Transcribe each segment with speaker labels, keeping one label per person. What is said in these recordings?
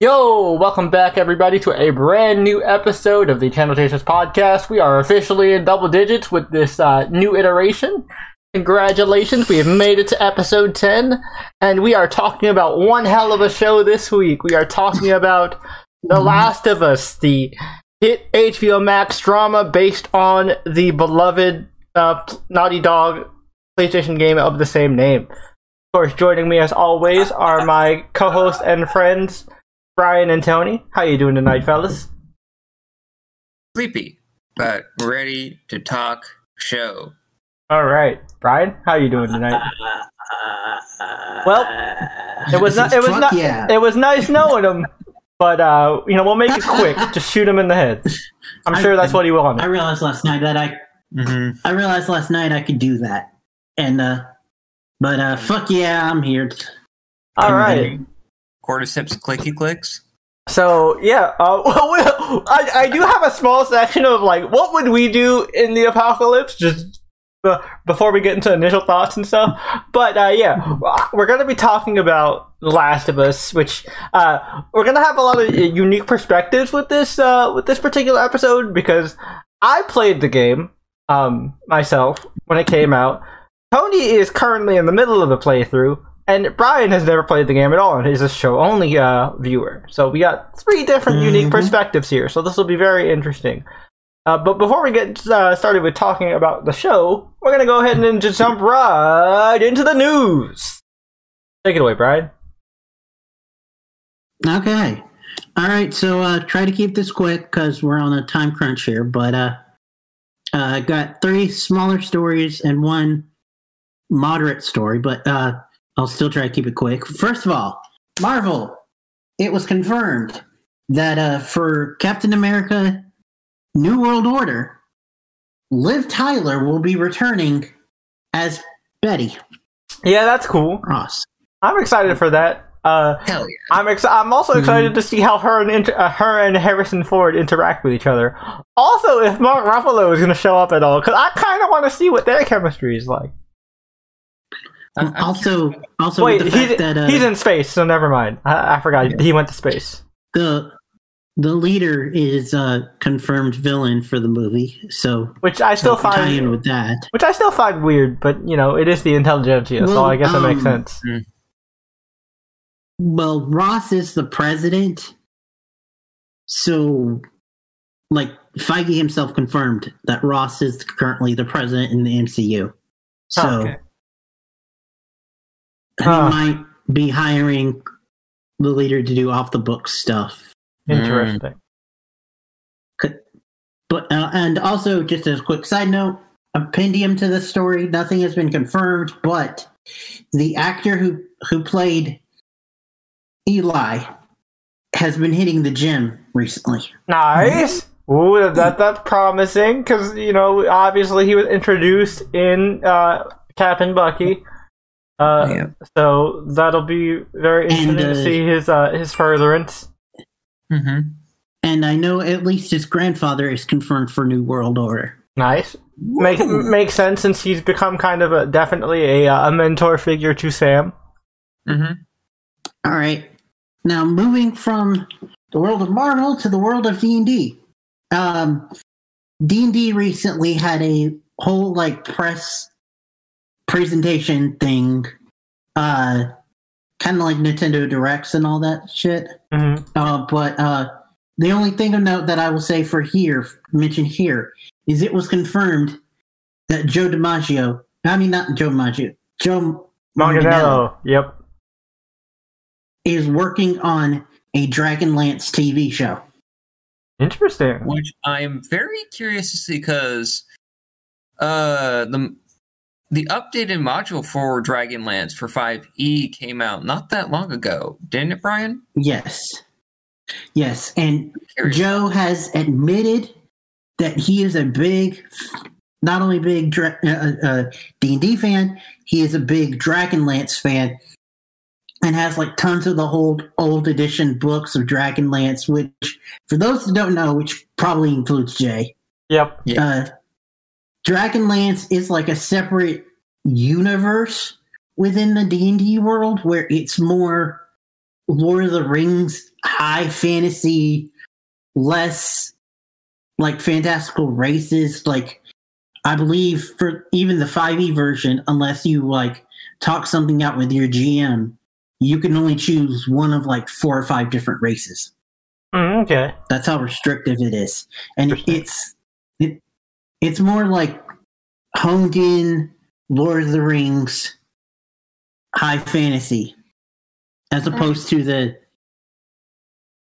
Speaker 1: Yo, welcome back everybody to a brand new episode of the Channel Chasers podcast. We are officially in double digits with this uh, new iteration. Congratulations, we have made it to episode 10, and we are talking about one hell of a show this week. We are talking about The Last of Us, the hit HBO Max drama based on the beloved uh, Naughty Dog PlayStation game of the same name. Of course, joining me as always are my co-hosts and friends, Brian and Tony. How you doing tonight, fellas?
Speaker 2: Sleepy, but ready to talk show.
Speaker 1: All right, Brian. How you doing tonight? Well, it was not. It was not.
Speaker 3: yeah.
Speaker 1: It was nice knowing him, but uh, you know we'll make it quick. Just shoot him in the head. I'm
Speaker 3: I-
Speaker 1: sure that's what he wanted.
Speaker 3: I
Speaker 1: wanted.
Speaker 3: realized last night that I
Speaker 2: Mm-hmm.
Speaker 3: I realized last night I could do that, and uh, but uh, fuck yeah, I'm here.
Speaker 1: All right.
Speaker 2: Cordyceps clicky clicks.
Speaker 1: So yeah, uh, well, I I do have a small section of like what would we do in the apocalypse just be- before we get into initial thoughts and stuff. But uh, yeah, we're gonna be talking about The Last of Us, which uh, we're gonna have a lot of unique perspectives with this uh, with this particular episode because I played the game um, myself when it came out. Tony is currently in the middle of the playthrough, and Brian has never played the game at all and is a show only uh, viewer. So we got three different unique
Speaker 3: Mhm.
Speaker 1: perspectives here. So this will be very interesting. Uh, but before we get uh, started with talking about the show, we're gonna go ahead and just jump right into the news. Take it away, Brian.
Speaker 3: Okay, all right. So uh, try to keep this quick because we're on a time crunch here. But uh, uh, I got three smaller stories and one moderate story, but uh, I'll still try to keep it quick. First of all, Marvel. It was confirmed that uh, for Captain America: New World Order, Liv Tyler will be returning as Betty
Speaker 1: Yeah, that's cool.
Speaker 3: Ross.
Speaker 1: I'm excited for that. Uh,
Speaker 2: Hell yeah.
Speaker 1: I'm ex- I'm also excited to see how her and inter- uh, her and Harrison Ford interact with each other. Also, if Mark Ruffalo is going to show up at all, because I kind of want to see what their chemistry is like.
Speaker 2: I'm- I'm
Speaker 3: also, also
Speaker 1: Wait,
Speaker 3: with the
Speaker 1: he's,
Speaker 3: fact that uh,
Speaker 1: he's in space, so never mind. I, I forgot he went to space.
Speaker 3: the the leader is a confirmed villain for the movie, so
Speaker 1: Which I still
Speaker 3: so tie in
Speaker 1: find,
Speaker 3: with that.
Speaker 1: which I still find weird, but you know, it is the intelligentsia, so I guess it makes
Speaker 3: um,
Speaker 1: sense.
Speaker 3: Well, Ross is the president, so like Feige himself confirmed that Ross is currently the president in the MCU. So
Speaker 1: Oh, okay.
Speaker 3: He
Speaker 1: Huh.
Speaker 3: might be hiring the leader to do off the book stuff.
Speaker 1: Interesting.
Speaker 3: But uh, and also just as a quick side note, appendium to the story. Nothing has been confirmed, but the actor who who played Eli has been hitting the gym recently.
Speaker 1: Nice. Ooh, that, that that's promising because you know obviously he was introduced in uh, Captain Bucky, uh,
Speaker 2: Yeah.
Speaker 1: so that'll be very interesting
Speaker 3: And,
Speaker 1: to
Speaker 3: uh,
Speaker 1: see his uh, his furtherance.
Speaker 2: Mm-hmm.
Speaker 3: And I know at least his grandfather is confirmed for New World Order.
Speaker 1: Nice. Make, makes sense since he's become kind of a definitely a uh, a mentor figure to Sam.
Speaker 2: Mm-hmm.
Speaker 3: All right. Now moving from the world of Marvel to the world of D and D. Um, D and D recently had a whole like press presentation thing, uh, kind of like Nintendo Directs and all that shit.
Speaker 1: hmm
Speaker 3: Uh, but uh, the only thing of note that I will say for here, mention here, is it was confirmed that Joe DiMaggio, I mean not Joe DiMaggio, Joe
Speaker 1: Manganiello. Yep.
Speaker 3: is working on a Dragonlance TV show.
Speaker 1: Interesting.
Speaker 2: Which I'm very curious to see because uh the the updated module for Dragonlance for 5e came out not that long ago, didn't it, Brian?
Speaker 3: Yes. Yes. And
Speaker 2: Curious.
Speaker 3: Joe has admitted that he is a big, not only big Dra- uh, uh, D&D fan, he is a big Dragonlance fan and has like tons of the old old edition books of Dragonlance, which for those who don't know, which probably includes Jay,
Speaker 1: Yep.
Speaker 2: Yeah.
Speaker 3: uh, Dragonlance is like a separate universe within the D and D world where it's more Lord of the Rings high fantasy, less like fantastical races. Like I believe for even the 5e version, unless you like talk something out with your GM, you can only choose one of like four or five different races.
Speaker 1: Mm, okay.
Speaker 3: That's how restrictive it is, and it's it, it's more like honed in Lord of the Rings high fantasy, as opposed to the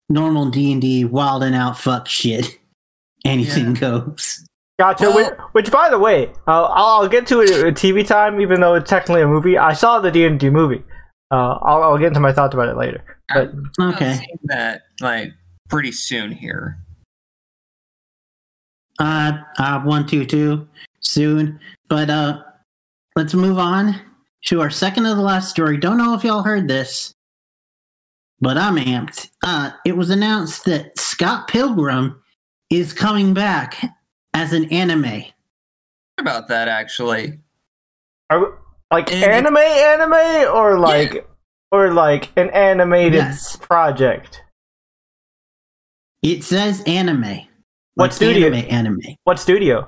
Speaker 3: normal D and D wild and out fuck shit. Anything goes.
Speaker 1: Gotcha.
Speaker 2: Well-
Speaker 1: which, which, by the way, uh, I'll, I'll get to it at TV time, even though it's technically a movie. I saw the D and D movie. Uh, I'll, I'll get into my thoughts about it later. But
Speaker 2: I'll
Speaker 3: Okay.
Speaker 2: see that like pretty soon here.
Speaker 3: Uh, uh, one, two, two, soon. But uh, let's move on to our second to the last story. Don't know if y'all heard this, but I'm amped. Uh, it was announced that Scott Pilgrim is coming back as an anime.
Speaker 2: about that actually.
Speaker 1: are we- like
Speaker 2: And-
Speaker 1: anime, anime, or like, or like an animated
Speaker 3: Yes.
Speaker 1: project?
Speaker 3: It says anime.
Speaker 1: What
Speaker 3: Like
Speaker 1: studio?
Speaker 3: Anime, anime.
Speaker 1: What studio?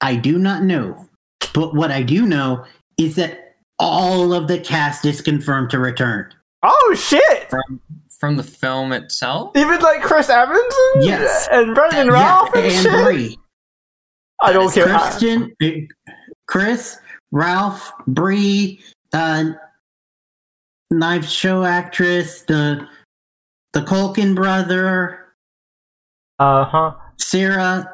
Speaker 3: I do not know, but what I do know is that all of the cast is confirmed to return.
Speaker 1: Oh shit!
Speaker 2: From from the film itself?
Speaker 1: Even like Chris Evans and,
Speaker 3: Yes.
Speaker 1: and Brendan
Speaker 3: Yeah,
Speaker 1: Ralph and,
Speaker 3: and
Speaker 1: shit.
Speaker 3: Brie.
Speaker 1: I don't care. I-
Speaker 3: Christian, uh, Chris, Ralph, Brie, uh, Knife Show actress, the the Culkin brother,
Speaker 1: Uh huh.
Speaker 3: Sarah.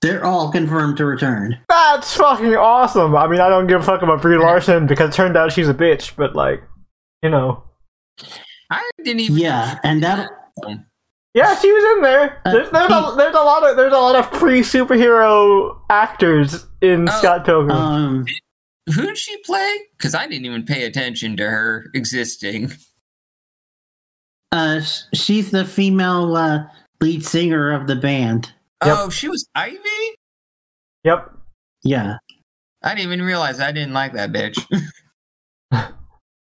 Speaker 3: They're all confirmed to return.
Speaker 1: That's fucking awesome. I mean, I don't give a fuck about Brie Larson because it turned out she's a bitch, but like, you know.
Speaker 2: I didn't even
Speaker 3: Yeah, and that
Speaker 1: Yeah, she was in there.
Speaker 3: Uh,
Speaker 1: There's, there's, a, there's a lot of there's a lot of pre superhero actors in
Speaker 2: Oh,
Speaker 1: Scott Pilgrim.
Speaker 3: um
Speaker 2: who'd she play? Because I didn't even pay attention to her existing.
Speaker 3: uh she's the female uh lead singer of the band.
Speaker 1: Yep.
Speaker 2: Oh, she was Ivy?
Speaker 1: yep.
Speaker 3: Yeah.
Speaker 2: I didn't even realize I didn't like that bitch.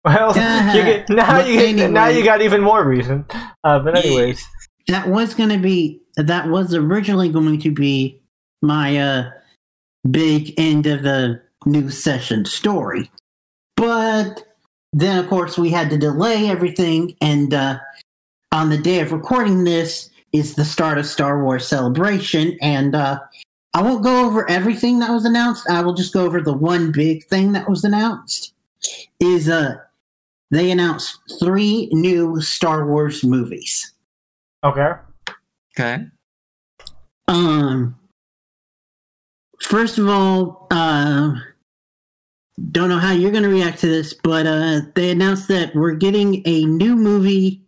Speaker 1: Well, you get, now you get, now you got even more reason. Uh, but anyways,
Speaker 3: that was going to be that was originally going to be my uh big end of the new session story but then of course we had to delay everything and uh on the day of recording this is the start of star wars celebration and uh i won't go over everything that was announced i will just go over the one big thing that was announced is uh they announced three new star wars movies
Speaker 1: okay.
Speaker 2: okay.
Speaker 3: Um, first of all, uh, don't know how you're going to react to this, but uh, they announced that we're getting a new movie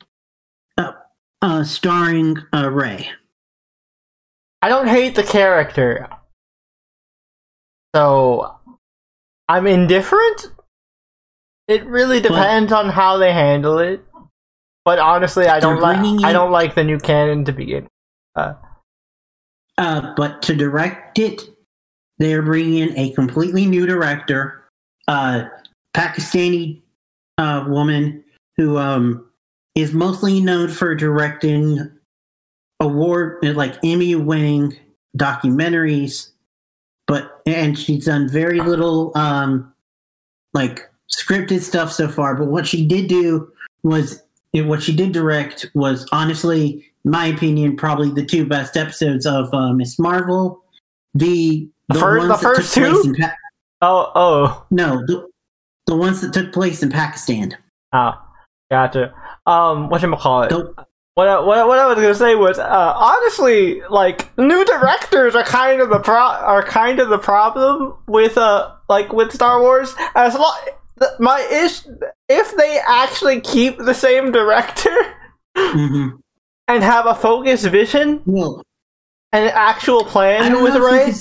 Speaker 3: uh, starring uh, Rey.
Speaker 1: I don't hate the character, so I'm indifferent. It really
Speaker 3: But-
Speaker 1: depends on how they handle it. But honestly, I don't like. I don't like the new canon to begin. Uh,
Speaker 3: Uh, but to direct it, they're bringing in a completely new director, uh, Pakistani uh, woman who um, is mostly known for directing award like Emmy winning documentaries, but and she's done very little um, like scripted stuff so far. But what she did do was what she did direct was honestly in my opinion, probably the two best episodes of uh, Miss Marvel. The
Speaker 1: The fir- the first two?
Speaker 3: Pa-
Speaker 1: oh, oh,
Speaker 3: no, the, the ones that took place in Pakistan.
Speaker 1: oh, gotcha. Um, what call it? What I, what, I- what I was gonna say was, uh, honestly, like new directors are kind of the pro- are kind of the problem with uh like with Star Wars. As long my ish, if they actually keep the same director
Speaker 3: mhm.
Speaker 1: and have a focused vision
Speaker 3: Well,
Speaker 1: and an actual plan with
Speaker 3: Rey,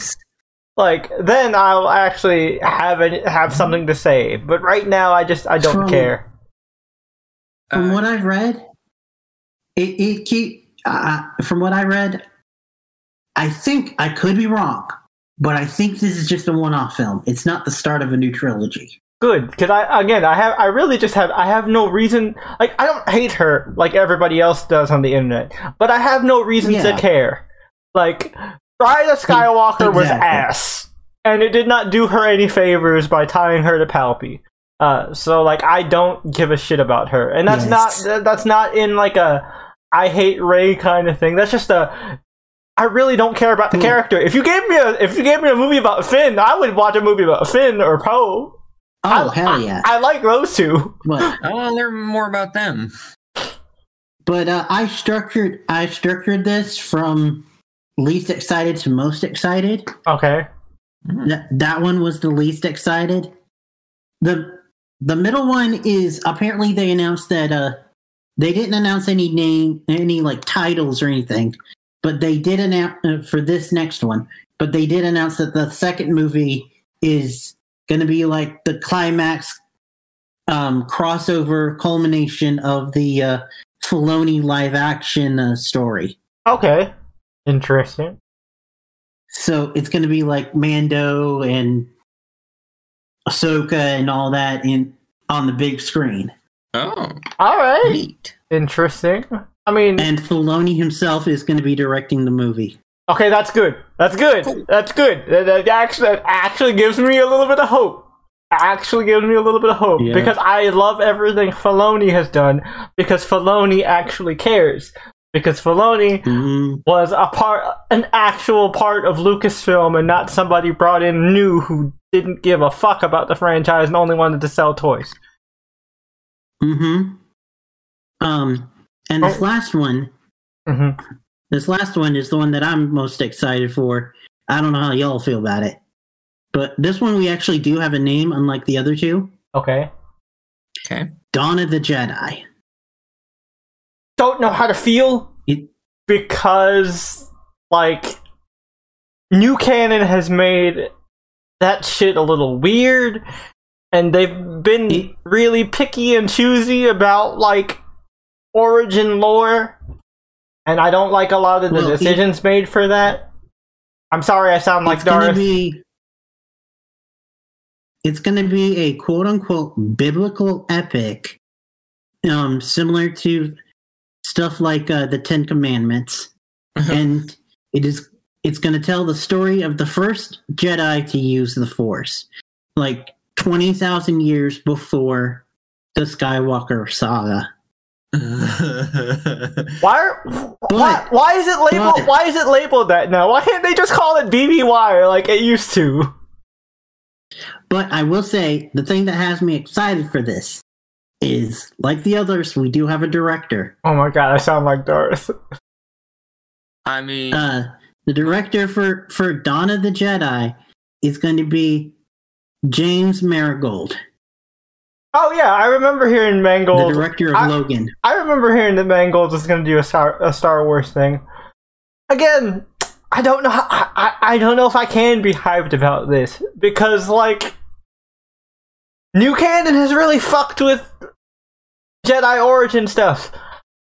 Speaker 1: like then I'll actually have a, have something to say. But right now, I just I don't
Speaker 3: From-
Speaker 1: care.
Speaker 3: From
Speaker 2: Uh,
Speaker 3: what I've read, it, it keep uh, from what I read. I think I could be wrong, but I think this is just a one-off film. It's not the start of a new trilogy.
Speaker 1: good because I again I have I really just have I have no reason like I don't hate her like everybody else does on the internet, but I have no reason to care. Like Rise of Skywalker was ass, and it did not do her any favors by tying her to Palpy. Uh, so like I don't give a shit about her, and that's
Speaker 3: Yes.
Speaker 1: not that's not in like a I hate Rey kind of thing. That's just a I really don't care about the
Speaker 3: Hmm.
Speaker 1: character. If you gave me a if you gave me a movie about Finn, I would watch a movie about Finn or Poe.
Speaker 3: Oh
Speaker 1: I-
Speaker 3: hell yeah!
Speaker 1: I like those two.
Speaker 3: But
Speaker 2: I want to learn more about them.
Speaker 3: but uh, I structured I structured this from least excited to most excited.
Speaker 1: Okay.
Speaker 3: That that one was the least excited. The the middle one is apparently they announced that uh they didn't announce any name any like titles or anything, but they did announce uh, for this next one. But they did announce that the second movie is going to be like the climax um crossover culmination of the uh Filoni live action uh, story.
Speaker 1: Okay. Interesting.
Speaker 3: So it's going to be like Mando and Ahsoka and all that in on the big screen.
Speaker 2: Oh,
Speaker 1: All right.
Speaker 2: neat.
Speaker 1: Interesting. I mean,
Speaker 3: And Filoni himself is going to be directing the movie.
Speaker 1: okay, that's good. That's good. That's good. That, that actually that actually gives me a little bit of hope. Actually gives me a little bit of hope
Speaker 3: Yeah.
Speaker 1: because I love everything Filoni has done because Filoni actually cares. Because Filoni
Speaker 3: Mhm.
Speaker 1: was a part, an actual part of Lucasfilm, and not somebody brought in new who didn't give a fuck about the franchise and only wanted to sell toys.
Speaker 3: Mm Mhm. Um and this
Speaker 1: Oh.
Speaker 3: last one,
Speaker 1: mm-hmm.
Speaker 3: this last one is the one that I'm most excited for. I don't know how y'all feel about it. But this one we actually do have a name unlike the other two.
Speaker 1: Okay.
Speaker 2: Okay.
Speaker 3: Dawn of the Jedi.
Speaker 1: Don't know how to feel
Speaker 3: It,
Speaker 1: because, like, new canon has made that shit a little weird, and they've been really picky and choosy about like origin lore, and I don't like a lot of the
Speaker 3: Well, it-
Speaker 1: decisions made for that. I'm sorry, I sound like
Speaker 3: it's gonna
Speaker 1: Darth.
Speaker 3: be it's gonna be a quote unquote biblical epic, um, similar to stuff like uh, the Ten Commandments, and it is it's gonna tell the story of the first Jedi to use the Force, like twenty thousand years before the Skywalker saga.
Speaker 1: Why, are, why? Why is it labeled?
Speaker 3: but-
Speaker 1: Why is it labeled that now? Why can't they just call it BBY like it used to?
Speaker 3: But I will say the thing that has me excited for this is, like the others, we do have a director.
Speaker 1: Oh my god, I sound like Darth.
Speaker 2: I mean,
Speaker 3: uh, the director for for Dawn of the Jedi is going to be James Mangold,
Speaker 1: Oh yeah, I remember hearing Mangold.
Speaker 3: the director of
Speaker 1: I-
Speaker 3: Logan.
Speaker 1: I remember hearing that Mangold was going to do a Star a Star Wars thing. Again, I don't know. How, I I- don't know if I can be hyped about this because like new canon has really fucked with Jedi origin stuff.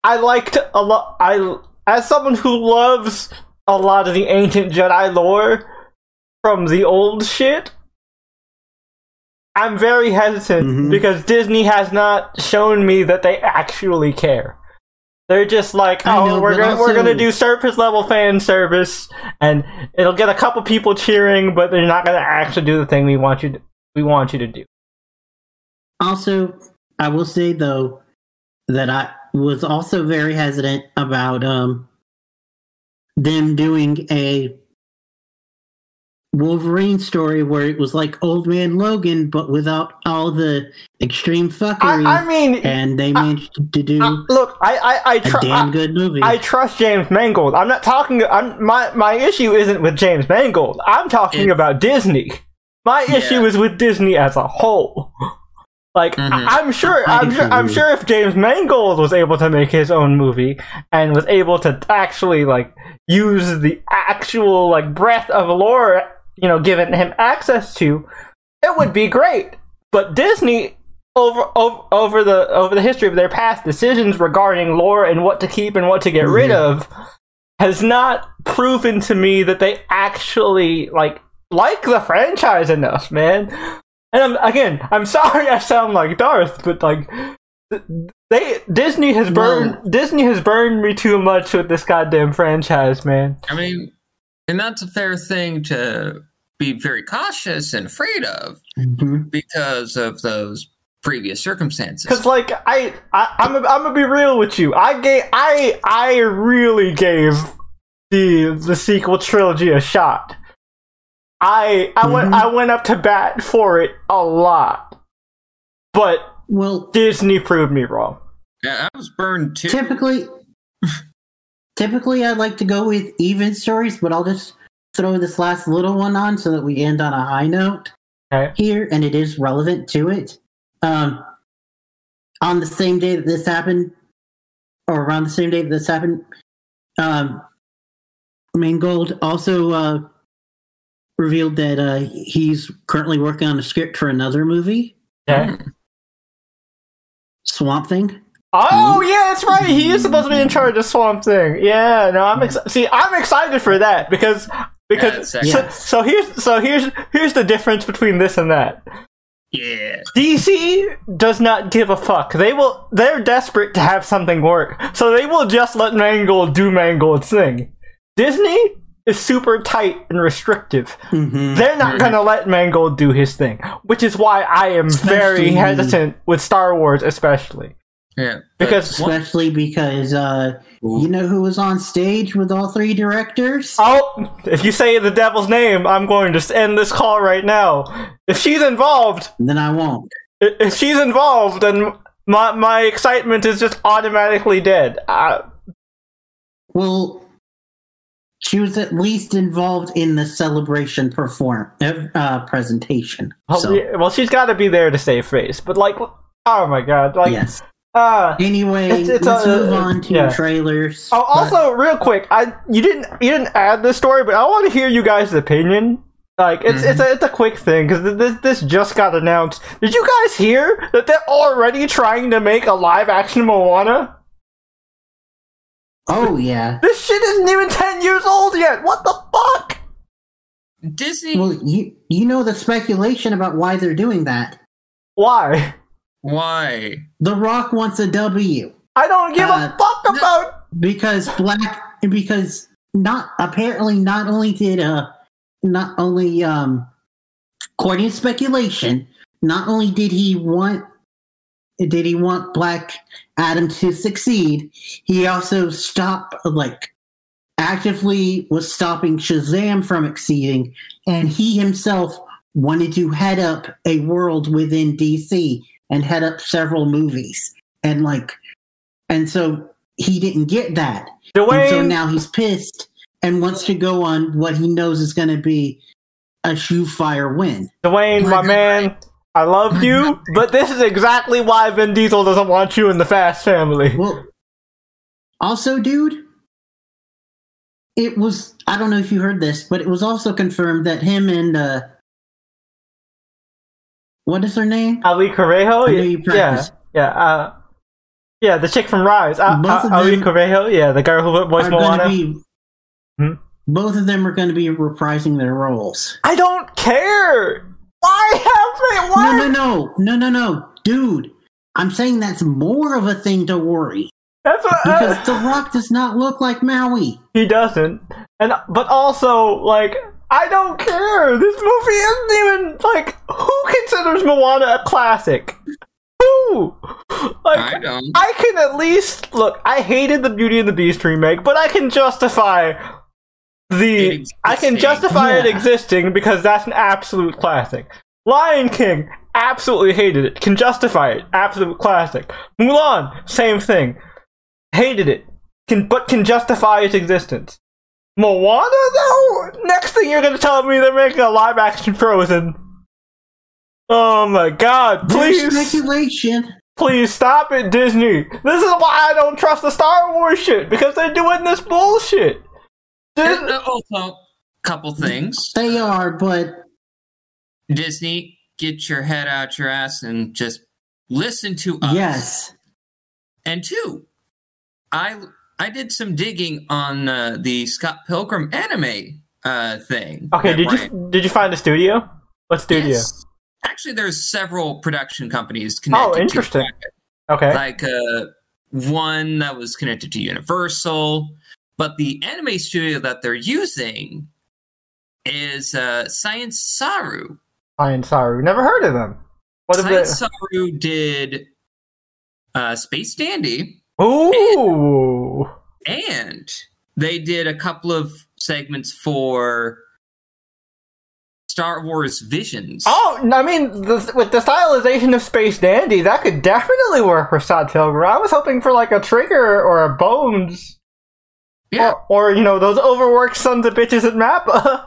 Speaker 1: I liked a lot. I as someone who loves a lot of the ancient Jedi lore from the old shit. I'm very hesitant
Speaker 3: Mhm.
Speaker 1: because Disney has not shown me that they actually care. They're just like, oh,
Speaker 3: know,
Speaker 1: we're gonna we're gonna do surface level fan service, and it'll get a couple people cheering, but they're not gonna actually do the thing we want you to, we want you to do.
Speaker 3: Also, I will say though that I was also very hesitant about um them doing a Wolverine story where it was like Old Man Logan, but without all the extreme fuckery,
Speaker 1: I, I mean,
Speaker 3: and they managed to do
Speaker 1: uh, look, I I I,
Speaker 3: a
Speaker 1: tr-
Speaker 3: damn
Speaker 1: I,
Speaker 3: good movie.
Speaker 1: I trust James Mangold. I'm not talking. I'm my my issue isn't with James Mangold. I'm talking
Speaker 2: It-
Speaker 1: about Disney. My
Speaker 2: Yeah.
Speaker 1: issue is with Disney as a whole. Like
Speaker 2: Mhm.
Speaker 1: I, I'm sure, I'm sure, I'm sure if James Mangold was able to make his own movie and was able to actually like use the actual like breadth of lore, you know, given him access to, it would be great. But Disney, over over over the over the history of their past decisions regarding lore and what to keep and what to get rid of, has not proven to me that they actually like like the franchise enough, man. And I'm, again, I'm sorry I sound like Darth, but like they Disney has burned
Speaker 3: No.
Speaker 1: Disney has burned me too much with this goddamn franchise, man.
Speaker 2: I mean, and that's a fair thing to be very cautious and afraid of
Speaker 3: Mhm.
Speaker 2: because of those previous circumstances.
Speaker 1: Because like I, I I'm I'm gonna be real with you. I gave I I really gave the the sequel trilogy a shot. I I went
Speaker 3: Mhm.
Speaker 1: I went up to bat for it a lot, but
Speaker 3: Well,
Speaker 1: Disney proved me wrong.
Speaker 2: Yeah, I was burned too.
Speaker 3: typically, typically I'd like to go with even stories, but I'll just throw this last little one on so that we end on a high note
Speaker 1: Okay.
Speaker 3: here, and it is relevant to it. Um, on the same day that this happened, or around the same day that this happened, um, Mangold also uh, revealed that uh, he's currently working on a script for another movie,
Speaker 1: Okay.
Speaker 2: Mm.
Speaker 3: Swamp Thing.
Speaker 1: Oh yeah, that's right. He is supposed to be in charge of Swamp Thing. Yeah, no, I'm excited. See, I'm excited for that because because
Speaker 2: Yeah,
Speaker 1: so,
Speaker 3: exactly.
Speaker 1: so here's so here's here's the difference between this and that.
Speaker 2: Yeah.
Speaker 1: DC does not give a fuck. They will. They're desperate to have something work, so they will just let Mangold do Mangold's thing. Disney is super tight and restrictive.
Speaker 3: Mm-hmm.
Speaker 1: They're not
Speaker 2: Mhm.
Speaker 1: gonna let Mangold do his thing, which is why I am very hesitant with Star Wars, especially.
Speaker 2: Yeah.
Speaker 1: Because-
Speaker 2: But one-
Speaker 3: Especially because uh, you know who was on stage with all three directors?
Speaker 1: Oh, if you say the devil's name, I'm going to end this call right now. If she's involved,
Speaker 3: Then I won't.
Speaker 1: if she's involved, then my my excitement is just automatically dead. Uh,
Speaker 3: Well, she was at least involved in the celebration perform uh, presentation.
Speaker 1: well,
Speaker 3: so
Speaker 1: yeah, well, she's got to be there to save face. But like, oh my god, like,
Speaker 3: yes.
Speaker 1: uh,
Speaker 3: Anyway,
Speaker 1: It's- it's
Speaker 3: let's
Speaker 1: a-
Speaker 3: move on to
Speaker 1: yeah.
Speaker 3: trailers.
Speaker 1: Oh, also, real quick, I you didn't you didn't add this story, but I want to hear you guys' opinion. Like, it's it's a it's a quick thing because this this just got announced. Did you guys hear that they're already trying to make a live action Moana?
Speaker 3: Oh yeah.
Speaker 1: This shit isn't even ten years old yet. What the fuck?
Speaker 2: Disney.
Speaker 3: Well, you you know the speculation about why they're doing that.
Speaker 1: Why?
Speaker 2: why?
Speaker 3: The Rock wants a W
Speaker 1: I don't give
Speaker 3: Uh,
Speaker 1: a fuck about.
Speaker 3: because black because not apparently not only did uh not only um according to speculation not only did he want did he want black adam to succeed? He also stopped like actively was stopping shazam from exceeding and he himself wanted to head up a world within dc and head up several movies. And like and so he didn't get that. And so now he's pissed and wants to go on what he knows is going to be a shoe fire win.
Speaker 1: Dwayne, my man, I love you, but this is exactly why Vin Diesel doesn't want you in the Fast family.
Speaker 3: Well, also, dude, it was, I don't know if you heard this, but it was also confirmed that him and, uh, what is her name?
Speaker 1: Auli'i Cravalho,
Speaker 3: I
Speaker 1: yeah, yeah, uh, yeah, the chick from Rise, uh, uh,
Speaker 3: Auli'i
Speaker 1: Cravalho, yeah, the girl who voiced Moana.
Speaker 3: be,
Speaker 1: Hmm?
Speaker 3: both of them are going to be reprising their roles.
Speaker 1: I don't care. Why have they? Why?
Speaker 3: No, no, no, no, no, no, dude. I'm saying that's more of a thing to worry
Speaker 1: That's what uh,
Speaker 3: because The Rock does not look like Maui.
Speaker 1: he doesn't, and but also like I don't care. This movie isn't even like who considers Moana a classic? Who? Like
Speaker 2: I don't.
Speaker 1: I can at least look. I hated the Beauty and the Beast remake, but I can justify the. I can
Speaker 2: existing.
Speaker 1: justify it existing because that's an absolute classic. Lion King, absolutely hated it. Can justify it, absolute classic. Mulan, same thing, hated it. Can but can justify its existence. Moana, though. Next thing you're gonna tell me they're making a live action Frozen. Oh my God!
Speaker 3: There's
Speaker 1: Please.
Speaker 3: speculation.
Speaker 1: Please stop it, Disney. This is why I don't trust the Star Wars shit because they're doing this bullshit. Dis-
Speaker 2: And, also, couple things.
Speaker 3: They are, but
Speaker 2: Disney, get your head out your ass and just listen to us.
Speaker 3: yes.
Speaker 2: And two, I I did some digging on uh, the Scott Pilgrim anime uh, thing.
Speaker 1: okay, did
Speaker 2: Brian-
Speaker 1: you did you find a studio? What studio?
Speaker 2: Yes. Actually, actually, there's several production companies connected.
Speaker 1: Oh, interesting.
Speaker 2: Dragon.
Speaker 1: Okay.
Speaker 2: like uh, one that was connected to Universal, but the anime studio that they're using is uh, Science Saru.
Speaker 1: Science Saru. Never heard of them. What have they?
Speaker 2: Science Saru did uh, Space Dandy,
Speaker 1: Ooh.
Speaker 2: and they did a couple of segments for Star Wars Visions.
Speaker 1: Oh, I mean, the, with the stylization of Space Dandy, that could definitely work for Pilgrim. I was hoping for like a Trigger or a Bones,
Speaker 2: yeah.
Speaker 1: or, or you know those overworked sons of bitches at Mappa.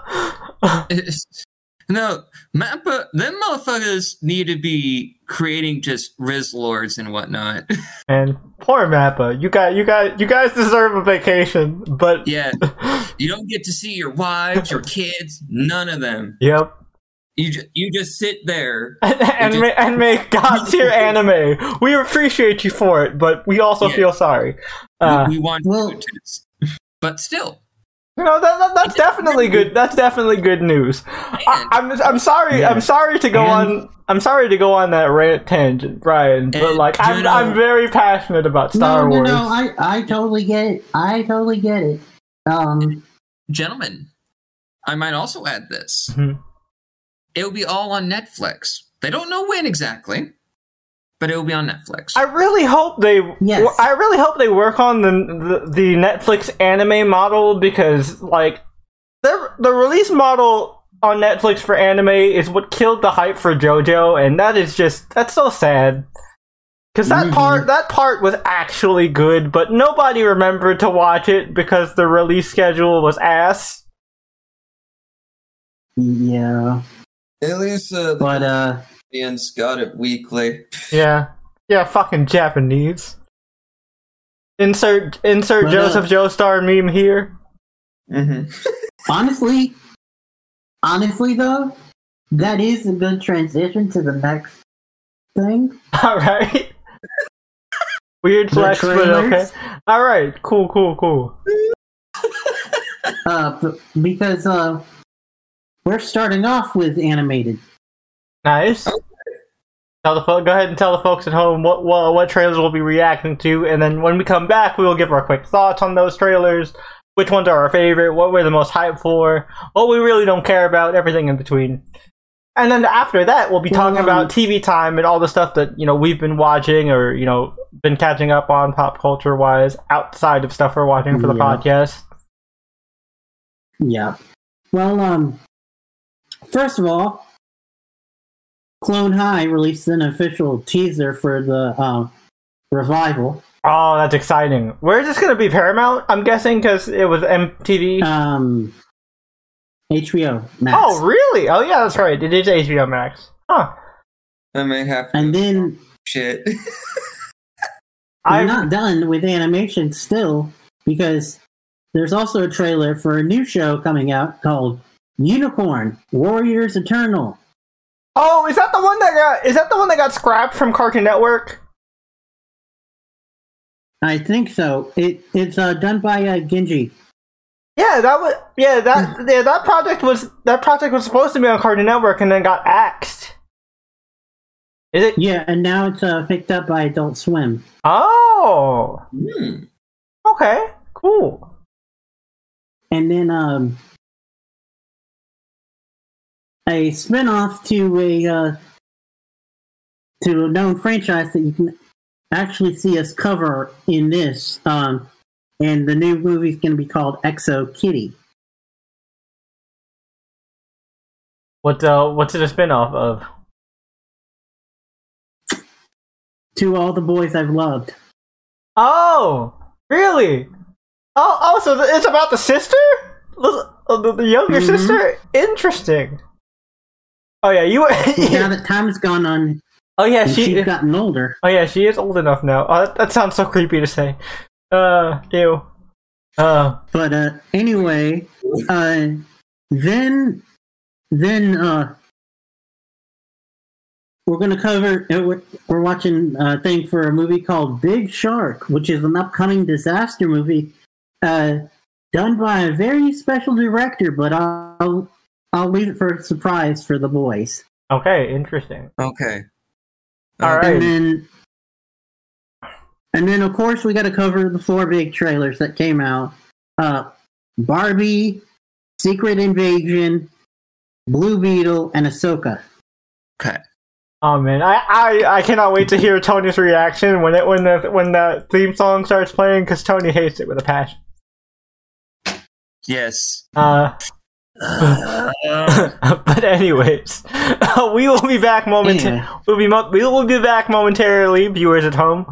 Speaker 2: no, Mappa, them motherfuckers need to be creating just Riz Lords and whatnot.
Speaker 1: and poor Mappa, you got you got you guys deserve a vacation, but
Speaker 2: yeah, you don't get to see your wives, your kids, none of them.
Speaker 1: yep.
Speaker 2: You ju- you just sit there.
Speaker 1: and, ma- and make god tier anime. We appreciate you for it, but we also
Speaker 2: Yeah.
Speaker 1: feel sorry. Uh,
Speaker 2: we want
Speaker 3: well-
Speaker 2: you to, but still,
Speaker 1: you know that, that that's definitely good. That's definitely good news. I,
Speaker 2: and,
Speaker 1: I'm I'm sorry.
Speaker 3: Yeah.
Speaker 1: I'm sorry to go
Speaker 3: And-
Speaker 1: on. I'm sorry to go on that rant tangent, Brian. But like, I'm
Speaker 2: know-
Speaker 1: I'm very passionate about Star
Speaker 3: no,
Speaker 1: Wars.
Speaker 3: no, no. I, I totally get it. I totally get it. Um,
Speaker 2: gentlemen, I might also add this.
Speaker 1: Mhm.
Speaker 2: It will be all on Netflix. They don't know when exactly, but it will be on Netflix.
Speaker 1: I really hope they.
Speaker 3: Yes.
Speaker 1: I really hope they work on the the, the Netflix anime model because like the the release model on Netflix for anime is what killed the hype for JoJo, and that is just that's so sad. Because that
Speaker 3: Mhm.
Speaker 1: part that part was actually good, but nobody remembered to watch it because the release schedule was ass.
Speaker 3: yeah,
Speaker 2: At least uh,
Speaker 3: but uh,
Speaker 2: Ian's got it weekly.
Speaker 1: Yeah, yeah, fucking Japanese. Insert insert
Speaker 3: But, uh,
Speaker 1: Joseph Joestar meme here.
Speaker 2: Mm-hmm.
Speaker 3: honestly, honestly though, that is a good transition to the next thing.
Speaker 1: All right. Weird flex, but okay. All right, cool, cool, cool.
Speaker 3: Uh, because uh, we're starting off with animated.
Speaker 1: Nice. Tell the fo- go ahead and tell the folks at home what, what what trailers we'll be reacting to, and then when we come back, we will give our quick thoughts on those trailers. Which ones are our favorite? What we're the most hyped for? What we really don't care about? Everything in between. And then after that, we'll be talking about TV time and all the stuff that you know we've been watching or you know been catching up on pop culture wise outside of stuff we're watching for the
Speaker 3: Yeah.
Speaker 1: podcast.
Speaker 3: Yeah. Well, um, first of all, Clone High released an official teaser for the uh, revival.
Speaker 1: Oh, that's exciting. Where is this going to be? Paramount, I'm guessing, because it was MTV.
Speaker 3: Um, HBO Max.
Speaker 1: oh, really? Oh, yeah, that's right. It is HBO Max. Huh.
Speaker 2: I may have to
Speaker 3: And then
Speaker 2: shit.
Speaker 3: we're
Speaker 1: I'm
Speaker 3: not done with animation still because there's also a trailer for a new show coming out called Unicorn Warriors Eternal.
Speaker 1: Oh, is that the one that got? Is that the one that got scrapped from Cartoon Network?
Speaker 3: I think so. It it's uh, done by uh, Genndy.
Speaker 1: Yeah, that was. Yeah, that. Yeah, that project was. That project was supposed to be on Cartoon Network and then got axed. Is it?
Speaker 3: Yeah, and now it's uh, picked up by Adult Swim.
Speaker 1: Oh.
Speaker 2: Hmm.
Speaker 1: Okay. Cool.
Speaker 3: and then um a spin-off to a uh, to a known franchise that you can actually see us cover in this um and the new movie is going to be called XO Kitty
Speaker 1: What? Uh, what's it a spinoff of?
Speaker 3: to all the boys i've loved
Speaker 1: Oh, really? Oh, oh, so it's about the sister, the, the, younger
Speaker 3: Mhm.
Speaker 1: sister. Interesting. Oh yeah, you.
Speaker 3: now that time has gone on
Speaker 1: oh yeah, she.
Speaker 3: she's gotten older
Speaker 1: Oh yeah, she is old enough now. Oh, that, that sounds so creepy to say. Uh, ew. Uh,
Speaker 3: but uh anyway uh then then uh we're to cover uh, we're, we're watching a thing for a movie called big shark which is an upcoming disaster movie uh done by a very special director but i'll i'll leave it for a surprise for the boys
Speaker 1: Okay, interesting.
Speaker 2: Okay.
Speaker 1: All right.
Speaker 3: And then, and then of course we got to cover the four big trailers that came out: uh, Barbie, Secret Invasion, Blue Beetle, and Ahsoka.
Speaker 2: Okay.
Speaker 1: Oh man, I, I, I cannot wait to hear Tony's reaction when it when the when the theme song starts playing because Tony hates it with a passion.
Speaker 2: Yes.
Speaker 1: Uh, but anyways, we will be back momentarily.
Speaker 3: Anyway.
Speaker 1: We'll be mo- we will be back momentarily, viewers at home.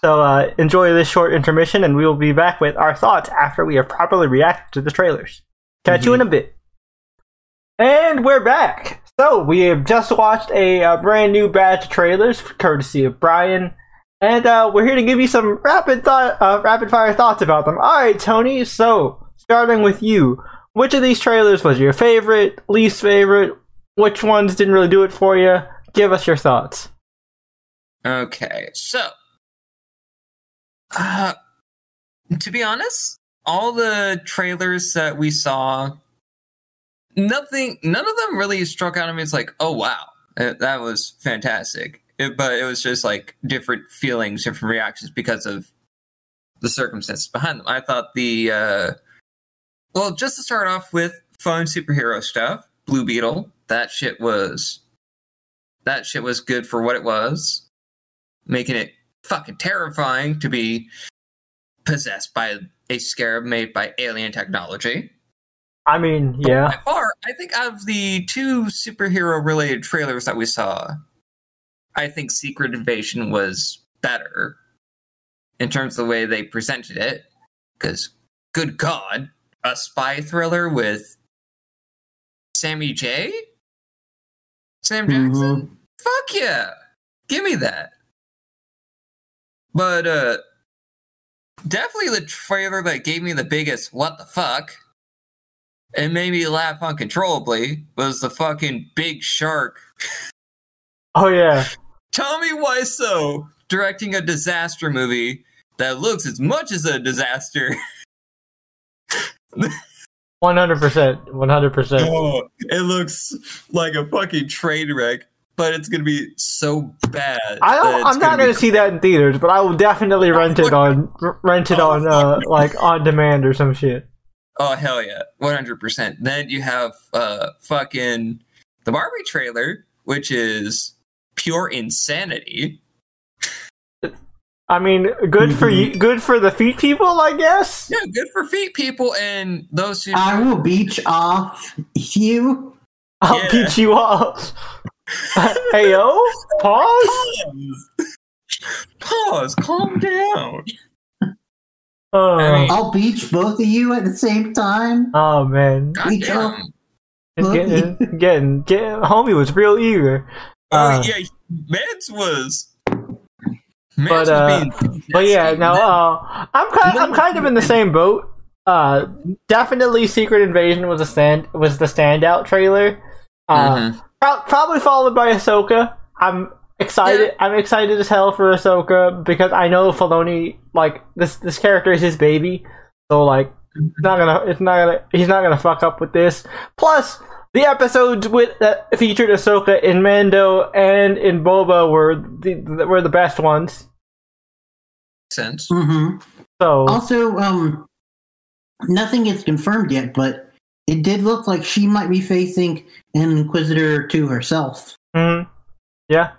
Speaker 1: So uh, enjoy this short intermission, and we will be back with our thoughts after we have properly reacted to the trailers. Catch you in a bit. And we're back. So we have just watched a uh, brand new batch of trailers, courtesy of Brian, and uh, we're here to give you some rapid thought, uh, rapid fire thoughts about them. All right, Tony. So starting with you, which of these trailers was your favorite, least favorite? Which ones didn't really do it for you? Give us your thoughts.
Speaker 2: okay. So, uh, to be honest, all the trailers that we saw, nothing, none of them really struck out at me. It's like, oh wow, uh, that was fantastic. It- but it was just like different feelings, different reactions because of the circumstances behind them. I thought the, uh, well, just to start off with fun superhero stuff, Blue Beetle, that shit was, that shit was good for what it was, making it fucking terrifying to be possessed by a scarab made by alien technology.
Speaker 1: I mean, yeah.
Speaker 2: By far, I think of the two superhero related trailers that we saw, I think Secret Invasion was better in terms of the way they presented it. Because, good God, a spy thriller with Sammy J? Sam Jackson? Fuck yeah! Give me that. But, uh, definitely the trailer that gave me the biggest what the fuck and made me laugh uncontrollably was the fucking big shark.
Speaker 1: Oh yeah.
Speaker 2: Tommy Wiseau directing a disaster movie that looks as much as a disaster.
Speaker 1: One hundred percent. One hundred percent.
Speaker 2: Oh, it looks like a fucking train wreck, but it's gonna be so bad.
Speaker 1: I
Speaker 2: that
Speaker 1: don't,
Speaker 2: it's
Speaker 1: I'm not going to see that in theaters, but I will definitely rent it on r- rent it
Speaker 2: Oh,
Speaker 1: on uh, like on demand or some shit.
Speaker 2: Oh hell yeah, one hundred percent. Then you have uh fucking the Barbie trailer, which is pure insanity.
Speaker 1: I mean, good for
Speaker 3: Mhm.
Speaker 1: you, good for the feet people, I guess.
Speaker 2: Yeah, good for feet people and those who.
Speaker 3: I will beach off you.
Speaker 1: I'll
Speaker 2: Yeah.
Speaker 1: beat you up. hey yo, pause.
Speaker 2: Pause. Pause. Calm down.
Speaker 1: Oh,
Speaker 2: I mean-
Speaker 3: I'll beach both of you at the same time.
Speaker 1: oh man,
Speaker 3: Beach off.
Speaker 2: Goddamn.
Speaker 1: It's getting, getting, getting. Homie was real eager.
Speaker 2: Oh
Speaker 1: Uh,
Speaker 2: yeah, Mans was.
Speaker 1: But, uh, But yeah, no, uh, I'm kind, I'm kind of in the same boat. Uh, definitely, Secret Invasion was a stand, was the standout trailer. Uh,
Speaker 2: Mhm.
Speaker 1: pro- probably followed by Ahsoka. I'm excited. I'm excited as hell for Ahsoka because I know Filoni like this. This character is his baby, so like it's not gonna. It's not gonna. He's not gonna fuck up with this. Plus, the episodes with that featured Ahsoka in Mando and in Boba were the were the best ones.
Speaker 2: sense.
Speaker 3: hmm
Speaker 1: So
Speaker 3: Also, um, nothing is confirmed yet, but it did look like she might be facing an Inquisitor to herself.
Speaker 1: Mhm. Yeah.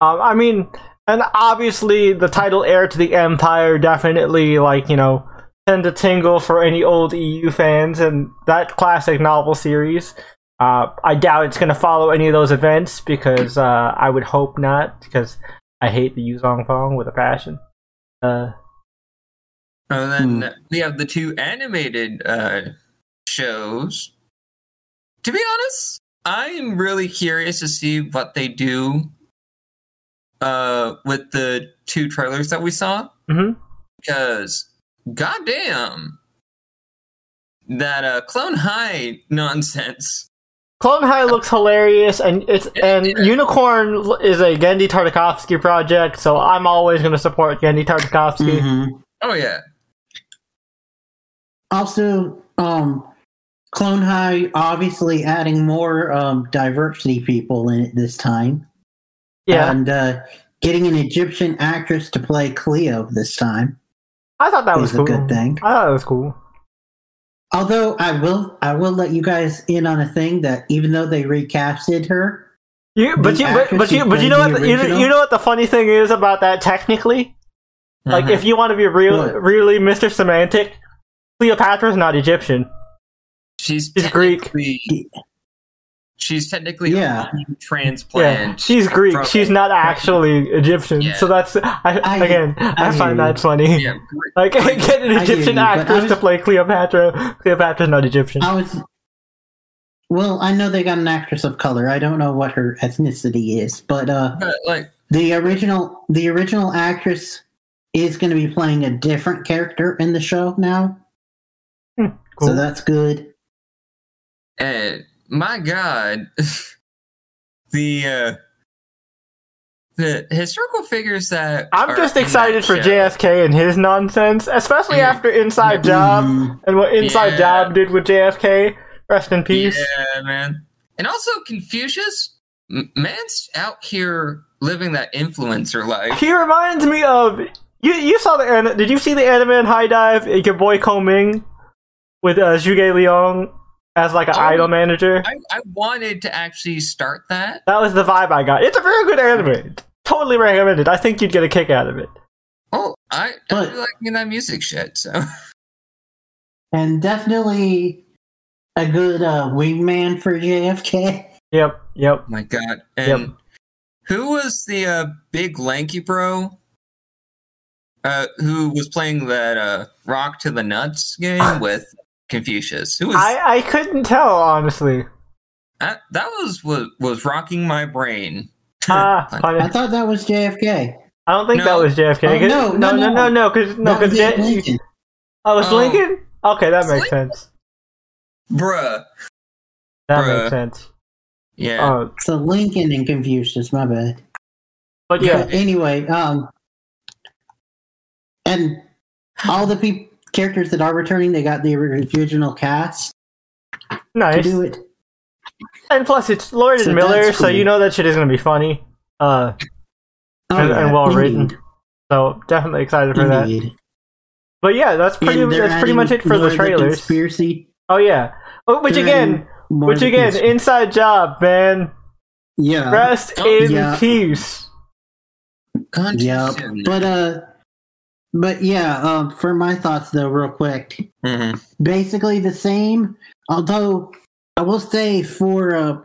Speaker 1: Um, I mean, and obviously the title heir to the Empire definitely, like, you know, send a tingle for any old EU fans and that classic novel series. Uh, I doubt it's going to follow any of those events because uh, I would hope not because I hate the Yuuzhan Vong with a passion. Uh,
Speaker 2: And then we have the two animated uh, shows. To be honest, I'm really curious to see what they do uh, with the two trailers that we saw.
Speaker 1: mhm.
Speaker 2: Because, goddamn, that uh, Clone High nonsense.
Speaker 1: Clone High looks hilarious, and it's and Unicorn is a Genndy Tartakovsky project, so I'm always going to support Genndy Tartakovsky.
Speaker 3: Mhm.
Speaker 2: Oh, yeah.
Speaker 3: Also, um, Clone High obviously adding more um, diversity people in it this time.
Speaker 1: Yeah,
Speaker 3: And uh, getting an Egyptian actress to play Cleo this time
Speaker 1: I thought that was
Speaker 3: is a good thing.
Speaker 1: I thought it was cool.
Speaker 3: Although I will, I will let you guys in on a thing that even though they recasted her,
Speaker 1: You, but you, but, but you, but you know what?
Speaker 3: the
Speaker 1: The, you, know- you know what the funny thing is about that? Technically, like
Speaker 2: Mhm.
Speaker 1: if you want to be real,
Speaker 3: What?
Speaker 1: really Mr. Semantic, Cleopatra's not Egyptian.
Speaker 2: she's
Speaker 1: she's Greek.
Speaker 2: Technically- She's technically
Speaker 3: Yeah.
Speaker 2: a
Speaker 1: Yeah, she's Greek.
Speaker 2: from-
Speaker 1: She's not actually Egyptian.
Speaker 2: Yeah.
Speaker 1: So that's I,
Speaker 3: I-
Speaker 1: again, I,
Speaker 3: I
Speaker 1: find
Speaker 3: you.
Speaker 1: that funny.
Speaker 2: Yeah, Greek.
Speaker 1: Like get an Egyptian
Speaker 3: you,
Speaker 1: actress
Speaker 3: was-
Speaker 1: to play Cleopatra. Cleopatra's not Egyptian.
Speaker 3: I was. Well, I know they got an actress of color. I don't know what her ethnicity is, but uh,
Speaker 2: But like,
Speaker 3: the original the original actress is going to be playing a different character in the show now,
Speaker 1: cool.
Speaker 3: so that's good.
Speaker 2: uh, my God, the uh, the historical figures that
Speaker 1: I'm just excited for
Speaker 2: show-
Speaker 1: JFK and his nonsense, especially
Speaker 2: Yeah.
Speaker 1: after Inside Job and what Inside
Speaker 2: Yeah.
Speaker 1: Job did with JFK. Rest in peace.
Speaker 2: Yeah, man. And also Confucius, man's out here living that influencer life.
Speaker 1: He reminds me of you. You saw the did you see the anime High Dive? Your boy Kongming with uh, Zhuge Liang as like an
Speaker 2: Oh.
Speaker 1: idol manager.
Speaker 2: I, I wanted to actually start that.
Speaker 1: That was the vibe I got. It's a very good anime. Totally recommended. I think you'd get a kick out of it.
Speaker 2: Oh, I, I
Speaker 3: But-
Speaker 2: really like that music shit. So
Speaker 3: and definitely a good uh, wingman for JFK.
Speaker 1: Yep. Yep.
Speaker 2: my God. And who was the uh, big lanky bro? Uh, who was playing that uh, Rock to the Nuts game with Confucius? Who was
Speaker 1: I I couldn't tell honestly.
Speaker 2: that? That was what was rocking my brain.
Speaker 1: Ah.
Speaker 3: I thought that was JFK.
Speaker 1: I don't think that was JFK.
Speaker 3: Oh,
Speaker 1: 'cause-
Speaker 3: no,
Speaker 1: no,
Speaker 3: no,
Speaker 1: no,
Speaker 3: no.
Speaker 1: no, no, because no,
Speaker 3: That was
Speaker 1: because
Speaker 3: Abe Lincoln.
Speaker 1: oh, it's
Speaker 2: Oh.
Speaker 1: Lincoln. Okay, that makes
Speaker 2: Lincoln.
Speaker 1: sense.
Speaker 2: Bruh.
Speaker 1: That
Speaker 2: Bruh.
Speaker 1: makes sense.
Speaker 2: Yeah.
Speaker 1: Oh,
Speaker 3: So Lincoln and Confucius, my bad.
Speaker 1: but yeah,
Speaker 3: But anyway, um, and all the peop characters that are returning, they got the original cast to
Speaker 1: nice.
Speaker 3: do it.
Speaker 1: And plus, it's Lord
Speaker 3: So
Speaker 1: and Miller,
Speaker 3: that's
Speaker 1: so you know that shit is gonna be funny. Uh,
Speaker 3: Oh,
Speaker 1: and,
Speaker 3: yeah,
Speaker 1: and well written. So definitely excited for that. But yeah, that's pretty. That's pretty much it for the
Speaker 3: of
Speaker 1: trailers.
Speaker 3: conspiracy.
Speaker 1: oh yeah. Oh, which
Speaker 3: They're
Speaker 1: again, which again,
Speaker 3: cons-
Speaker 1: inside job, man.
Speaker 3: yeah,
Speaker 1: Rest
Speaker 2: Oh,
Speaker 1: in
Speaker 3: yeah.
Speaker 1: peace.
Speaker 2: Gone
Speaker 3: yeah. But uh, but yeah. Um, for my thoughts though, real quick,
Speaker 2: Mhm.
Speaker 3: basically the same. Although I will say for uh,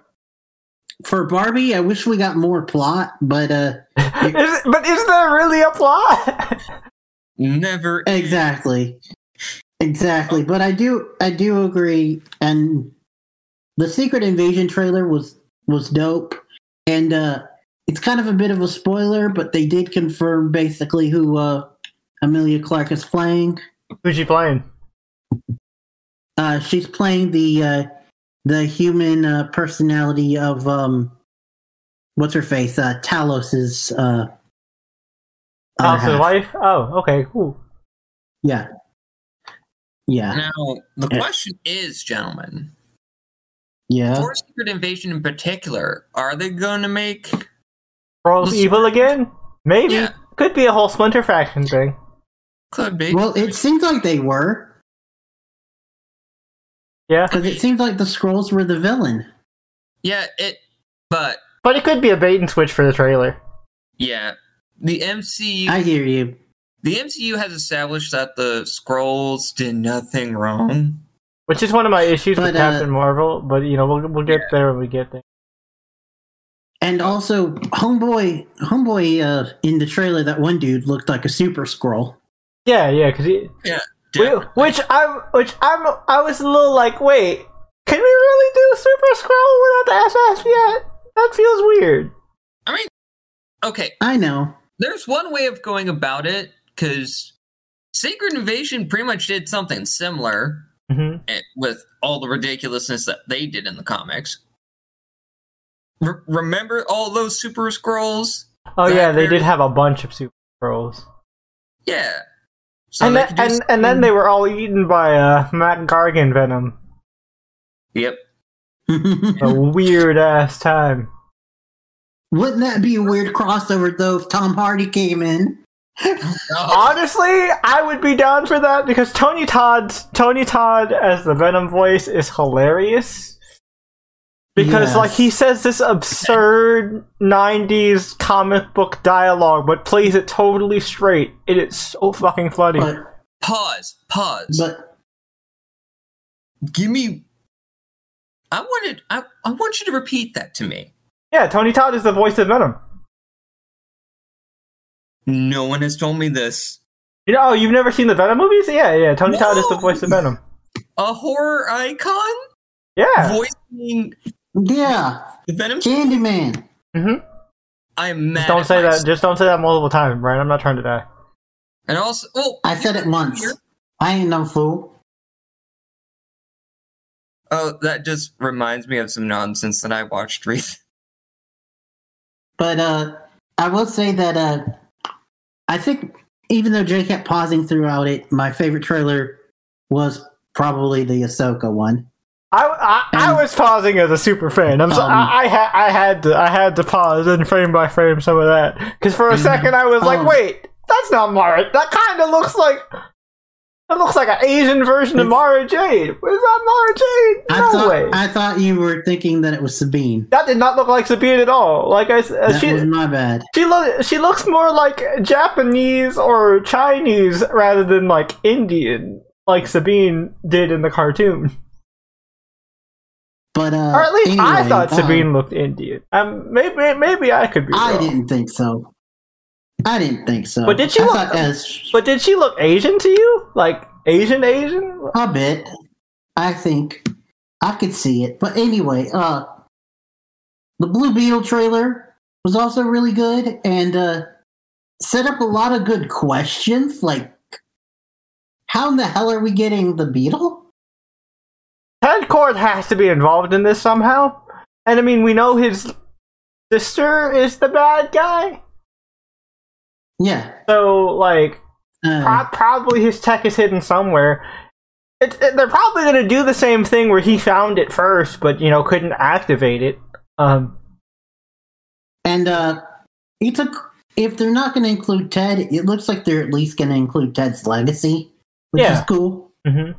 Speaker 3: for Barbie, I wish we got more plot, but uh,
Speaker 1: Is, but is there really a plot?
Speaker 2: Never.
Speaker 3: exactly, exactly. But I do, I do agree. And the Secret Invasion trailer was was dope, and uh, it's kind of a bit of a spoiler, but they did confirm basically who uh, Emilia Clarke is playing.
Speaker 1: Who's she playing?
Speaker 3: Uh, she's playing the uh, the human uh, personality of um, what's her face? Uh, Talos's uh, other
Speaker 1: House's
Speaker 3: half.
Speaker 1: wife? Oh, okay, cool.
Speaker 3: Yeah, yeah,
Speaker 2: Now the
Speaker 3: Yeah.
Speaker 2: question is, gentlemen,
Speaker 3: yeah.
Speaker 2: for Secret Invasion in particular, are they going to make?
Speaker 1: World's evil again? Maybe.
Speaker 2: Yeah.
Speaker 1: Could be a whole Splinter faction thing.
Speaker 2: Could be.
Speaker 3: Well, it seems like they were
Speaker 1: Yeah.
Speaker 3: because it seems like the Skrulls were the villain.
Speaker 2: yeah, it. But
Speaker 1: But it could be a bait and switch for the trailer.
Speaker 2: yeah, the MCU.
Speaker 3: I hear you.
Speaker 2: the MCU has established that the Skrulls did nothing wrong.
Speaker 1: Which is one of my issues with
Speaker 3: But, uh,
Speaker 1: Captain Marvel, but you know, we'll we'll get there when we get there.
Speaker 3: And also, homeboy, homeboy, uh, in the trailer, that one dude looked like a super Skrull.
Speaker 1: Yeah, yeah, because he
Speaker 2: Definitely.
Speaker 1: which I'm which I'm I was a little like, wait, can we really do Super Skrull without the SS yet? That feels weird.
Speaker 2: I mean, okay.
Speaker 3: I know.
Speaker 2: There's one way of going about it because Secret Invasion pretty much did something similar
Speaker 1: hmm
Speaker 2: eh, with all the ridiculousness that they did in the comics. Re- remember all those super Skrulls?
Speaker 1: Oh yeah, they did have a bunch of Super Skrulls,
Speaker 2: Yeah. So
Speaker 1: and
Speaker 2: they
Speaker 1: then,
Speaker 2: could do
Speaker 1: and and then they were all eaten by uh, Mac Gargan venom.
Speaker 2: Yep.
Speaker 1: A weird ass time.
Speaker 3: Wouldn't that be a weird crossover though if Tom Hardy came in?
Speaker 1: Honestly, I would be down for that because Tony Todd's Tony Todd as the Venom voice is hilarious. Because
Speaker 3: Yes.
Speaker 1: like he says this absurd '90s comic book dialogue, but plays it totally straight. It is so fucking funny.
Speaker 3: But
Speaker 2: Pause. Pause.
Speaker 3: but
Speaker 2: Give me. I wanted. I, I want you to repeat that to me.
Speaker 1: yeah, Tony Todd is the voice of Venom.
Speaker 2: No one has told me this.
Speaker 1: You know, oh, you've never seen the Venom movies? Yeah, yeah. Tony Todd is the voice of Venom.
Speaker 2: A horror icon
Speaker 1: Yeah.
Speaker 2: voicing
Speaker 3: yeah,
Speaker 2: the Venom.
Speaker 3: Candyman.
Speaker 1: hmm
Speaker 2: I'm mad.
Speaker 1: Just don't say that.
Speaker 2: myself.
Speaker 1: Just don't say that multiple times, Brian. I'm not trying to die.
Speaker 2: And also, oh,
Speaker 3: I said it once. I ain't no fool.
Speaker 2: oh, that just reminds me of some nonsense that I watched recently.
Speaker 3: But uh, I will say that uh, I think even though Jay kept pausing throughout it, my favorite trailer was probably the Ahsoka one.
Speaker 1: I, I, I was pausing as a super fan. I'm so,
Speaker 3: Um,
Speaker 1: I, I, ha- I had to I had to pause and frame by frame some of that because for a
Speaker 2: Mhm.
Speaker 1: second I was like,
Speaker 3: Um,
Speaker 1: wait, that's not Mara. That kind of looks like that looks like an Asian version of Mara Jade. Where's that Mara Jade?
Speaker 3: I
Speaker 1: No
Speaker 3: thought
Speaker 1: way.
Speaker 3: I thought you were thinking that it was Sabine.
Speaker 1: that did not look like Sabine at all. Like I, uh,
Speaker 3: That
Speaker 1: she
Speaker 3: was my bad.
Speaker 1: she look she looks more like Japanese or Chinese rather than like Indian, like Sabine did in the cartoon.
Speaker 3: But uh,
Speaker 1: Or at least I thought
Speaker 3: uh,
Speaker 1: Sabine looked Indian. Um, maybe maybe I could be
Speaker 3: I
Speaker 1: wrong.
Speaker 3: didn't think so. I didn't think so.
Speaker 1: But did she
Speaker 3: I
Speaker 1: look-
Speaker 3: as
Speaker 1: But did she look Asian to you? Like Asian Asian?
Speaker 3: a bit? I think I could see it. But anyway, uh, the Blue Beetle trailer was also really good and uh, set up a lot of good questions. Like, how in the hell are we getting the beetle?
Speaker 1: Ted Kord has to be involved in this somehow. And I mean, we know his sister is the bad guy.
Speaker 3: Yeah.
Speaker 1: So like,
Speaker 3: Uh,
Speaker 1: pro- probably his tech is hidden somewhere. It, it- they're probably going to do the same thing where he found it first, but you know couldn't activate it. Um,
Speaker 3: and uh, he took. If they're not going to include Ted, it looks like they're at least going to include Ted's legacy, which
Speaker 1: Yeah.
Speaker 3: is cool.
Speaker 1: mhm.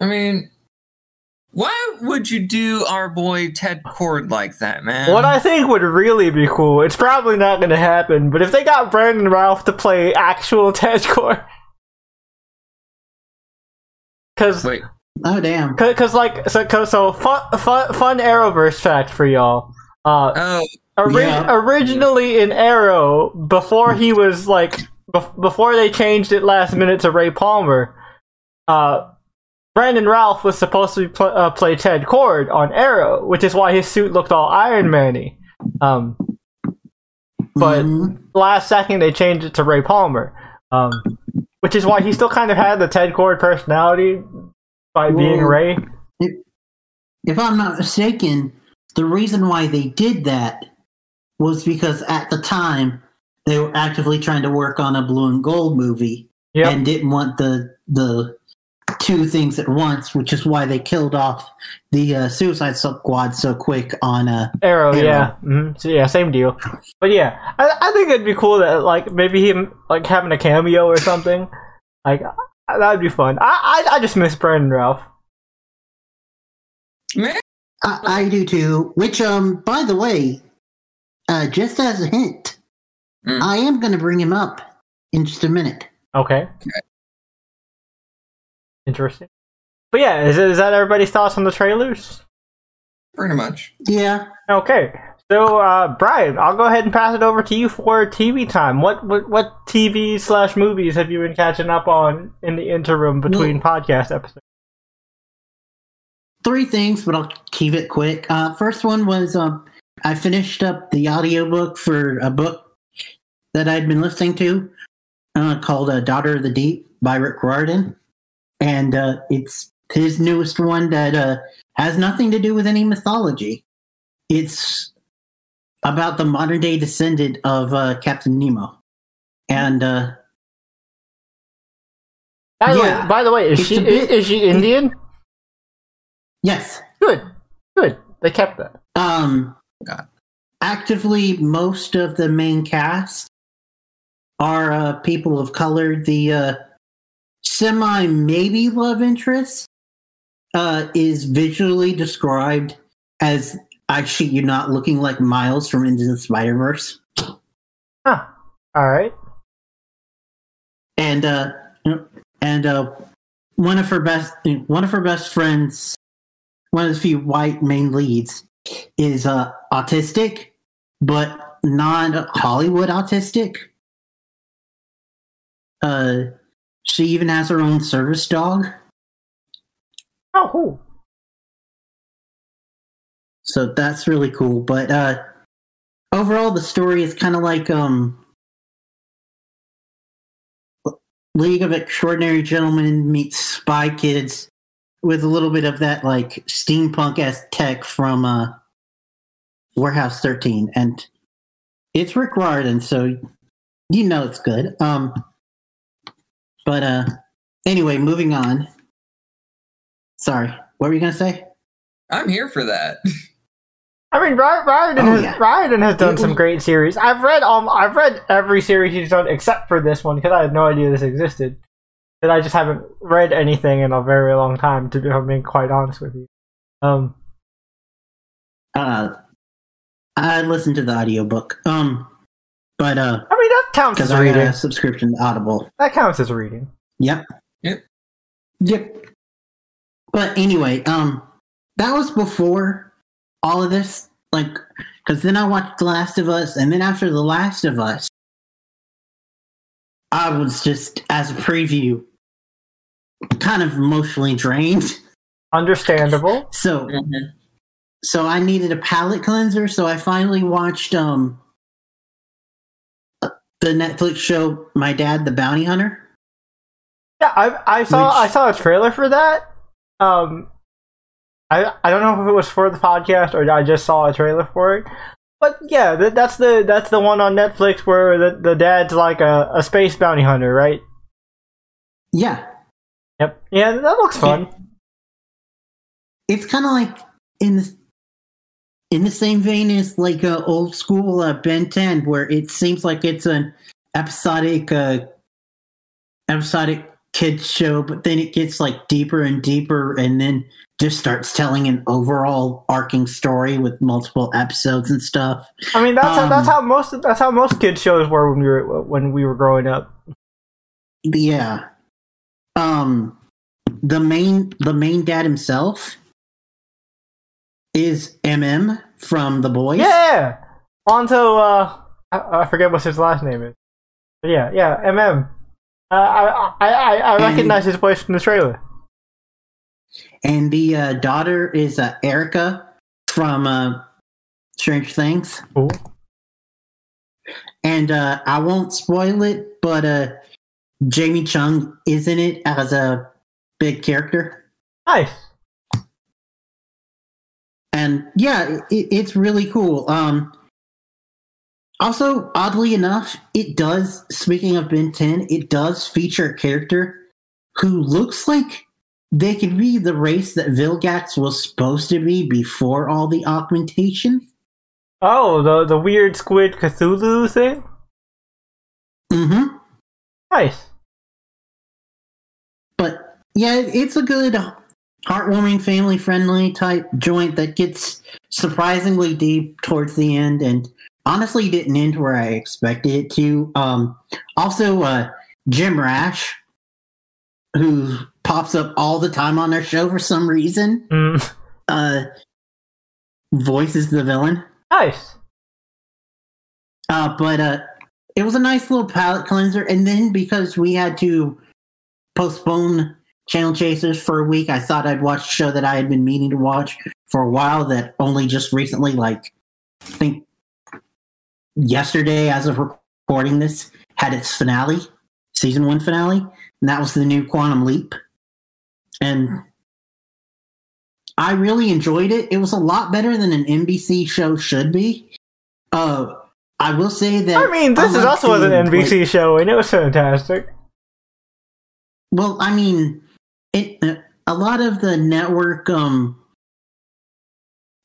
Speaker 2: I mean, why would you do our boy Ted Kord like that, man?
Speaker 1: What I think would really be cool, it's probably not going to happen, but if they got Brandon Routh to play actual Ted Kord. Because,
Speaker 2: wait.
Speaker 3: Oh damn!
Speaker 1: cause, like, so, cause, so fun, fun, fun Arrowverse fact for y'all. Uh,
Speaker 2: Oh,
Speaker 1: ori-
Speaker 3: Yeah.
Speaker 1: originally in Arrow, before he was like, bef- before they changed it last minute to Ray Palmer, uh, Brandon Routh was supposed to pl- uh, play Ted Kord on Arrow, which is why his suit looked all Iron Man-y. Um, but
Speaker 3: Mhm.
Speaker 1: last second they changed it to Ray Palmer, um, which is why he still kind of had the Ted Kord personality by being
Speaker 3: Well-
Speaker 1: Ray.
Speaker 3: if I'm not mistaken, the reason why they did that was because at the time they were actively trying to work on a blue and gold movie
Speaker 1: Yep.
Speaker 3: and didn't want the the two things at once, which is why they killed off the uh, Suicide Squad so quick on uh
Speaker 1: Arrow,
Speaker 3: Arrow.
Speaker 1: yeah, hmm so, yeah, same deal. But yeah, I, I think it'd be cool that like maybe him like having a cameo or something. Like that'd be fun. I I, I just miss Brandon Routh.
Speaker 2: man.
Speaker 3: I, I do too. Which um by the way, uh just as a hint,
Speaker 2: Mm.
Speaker 3: I am gonna bring him up in just a minute.
Speaker 1: Okay. Interesting. But yeah, is, is that everybody's thoughts on the trailers?
Speaker 2: Pretty much.
Speaker 3: Yeah.
Speaker 1: Okay. So, uh, Brian, I'll go ahead and pass it over to you for TV time. What what, what TV slash movies have you been catching up on in the interim between podcast episodes?
Speaker 3: three things, but I'll keep it quick. Uh, first one was um, I finished up the audiobook for a book that I'd been listening to uh, called uh, Daughter of the Deep by Rick Riordan. And uh, it's his newest one that uh, has nothing to do with any mythology. It's about the modern day descendant of uh, Captain Nemo. And uh,
Speaker 1: By the
Speaker 3: Yeah.
Speaker 1: way, by the way, is
Speaker 3: It's
Speaker 1: she
Speaker 3: bit-
Speaker 1: is, she Indian?
Speaker 3: Yes.
Speaker 1: Good, good. They kept that.
Speaker 3: Um,
Speaker 2: God.
Speaker 3: actively, most of the main cast are uh, people of color. The uh, semi maybe love interest uh, is visually described as I shit you not looking like Miles from Into the Spider Verse,
Speaker 1: Huh. All right.
Speaker 3: and uh, and uh, one of her best one of her best friends, one of the few white main leads, is uh, autistic, but non Hollywood autistic. Uh, she even has her own service dog.
Speaker 1: Oh, cool.
Speaker 3: So that's really cool. But uh overall the story is kind of like um League of Extraordinary Gentlemen meets Spy Kids with a little bit of that like steampunk as tech from uh Warehouse 13 and it's Rick Riordan, so you know it's good. Um but uh anyway, moving on. Sorry, what were you gonna say?
Speaker 2: I'm here for that.
Speaker 1: I mean, Ryan, Ryan,
Speaker 3: Oh,
Speaker 1: has,
Speaker 3: yeah.
Speaker 1: Riordan has done some great series. I've read um, I've read every series he's done except for this one because I had no idea this existed. And I just haven't read anything in a very long time. To be, I'm being quite honest with you. Um,
Speaker 3: Uh I listened to the audiobook. Um but uh
Speaker 1: I mean that counts
Speaker 3: because
Speaker 1: as
Speaker 3: I got
Speaker 1: reading.
Speaker 3: a subscription to Audible.
Speaker 1: That counts as a reading.
Speaker 3: Yep.
Speaker 2: Yep.
Speaker 3: Yep. But anyway, um, that was before all of this. Like, because then I watched The Last of Us, and then after The Last of Us, I was just as a preview, kind of emotionally drained.
Speaker 1: Understandable.
Speaker 3: So, so I needed a palate cleanser. So I finally watched um the Netflix show My Dad, the Bounty Hunter.
Speaker 1: Yeah, I I saw
Speaker 3: Which-
Speaker 1: I saw a trailer for that. Um, I I don't know if it was for the podcast or I just saw a trailer for it. But yeah, that, that's the that's the one on Netflix where the, the dad's like a, a space bounty hunter, right?
Speaker 3: Yeah,
Speaker 1: Yep. Yeah, that looks fun.
Speaker 3: it's kind of like in the in the same vein as like a old school uh, Ben 10, where it seems like it's an episodic uh, episodic kids show, but then it gets like deeper and deeper, and then just starts telling an overall arcing story with multiple episodes and stuff.
Speaker 1: I mean, that's how, that's
Speaker 3: Um,
Speaker 1: how most that's how most kids shows were when we were when we were growing up.
Speaker 3: Yeah. Um the main the main dad himself is MM from The Boys.
Speaker 1: Yeah, Lonzo. Uh, I, I forget what his last name is. But yeah, yeah, MM. Uh, I I I, I
Speaker 3: And-
Speaker 1: recognize his voice from the trailer.
Speaker 3: And the uh, daughter is uh, Erica from uh, Strange Things.
Speaker 1: Cool.
Speaker 3: And uh, I won't spoil it, but uh, Jamie Chung is in it as a big character.
Speaker 1: Nice.
Speaker 3: And yeah, it, it's really cool. Um, also, oddly enough, it does, speaking of Ben 10, it does feature a character who looks like they could be the race that Vilgax was supposed to be before all the augmentation.
Speaker 1: Oh, the the weird squid Cthulhu thing.
Speaker 3: Mm-hmm.
Speaker 1: Nice.
Speaker 3: But yeah, it's a good, heartwarming, family friendly type joint that gets surprisingly deep towards the end and honestly didn't end where I expected it to. Um, also, uh, Jim Rash, who pops up all the time on their show for some reason,
Speaker 1: Mm,
Speaker 3: uh, voices the villain.
Speaker 1: nice.
Speaker 3: Uh, but uh, it was a nice little palate cleanser. And then because we had to postpone Channel Chasers for a week, I thought I'd watch a show that I had been meaning to watch for a while that only just recently, like, I think yesterday, as of recording this, had its finale, season one finale. And that was the new Quantum Leap. And I really enjoyed it. It was a lot better than an NBC show should be. Uh, I will say that.
Speaker 1: I mean, this is also an NBC show, and it was fantastic.
Speaker 3: Well, I mean, it. uh, A lot of the network um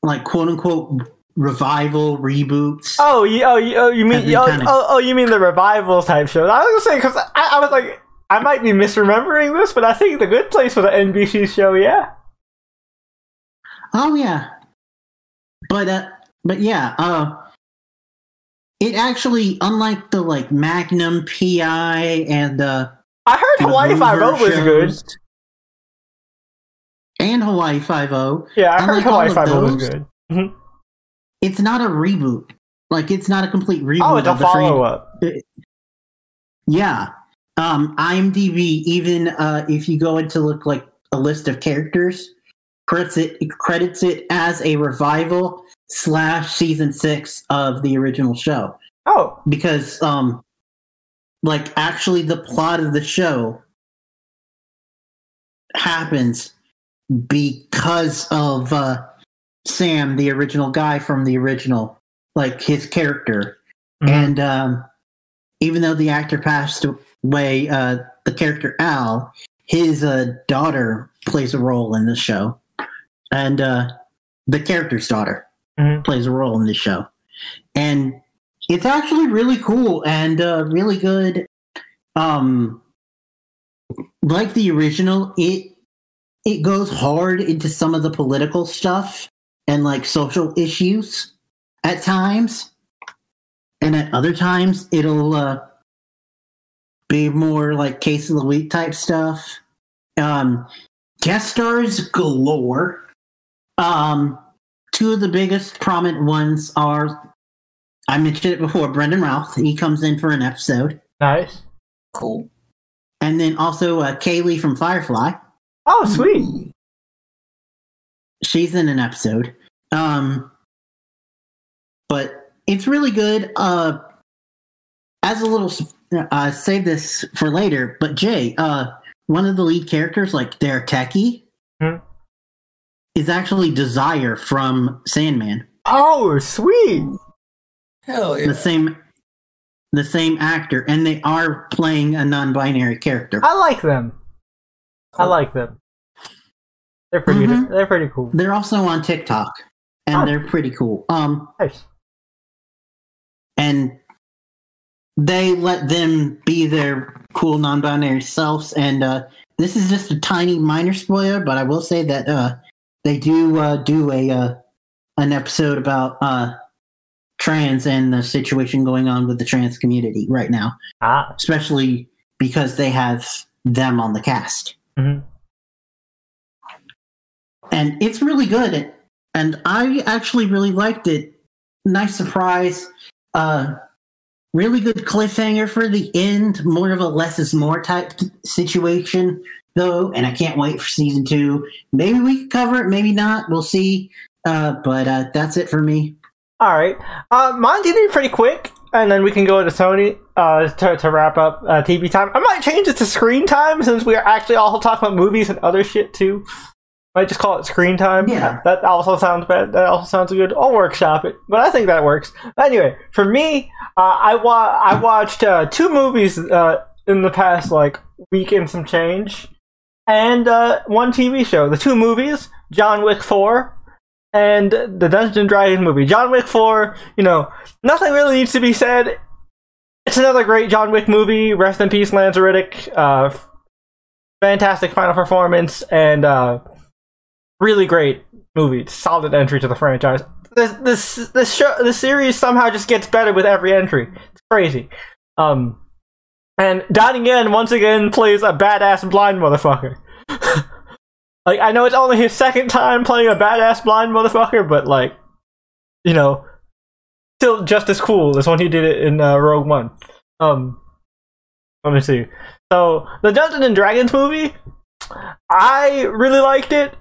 Speaker 3: like quote unquote revival reboots.
Speaker 1: Oh, you, oh, you, oh, you mean oh,
Speaker 3: kinda-
Speaker 1: oh, oh, you mean the revival type shows? I was gonna say because I, I was like, I might be misremembering this, but I think the Good Place was an NBC show. Yeah.
Speaker 3: Oh yeah, but uh, but yeah, uh, it actually unlike the like Magnum PI and uh,
Speaker 1: I heard Hawaii Five O was good.
Speaker 3: And Hawaii Five O.
Speaker 1: Yeah, I heard Hawaii Five O was good. Mhm.
Speaker 3: It's not a reboot. Like it's not a complete reboot.
Speaker 1: Oh, it's a
Speaker 3: of the free-
Speaker 1: follow up.
Speaker 3: Yeah. Um, IMDb, even uh, if you go into look like a list of characters, credits it credits it as a revival slash season six of the original show
Speaker 1: Oh,
Speaker 3: because um, like actually the plot of the show happens because of uh, Sam, the original guy from the original, like his character.
Speaker 1: Mhm.
Speaker 3: And um, even though the actor passed away, uh, the character Al, his uh, daughter plays a role in the show, and uh, the character's daughter
Speaker 1: Mhm.
Speaker 3: plays a role in the show, and it's actually really cool and uh, really good. Um, like the original, it it goes hard into some of the political stuff and like social issues at times and at other times it'll uh, be more like case of the week type stuff. Um, guest stars galore. Um, two of the biggest prominent ones are I mentioned it before. Brandon Routh, he comes in for an episode,
Speaker 1: nice.
Speaker 2: Cool.
Speaker 3: and then also uh, Kaylee from Firefly.
Speaker 1: Oh, sweet.
Speaker 3: she's in an episode. Um, but it's really good. Uh, as a little, uh, save this for later. But Jay, uh, one of the lead characters, like their techie,
Speaker 1: Hmm.
Speaker 3: is actually Desire from Sandman.
Speaker 1: Oh, sweet.
Speaker 2: Hell yeah.
Speaker 3: The same, the same actor, and they are playing a non-binary character.
Speaker 1: I like them. I like them. They're pretty.
Speaker 3: Mhm.
Speaker 1: They're pretty cool.
Speaker 3: They're also on TikTok, and
Speaker 1: Oh.
Speaker 3: they're pretty cool. Um,
Speaker 1: Nice.
Speaker 3: and they let them be their cool non-binary selves and uh, this is just a tiny minor spoiler but i will say that uh, they do uh, do a uh, an episode about uh, trans and the situation going on with the trans community right now
Speaker 1: Ah.
Speaker 3: especially because they have them on the cast
Speaker 1: Mhm.
Speaker 3: And it's really good. And i actually really liked it. Nice surprise. Uh really good cliffhanger for the end. More of a less is more type situation though. And i can't wait for season two. Maybe we can cover it maybe not. We'll see. Uh but uh that's it for me.
Speaker 1: All right. Uh, be pretty quick, and then we can go to Sony uh, to, to wrap up uh, TV time. I might change it to screen time since we are actually all talking about movies and other shit too. Might just call it screen time.
Speaker 3: Yeah.
Speaker 1: That also sounds bad. That also sounds good. I'll workshop it, but I think that works. Anyway, for me, uh, I wa- I watched uh, two movies uh, in the past like week and some change, and uh, one TV show. The two movies: John Wick Four and the Dungeons and Dragons movie. John Wick 4, you know, nothing really needs to be said. It's another great John Wick movie. Rest in peace, Lance Reddick. Uh, fantastic final performance and uh, really great movie. Solid entry to the franchise. This this this show this series somehow just gets better with every entry. It's crazy. Um, and Donnie Yen once again plays a badass blind motherfucker. Like I know it's only his second time playing a badass blind motherfucker, but like, you know, still just as cool as when he did it in uh, Rogue One. Um, let me see. So the Dungeons and Dragons movie, I really liked it.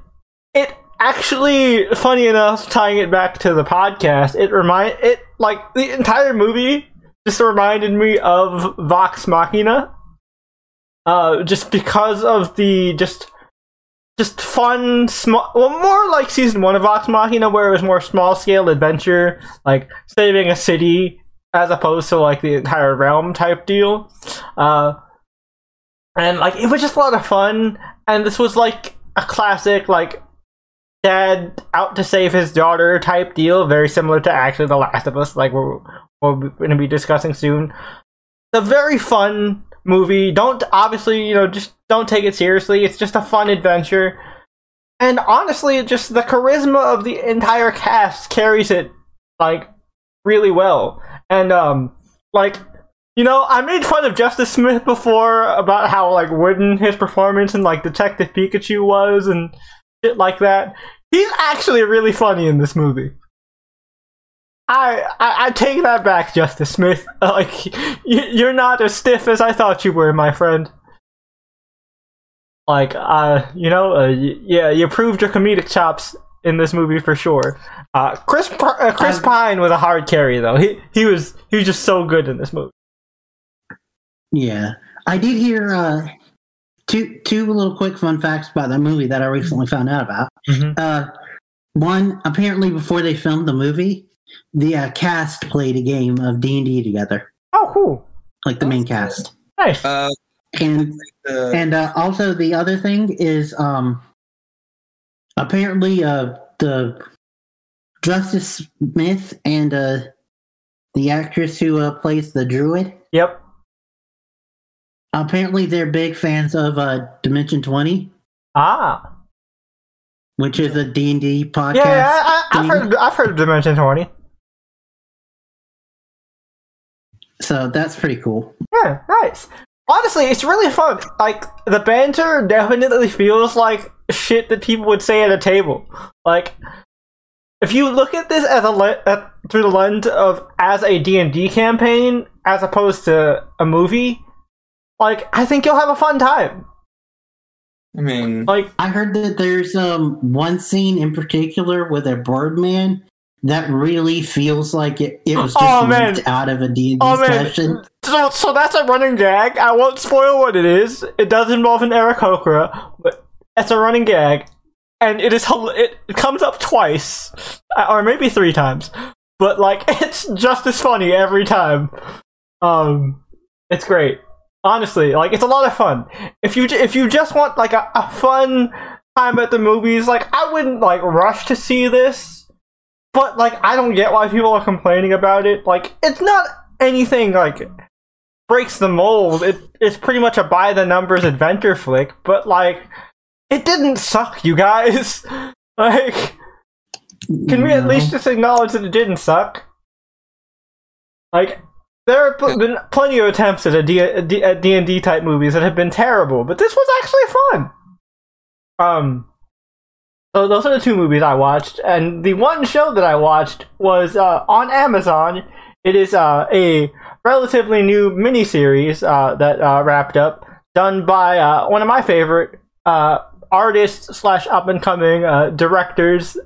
Speaker 1: It actually, funny enough, tying it back to the podcast, it remind it like the entire movie just reminded me of Vox Machina. Uh, just because of the just just fun, small, well, more like season one of Vox Machina, where it was more small scale adventure, like saving a city as opposed to like the entire realm type deal. Uh, and like it was just a lot of fun, and this was like a classic, like dad out to save his daughter type deal, very similar to actually The Last of Us, like we're, we're going to be discussing soon. It's a very fun movie. Don't obviously, you know, just don't take it seriously. It's just a fun adventure. And honestly, just the charisma of the entire cast carries it like really well. And um like you know, I made fun of Justice Smith before about how like wooden his performance in like Detective Pikachu was and shit like that. He's actually really funny in this movie. I I, I take that back, Justice Smith. Like you, you're not as stiff as I thought you were, my friend. Like uh, you know, uh, y- yeah, you proved your comedic chops in this movie for sure. Uh, Chris uh, Chris
Speaker 3: Um,
Speaker 1: Pine was a hard carry though. He he was he was just so good in this movie.
Speaker 3: Yeah, I did hear uh, two two little quick fun facts about that movie that I recently found out about. Uh, one, apparently, before they filmed the movie, the uh, cast played a game of D and D together,
Speaker 1: Oh, cool,
Speaker 3: like the main cast.
Speaker 1: nice.
Speaker 2: Uh,
Speaker 3: And and uh, also the other thing is, um, apparently, uh, the Justice Smith and uh, the actress who uh, plays the druid.
Speaker 1: yep.
Speaker 3: Apparently, they're big fans of uh, Dimension Twenty.
Speaker 1: Ah,
Speaker 3: which is a D&D podcast.
Speaker 1: yeah, I, I've heard I've heard of Dimension Twenty.
Speaker 3: So that's pretty cool.
Speaker 1: Yeah, nice. Honestly, it's really fun. Like the banter definitely feels like shit that people would say at a table. Like if you look at this as a le- at, through the lens of as a D&D campaign as opposed to a movie, like I think you'll have a fun time.
Speaker 2: I mean,
Speaker 1: Like
Speaker 3: I heard that there's um one scene in particular with a Birdman that really feels like it, it was just
Speaker 1: Oh, man.
Speaker 3: out of a D&D
Speaker 1: Oh man,
Speaker 3: session.
Speaker 1: so so that's a running gag. I won't spoil what it is. It does involve an Eric Okra, but it's a running gag, and it is hel- it, it comes up twice, uh, or maybe three times. But like, it's just as funny every time. Um, it's great. Honestly, like it's a lot of fun. If you if you just want like a, a fun time at the movies, like I wouldn't like rush to see this. But like I don't get why people are complaining about it. Like it's not anything like breaks the mold. It it's pretty much a by the numbers adventure flick, but like it didn't suck, you guys. like can we at least just acknowledge that it didn't suck? Like there have been plenty of attempts at a D at D at D&D type movies that have been terrible, but this was actually fun. Um so those are the two movies I watched, and the one show that I watched was uh, on Amazon. It is uh, a relatively new miniseries uh, that uh, wrapped up, done by uh, one of my favorite uh, artists slash up and coming uh, directors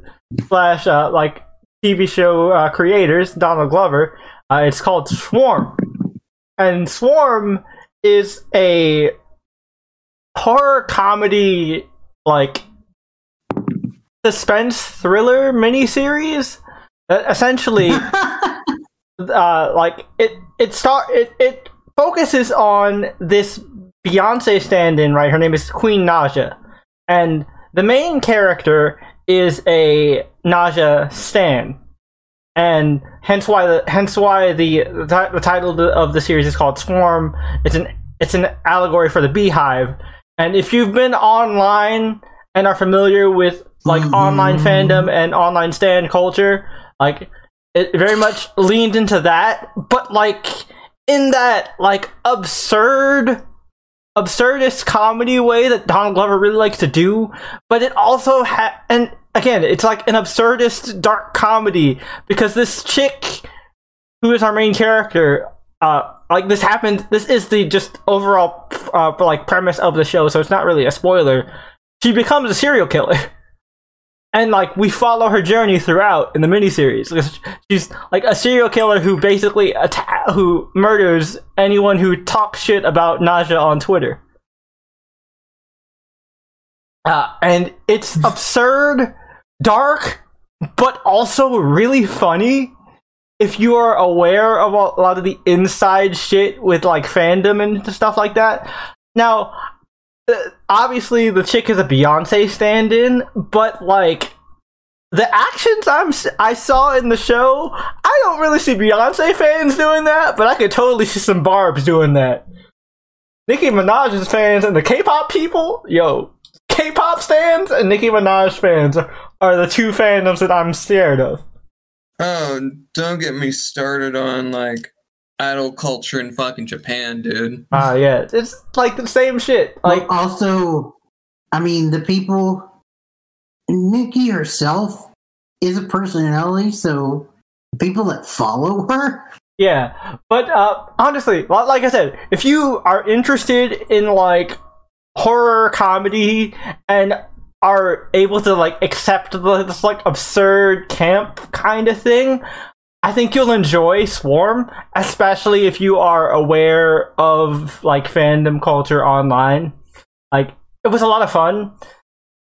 Speaker 1: slash uh, like TV show uh, creators, Donald Glover. Uh, it's called Swarm, and Swarm is a horror comedy like suspense thriller miniseries. Uh, essentially, uh, like it it start it, it focuses on this Beyonce stand-in, right? Her name is Queen Ni'Jah, and the main character is a Ni'Jah stan, and hence why the hence why the the, the title of the, series is called Swarm. It's an it's an allegory for the beehive, and if you've been online and are familiar with like
Speaker 3: Mhm.
Speaker 1: online fandom and online stand culture, like it very much leaned into that, but like in that like absurd absurdist comedy way that Donald Glover really likes to do, but it also ha and again, it's like an absurdist dark comedy because this chick who is our main character uh like this happened this is the just overall uh like premise of the show so it's not really a spoiler. She becomes a serial killer. And like we follow her journey throughout in the miniseries. She's like a serial killer who basically atta- who murders anyone who talks shit about Ni'Jah on Twitter. Uh, and it's absurd, dark, but also really funny. If you are aware of a lot of the inside shit with like fandom and stuff like that. Now, uh, obviously the chick is a Beyonce stand-in, but like the actions I'm I saw in the show, I don't really see Beyonce fans doing that, but I could totally see some Barb's doing that. Nicki Minaj's fans and the K-pop people, yo, K-pop stands and Nicki Minaj fans are, are the two fandoms that I'm scared of.
Speaker 2: Oh, don't get me started on like idol culture in fucking Japan, dude.
Speaker 1: Ah, yeah, it's like the same shit. Like,
Speaker 3: Like also, I mean, the people. Nicki herself is a personality, so people that follow her.
Speaker 1: Yeah, but uh, honestly, li- like I said, if you are interested in like horror comedy and are able to like accept the, this like absurd camp kind of thing, I think you'll enjoy Swarm, especially if you are aware of like fandom culture online. Like it was a lot of fun.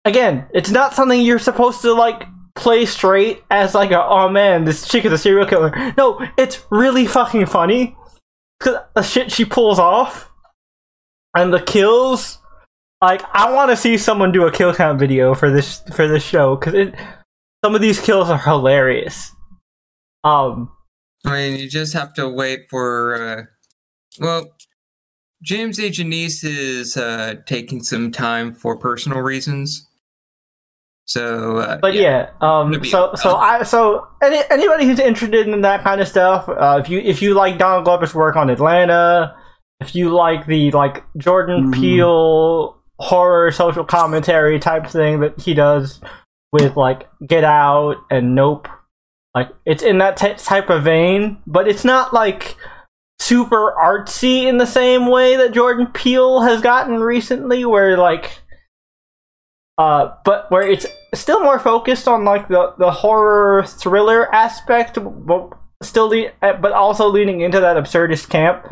Speaker 1: Again, it's not something you're supposed to like play straight as like a oh man this chick is a serial killer no it's really fucking funny because the shit she pulls off and the kills like i want to see someone do a kill count video for this for this show because it some of these kills are hilarious um
Speaker 2: I mean, you just have to wait for. Uh, well, James A. Janice is uh, taking some time for personal reasons. So, uh,
Speaker 1: but yeah, um so
Speaker 2: a-
Speaker 1: so i so any, anybody who's interested in that kind of stuff uh if you if you like donald glover's work on atlanta if you like the like jordan
Speaker 3: Mhm.
Speaker 1: peele horror social commentary type thing that he does with like get out and nope like it's in that t- type of vein but it's not like super artsy in the same way that jordan peele has gotten recently where like uh, but where it's still more focused on like the, the horror thriller aspect, but still, le- uh, but also leaning into that absurdist camp.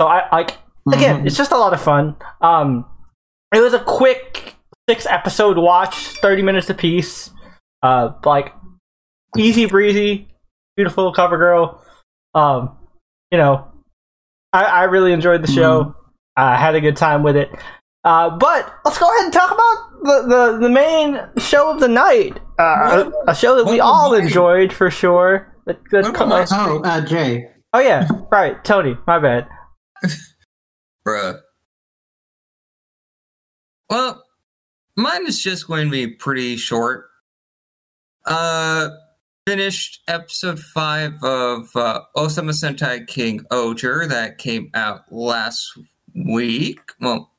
Speaker 1: So I like again,
Speaker 3: Mhm.
Speaker 1: it's just a lot of fun. Um, it was a quick six episode watch, thirty minutes apiece. Uh, like easy breezy, beautiful cover girl. Um, you know, I, I really enjoyed the show. I had a good time with it. Uh, but let's go ahead and talk about the, the, the main show of the night. Uh, a, a show that we all enjoyed for sure. That, that
Speaker 2: What
Speaker 1: co-
Speaker 2: about my-
Speaker 3: Oh, uh, Jay.
Speaker 1: oh yeah, right, Tony. My bad.
Speaker 2: bruh. Well, mine is just going to be pretty short. Uh, finished episode five of uh, Osama Sentai King Oger that came out last week. Well,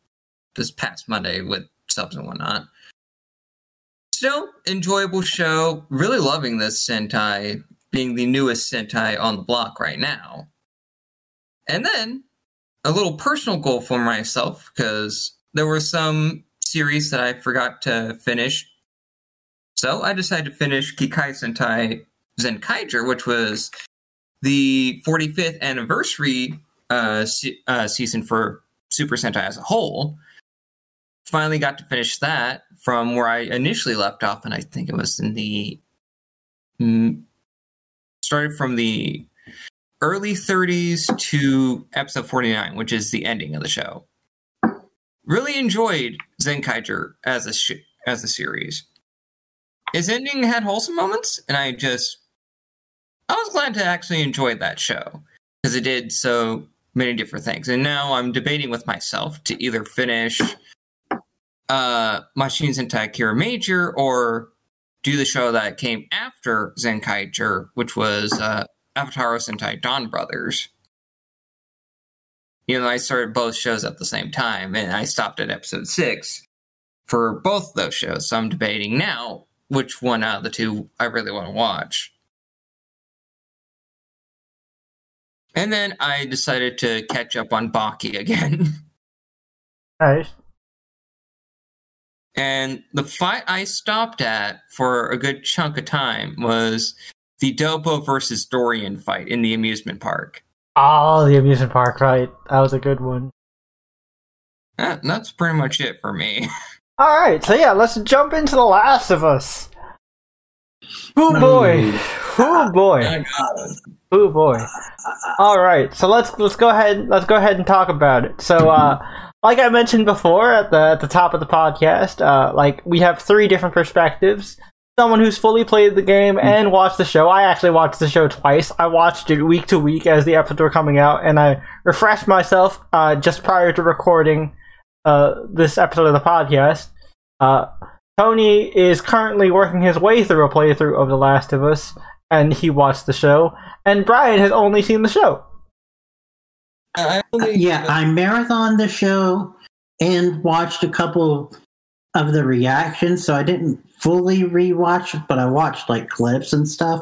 Speaker 2: this past Monday with subs and whatnot. Still, enjoyable show. Really loving this Sentai, being the newest Sentai on the block right now. And then a little personal goal for myself because there were some series that I forgot to finish. So I decided to finish Kikai Sentai Zenkaiger, which was the 45th anniversary uh, se- uh, season for Super Sentai as a whole. Finally got to finish that from where I initially left off, and I think it was in the. Mm, started from the early 30s to episode 49, which is the ending of the show. Really enjoyed Zenkaiger as a sh- as a series. Its ending had wholesome moments, and I just I was glad to actually enjoy that show because it did so many different things. And now I'm debating with myself to either finish uh Mashin Sentai Kiramager or do the show that came after Zenkaiger, which was uh Avataro Sentai Donbrothers. You know, I started both shows at the same time, and I stopped at episode six for both those shows. So I'm debating now which one out of the two I really want to watch. And then I decided to catch up on Baki again.
Speaker 1: Nice.
Speaker 2: And the fight I stopped at for a good chunk of time was the Doppo versus Dorian fight in the amusement park.
Speaker 1: Oh, the amusement park, right? That was a good one.
Speaker 2: That, that's pretty much it for me.
Speaker 1: All right, so yeah, let's jump into The Last of Us. Oh boy, oh boy, oh boy. All right, so let's let's go ahead let's go ahead and talk about it. So, uh, like I mentioned before at the at the top of the podcast, uh, like we have three different perspectives. Someone who's fully played the game and watched the show. I actually watched the show twice. I watched it week to week as the episodes were coming out, and I refreshed myself uh, just prior to recording uh, this episode of the podcast. Uh, Tony is currently working his way through a playthrough of The Last of Us, and he watched the show. And Brian has only seen the show.
Speaker 3: Uh, yeah, I marathoned the show and watched a couple of the reactions, so I didn't fully rewatch it, but I watched like clips and stuff.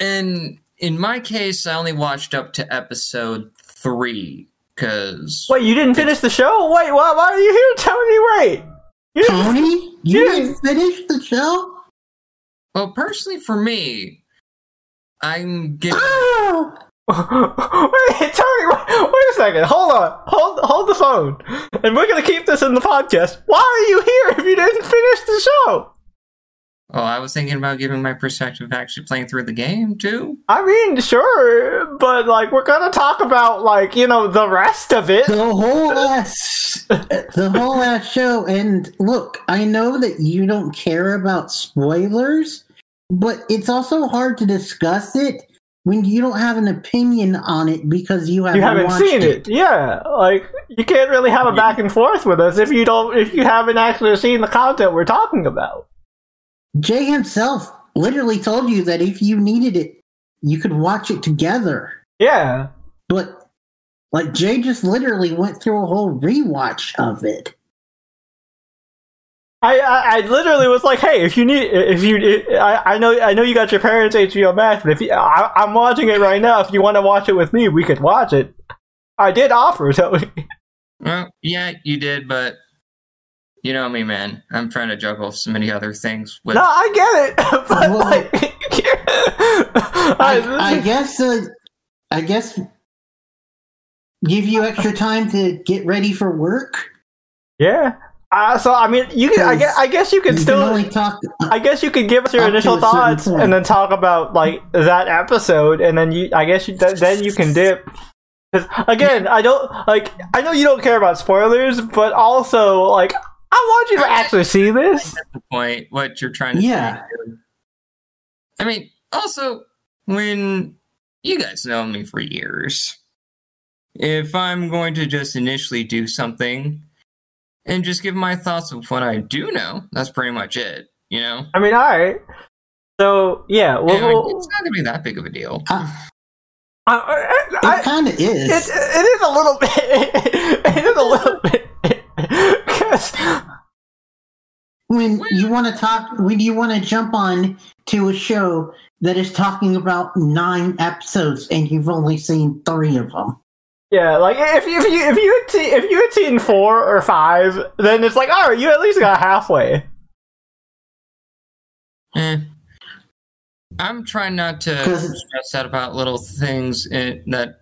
Speaker 2: and in my case, I only watched up to episode three because
Speaker 1: Wait, you didn't finish the show? Wait, why, why are you here, Tony? Wait. You didn't-
Speaker 3: Tony, you
Speaker 1: You
Speaker 3: didn't finish the show?
Speaker 2: well, personally for me, I'm getting.
Speaker 3: Oh! Ah!
Speaker 1: Wait, Tony, wait, wait a second. Hold on. Hold hold the phone. And we're gonna keep this in the podcast. Why are you here if you didn't finish the show?
Speaker 2: Oh, I was thinking about giving my perspective of actually playing through the game too.
Speaker 1: I mean, sure, but like we're gonna talk about like, you know, the rest of it.
Speaker 3: The whole ass, the whole ass show. And look, I know that you don't care about spoilers, but it's also hard to discuss it when you don't have an opinion on it because you haven't,
Speaker 1: You haven't
Speaker 3: watched
Speaker 1: seen it. Yeah. Like you can't really have a back and forth with us if you don't if you haven't actually seen the content we're talking about.
Speaker 3: Jay himself literally told you that if you needed it, you could watch it together.
Speaker 1: Yeah.
Speaker 3: But like Jay just literally went through a whole rewatch of it.
Speaker 1: I, I, I literally was like, hey, if you need, if you, I, I know, I know you got your parents' HBO Max, but if you, I, I'm watching it right now, if you want to watch it with me, we could watch it. I did offer, so
Speaker 2: Well, yeah, you did, but you know me, man. I'm trying to juggle so many other things with.
Speaker 1: no, I get it. but
Speaker 3: Well,
Speaker 1: like,
Speaker 3: I,
Speaker 1: I,
Speaker 3: I guess uh, I guess give you extra time to get ready for work.
Speaker 1: yeah. Uh, so I mean, you can, I guess, I guess you
Speaker 3: You
Speaker 1: could
Speaker 3: can
Speaker 1: still,
Speaker 3: only talk.
Speaker 1: I guess you could give us your initial thoughts
Speaker 3: point.
Speaker 1: and then talk about like that episode, and then you, I guess you, th- then you can dip. 'Cause, again, I don't like. I know you don't care about spoilers, but also like I want you to actually see this.
Speaker 2: the point what you're trying to
Speaker 3: Yeah.
Speaker 2: say. I mean, also when you guys know me for years, if I'm going to just initially do something and just give my thoughts of what I do know, that's pretty much it. You know,
Speaker 1: I mean, all right. So yeah, well,
Speaker 2: like,
Speaker 1: well,
Speaker 2: it's not gonna be that big of a deal.
Speaker 3: Uh,
Speaker 1: I, I,
Speaker 3: it kind of is.
Speaker 1: it, it is a little bit. It is a little bit because
Speaker 3: when you want to talk, when you want to jump on to a show that is talking about nine episodes and you've only seen three of them.
Speaker 1: Yeah, like if you if you if you had seen, if you had seen four or five, then it's like all right, you at least got halfway.
Speaker 2: Eh. I'm trying not to stress out about little things in, that.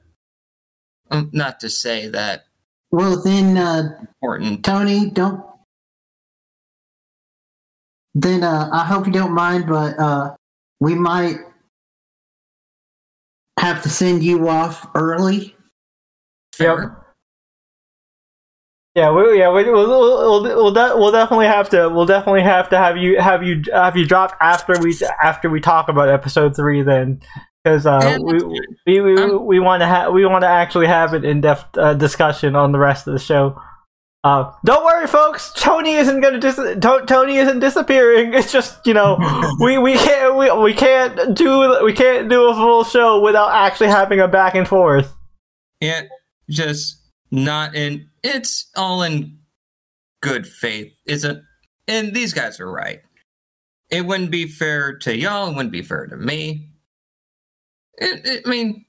Speaker 2: Um, not to say that
Speaker 3: Well, then, uh,
Speaker 2: important.
Speaker 3: Tony, don't. Then uh, I hope you don't mind, but uh, we might have to send you off early.
Speaker 2: Fair.
Speaker 1: Yeah, we, yeah, we, we'll, we'll, we'll, de- we'll definitely have to we'll definitely have to have you have you have you dropped after we after we talk about episode three then because uh, we we we,
Speaker 2: Um,
Speaker 1: we want to have we want to actually have an in depth uh, discussion on the rest of the show. Uh, don't worry, folks. Tony isn't gonna dis- to- Tony isn't disappearing. It's just you know we, we can't we, we can't do we can't do a full show without actually having a back and forth.
Speaker 2: Yeah, just not in. It's all in good faith. Isn't? And these guys are right. It wouldn't be fair to y'all. It wouldn't be fair to me. It, it, I mean,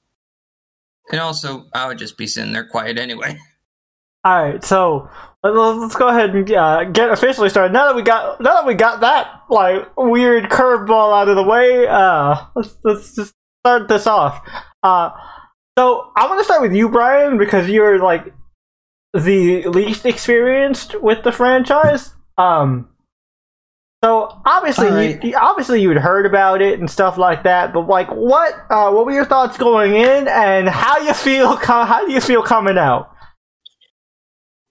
Speaker 2: and also, I would just be sitting there quiet anyway.
Speaker 1: All right, so let- let's go ahead and uh, get officially started. Now that we got now that we got that like weird curveball out of the way, uh, let's let's just start this off. Uh, so I want to start with you, Brian, because you're like the least experienced with the franchise. Um, so obviously,
Speaker 3: right.
Speaker 1: you, obviously you'd heard about it and stuff like that. But like, what uh, what were your thoughts going in, and how you feel? How do you feel coming out?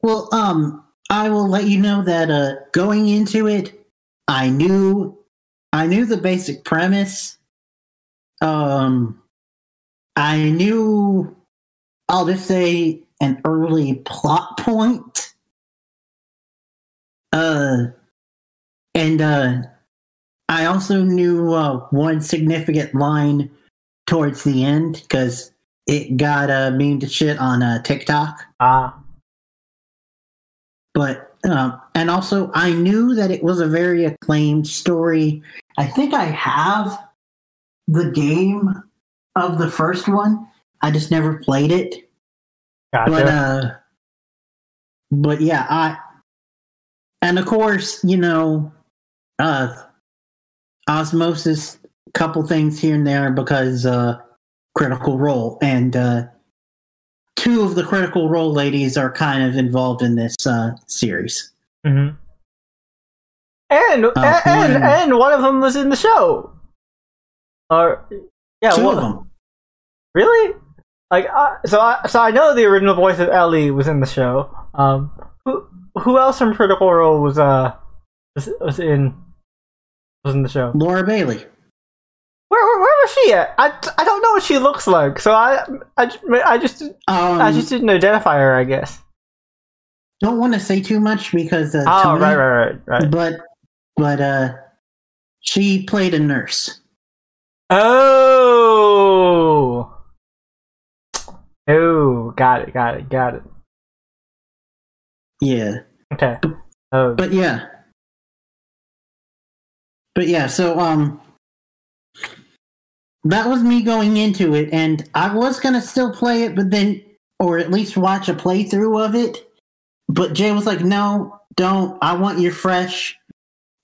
Speaker 3: Well, um, I will let you know that uh, going into it, I knew I knew the basic premise. Um I knew I'll just say an early plot point. Uh and uh I also knew uh, one significant line towards the end because it got uh, memed to shit on uh, TikTok.
Speaker 1: Ah,
Speaker 3: But um, and also I knew that it was a very acclaimed story. I think I have the game of the first one. I just never played it.
Speaker 1: gotcha.
Speaker 3: But uh but yeah, I and of course, you know, uh osmosis a couple things here and there because uh critical role and uh two of the critical role ladies are kind of involved in this uh series.
Speaker 1: hmm And, and and
Speaker 3: one-
Speaker 1: and one of them was in the show. Or yeah,
Speaker 3: two
Speaker 1: one
Speaker 3: of them.
Speaker 1: Really? Like, uh, so I so I know the original voice of Ellie was in the show. Um, who who else from Critical Role was uh was, was in was in the show?
Speaker 3: Laura Bailey.
Speaker 1: Where, where where was she at? I, I don't know what she looks like. So I I, I just
Speaker 3: Um,
Speaker 1: I just didn't identify her. I guess.
Speaker 3: don't want to say too much because uh,
Speaker 1: Oh
Speaker 3: Tony,
Speaker 1: right right right right.
Speaker 3: but but uh she played a nurse.
Speaker 1: Oh. Oh, got it, got it, got it.
Speaker 3: Yeah.
Speaker 1: Okay. Oh,
Speaker 3: But yeah. But yeah, so um that was me going into it and I was going to still play it but then or at least watch a playthrough of it. But Jay was like, "No, don't. I want you fresh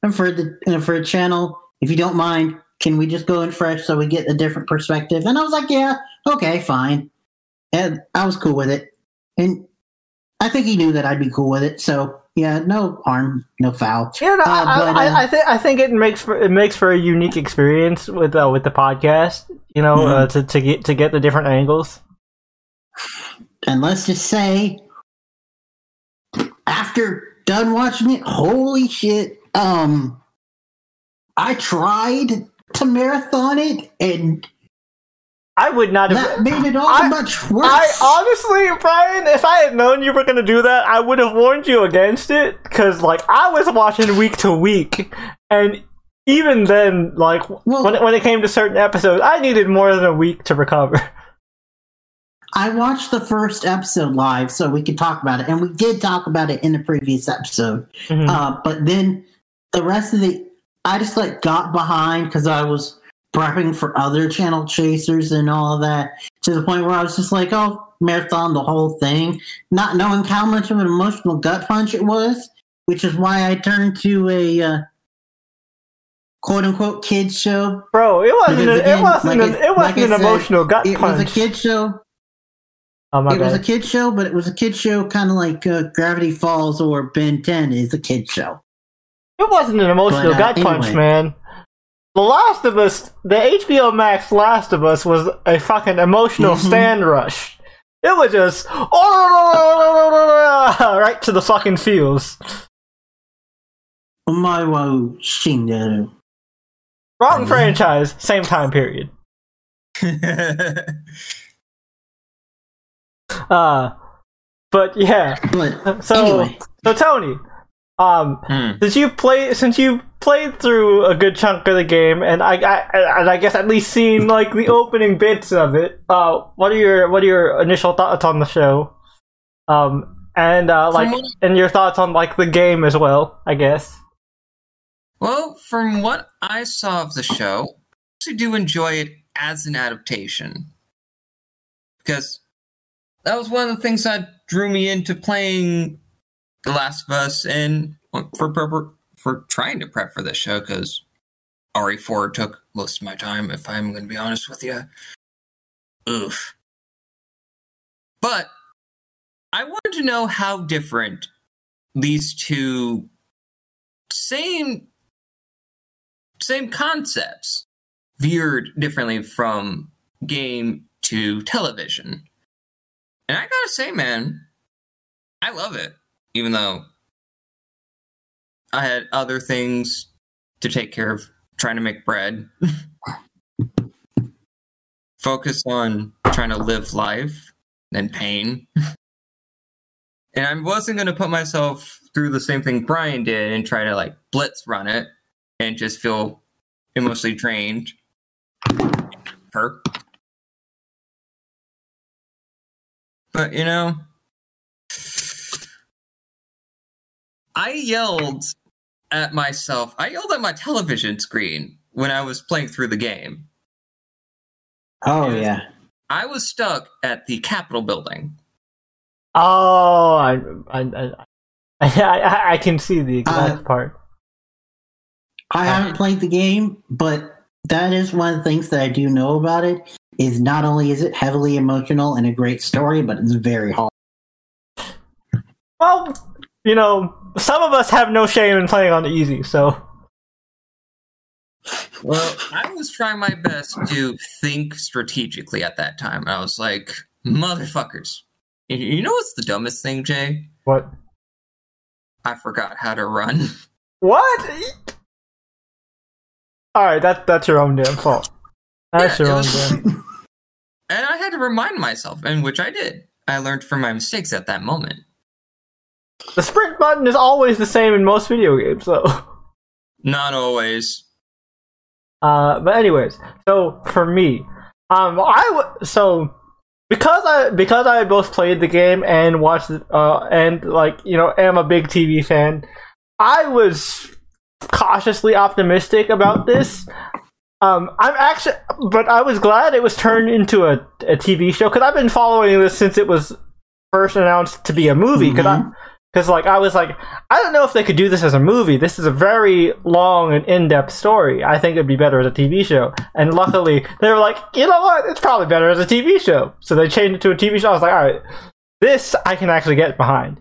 Speaker 3: and for the and for a channel. If you don't mind, can we just go in fresh so we get a different perspective?" And I was like, "Yeah, okay, fine." And I was cool with it. And I think he knew that I'd be cool with it. So, yeah, no harm, no foul.
Speaker 1: Yeah, no,
Speaker 3: Uh,
Speaker 1: I,
Speaker 3: but, uh,
Speaker 1: I think I think it makes for it makes for a unique experience with uh, with the podcast. You know, uh, to to get to get the different angles.
Speaker 3: And let's just say, after done watching it, holy shit! Um, I tried to marathon it, and
Speaker 1: I would not have.
Speaker 3: that made it all
Speaker 1: I-
Speaker 3: much worse.
Speaker 1: I honestly, Brian, if I had known you were gonna do that, I would have warned you against it. Cause like I was watching week to week, and even then, like
Speaker 3: Well-
Speaker 1: when it, when it came to certain episodes, I needed more than a week to recover.
Speaker 3: I watched the first episode live, so we could talk about it, and we did talk about it in the previous episode.
Speaker 1: Mhm.
Speaker 3: Uh, but then the rest of the, I just like got behind because I was prepping for other channel chasers and all that to the point where I was just like, oh, marathon the whole thing, not knowing how much of an emotional gut punch it was, which is why I turned to a uh, quote unquote kids show.
Speaker 1: Bro, it wasn't. An,
Speaker 3: again,
Speaker 1: it wasn't.
Speaker 3: like
Speaker 1: an,
Speaker 3: I-
Speaker 1: it wasn't
Speaker 3: like
Speaker 1: an
Speaker 3: said,
Speaker 1: emotional gut
Speaker 3: It
Speaker 1: punch.
Speaker 3: It was a kid show.
Speaker 1: oh my God.
Speaker 3: it was a kid show, but it was a kid show kind of like uh, Gravity Falls or Ben 10 is a kid show.
Speaker 1: It wasn't an emotional
Speaker 3: But, uh,
Speaker 1: gut punch, man. The Last of Us, the HBO Max Last of Us was a fucking emotional
Speaker 3: Mhm.
Speaker 1: stand rush. It was just right to the fucking feels.
Speaker 3: Shinderu.
Speaker 1: Wrong
Speaker 3: Mhm.
Speaker 1: franchise, same time period. Uh, but yeah.
Speaker 3: But
Speaker 1: So,
Speaker 3: anyway,
Speaker 1: so Tony, um,
Speaker 2: Hmm.
Speaker 1: since you play since you played through a good chunk of the game and I, I and I guess at least seen like the opening bits of it uh what are your what are your initial thoughts on the show um and uh like
Speaker 2: what-
Speaker 1: and your thoughts on like the game as well I guess
Speaker 2: Well, from what I saw of the show, I actually do enjoy it as an adaptation. Because that was one of the things that drew me into playing The Last of Us and for for, for trying to prep for this show because RE4 took most of my time, if I'm going to be honest with you. Oof. But I wanted to know how different these two same same concepts veered differently from game to television. And I gotta say, man, I love it. Even though I had other things to take care of trying to make bread. Focus on trying to live life and pain. and I wasn't going to put myself through the same thing Brian did and try to like blitz run it and just feel emotionally drained. Her. But you know, I yelled at myself. I yelled at my television screen when I was playing through the game.
Speaker 3: Oh
Speaker 2: Yes.
Speaker 3: yeah.
Speaker 2: I was stuck at the Capitol building.
Speaker 1: Oh, I, I, I, I, I can see the exact
Speaker 3: Uh,
Speaker 1: part.
Speaker 3: I haven't played the game, but that is one of the things that I do know about it. Is not only is it heavily emotional and a great story, but it's very hard.
Speaker 1: Well, you know, some of us have no shame in playing on easy, so
Speaker 2: Well, I was trying my best to think strategically at that time. I was like, motherfuckers. You- know what's the dumbest thing, Jay?
Speaker 1: what?
Speaker 2: I forgot how to run.
Speaker 1: What? All right, that that's your own damn fault. That's
Speaker 2: Yeah,
Speaker 1: your own
Speaker 2: was-
Speaker 1: damn.
Speaker 2: And I had to remind myself, and which I did. I learned from my mistakes at that moment.
Speaker 1: The sprint button is always the same in most video games, though.
Speaker 2: Not always.
Speaker 1: Uh, but anyways, so for me, um, I w- so because I because I both played the game and watched it, uh, and like you know am a big TV fan, I was cautiously optimistic about this. Um, I'm actually, but I was glad it was turned into a, a TV show because I've been following this since it was first announced to be a movie. Because I, because like I was like, I don't know if they could do this as a movie. This is a very long and in-depth story. I think it'd be better as a TV show. And luckily, they were like, you know what? It's probably better as a TV show. So they changed it to a TV show. I was like, all right, this I can actually get behind.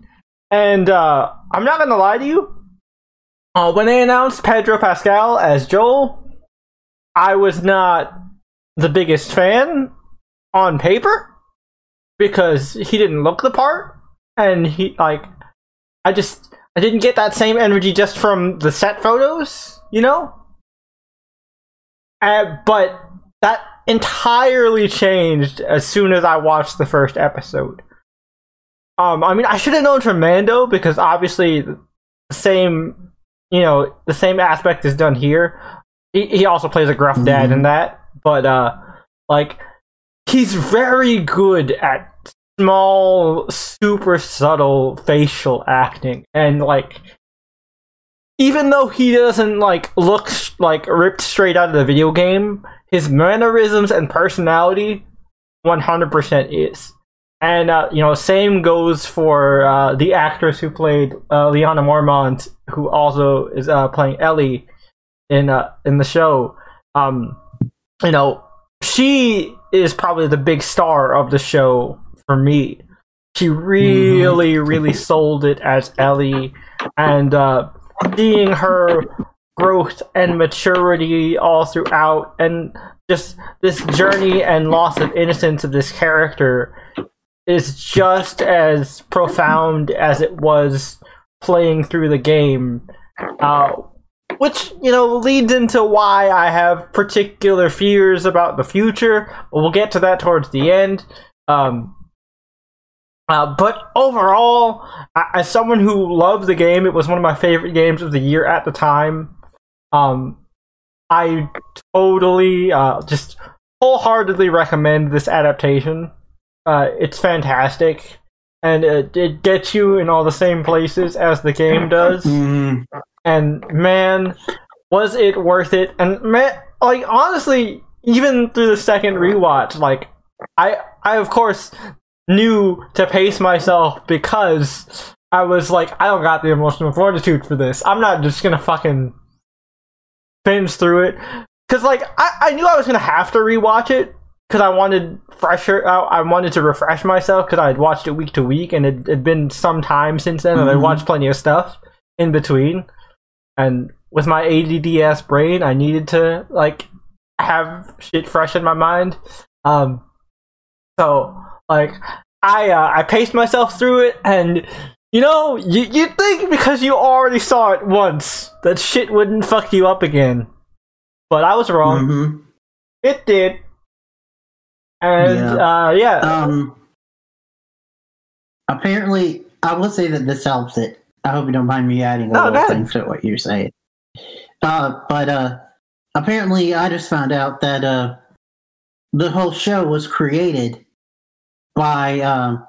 Speaker 1: And uh, I'm not gonna lie to you. Uh, when they announced Pedro Pascal as Joel, I was not the biggest fan on paper because he didn't look the part, and he like I just I didn't get that same energy just from the set photos, you know. Uh, but that entirely changed as soon as I watched the first episode. Um, I mean, I should have known from Mando because obviously the same, you know, the same aspect is done here. He, he also plays a gruff dad in that, but uh, like he's very good at small, super subtle facial acting, and like even though he doesn't like look like ripped straight out of the video game, his mannerisms and personality 100% is. And uh, you know, same goes for uh, the actress who played uh, Lyanna Mormont, who also is uh, playing Ellie in uh, in the show. Um, you know, she is probably the big star of the show for me. She really, really sold it as Ellie, and uh, seeing her growth and maturity all throughout, and just this journey and loss of innocence of this character is just as profound as it was playing through the game. Uh, which you know leads into why I have particular fears about the future. But we'll get to that towards the end. Um, uh, but overall, as someone who loved the game, it was one of my favorite games of the year at the time. Um, I totally, uh, just wholeheartedly recommend this adaptation. Uh, it's fantastic, and it, it gets you in all the same places as the game does
Speaker 3: Mhm.
Speaker 1: and man, was it worth it? And man, like honestly, even through the second rewatch, like I, I of course knew to pace myself because I was like, I don't got the emotional fortitude for this. I'm not just gonna fucking binge through it because like I, I knew I was gonna have to rewatch it because I wanted fresher. I, I wanted to refresh myself because I had watched it week to week, and it had been some time since then, and I
Speaker 3: Mhm.
Speaker 1: watched plenty of stuff in between. And with my ADD ass brain, I needed to like have shit fresh in my mind. Um, so like I uh, I paced myself through it, and You know, you you'd think because you already saw it once that shit wouldn't fuck you up again. But I was wrong.
Speaker 3: Mhm.
Speaker 1: It did. And
Speaker 3: Yeah.
Speaker 1: uh yeah.
Speaker 3: Um. Apparently, I will say that this helps it. I hope you don't mind me adding a
Speaker 1: No,
Speaker 3: little thing to what you're saying. Uh, but uh, apparently, I just found out that uh, the whole show was created by um,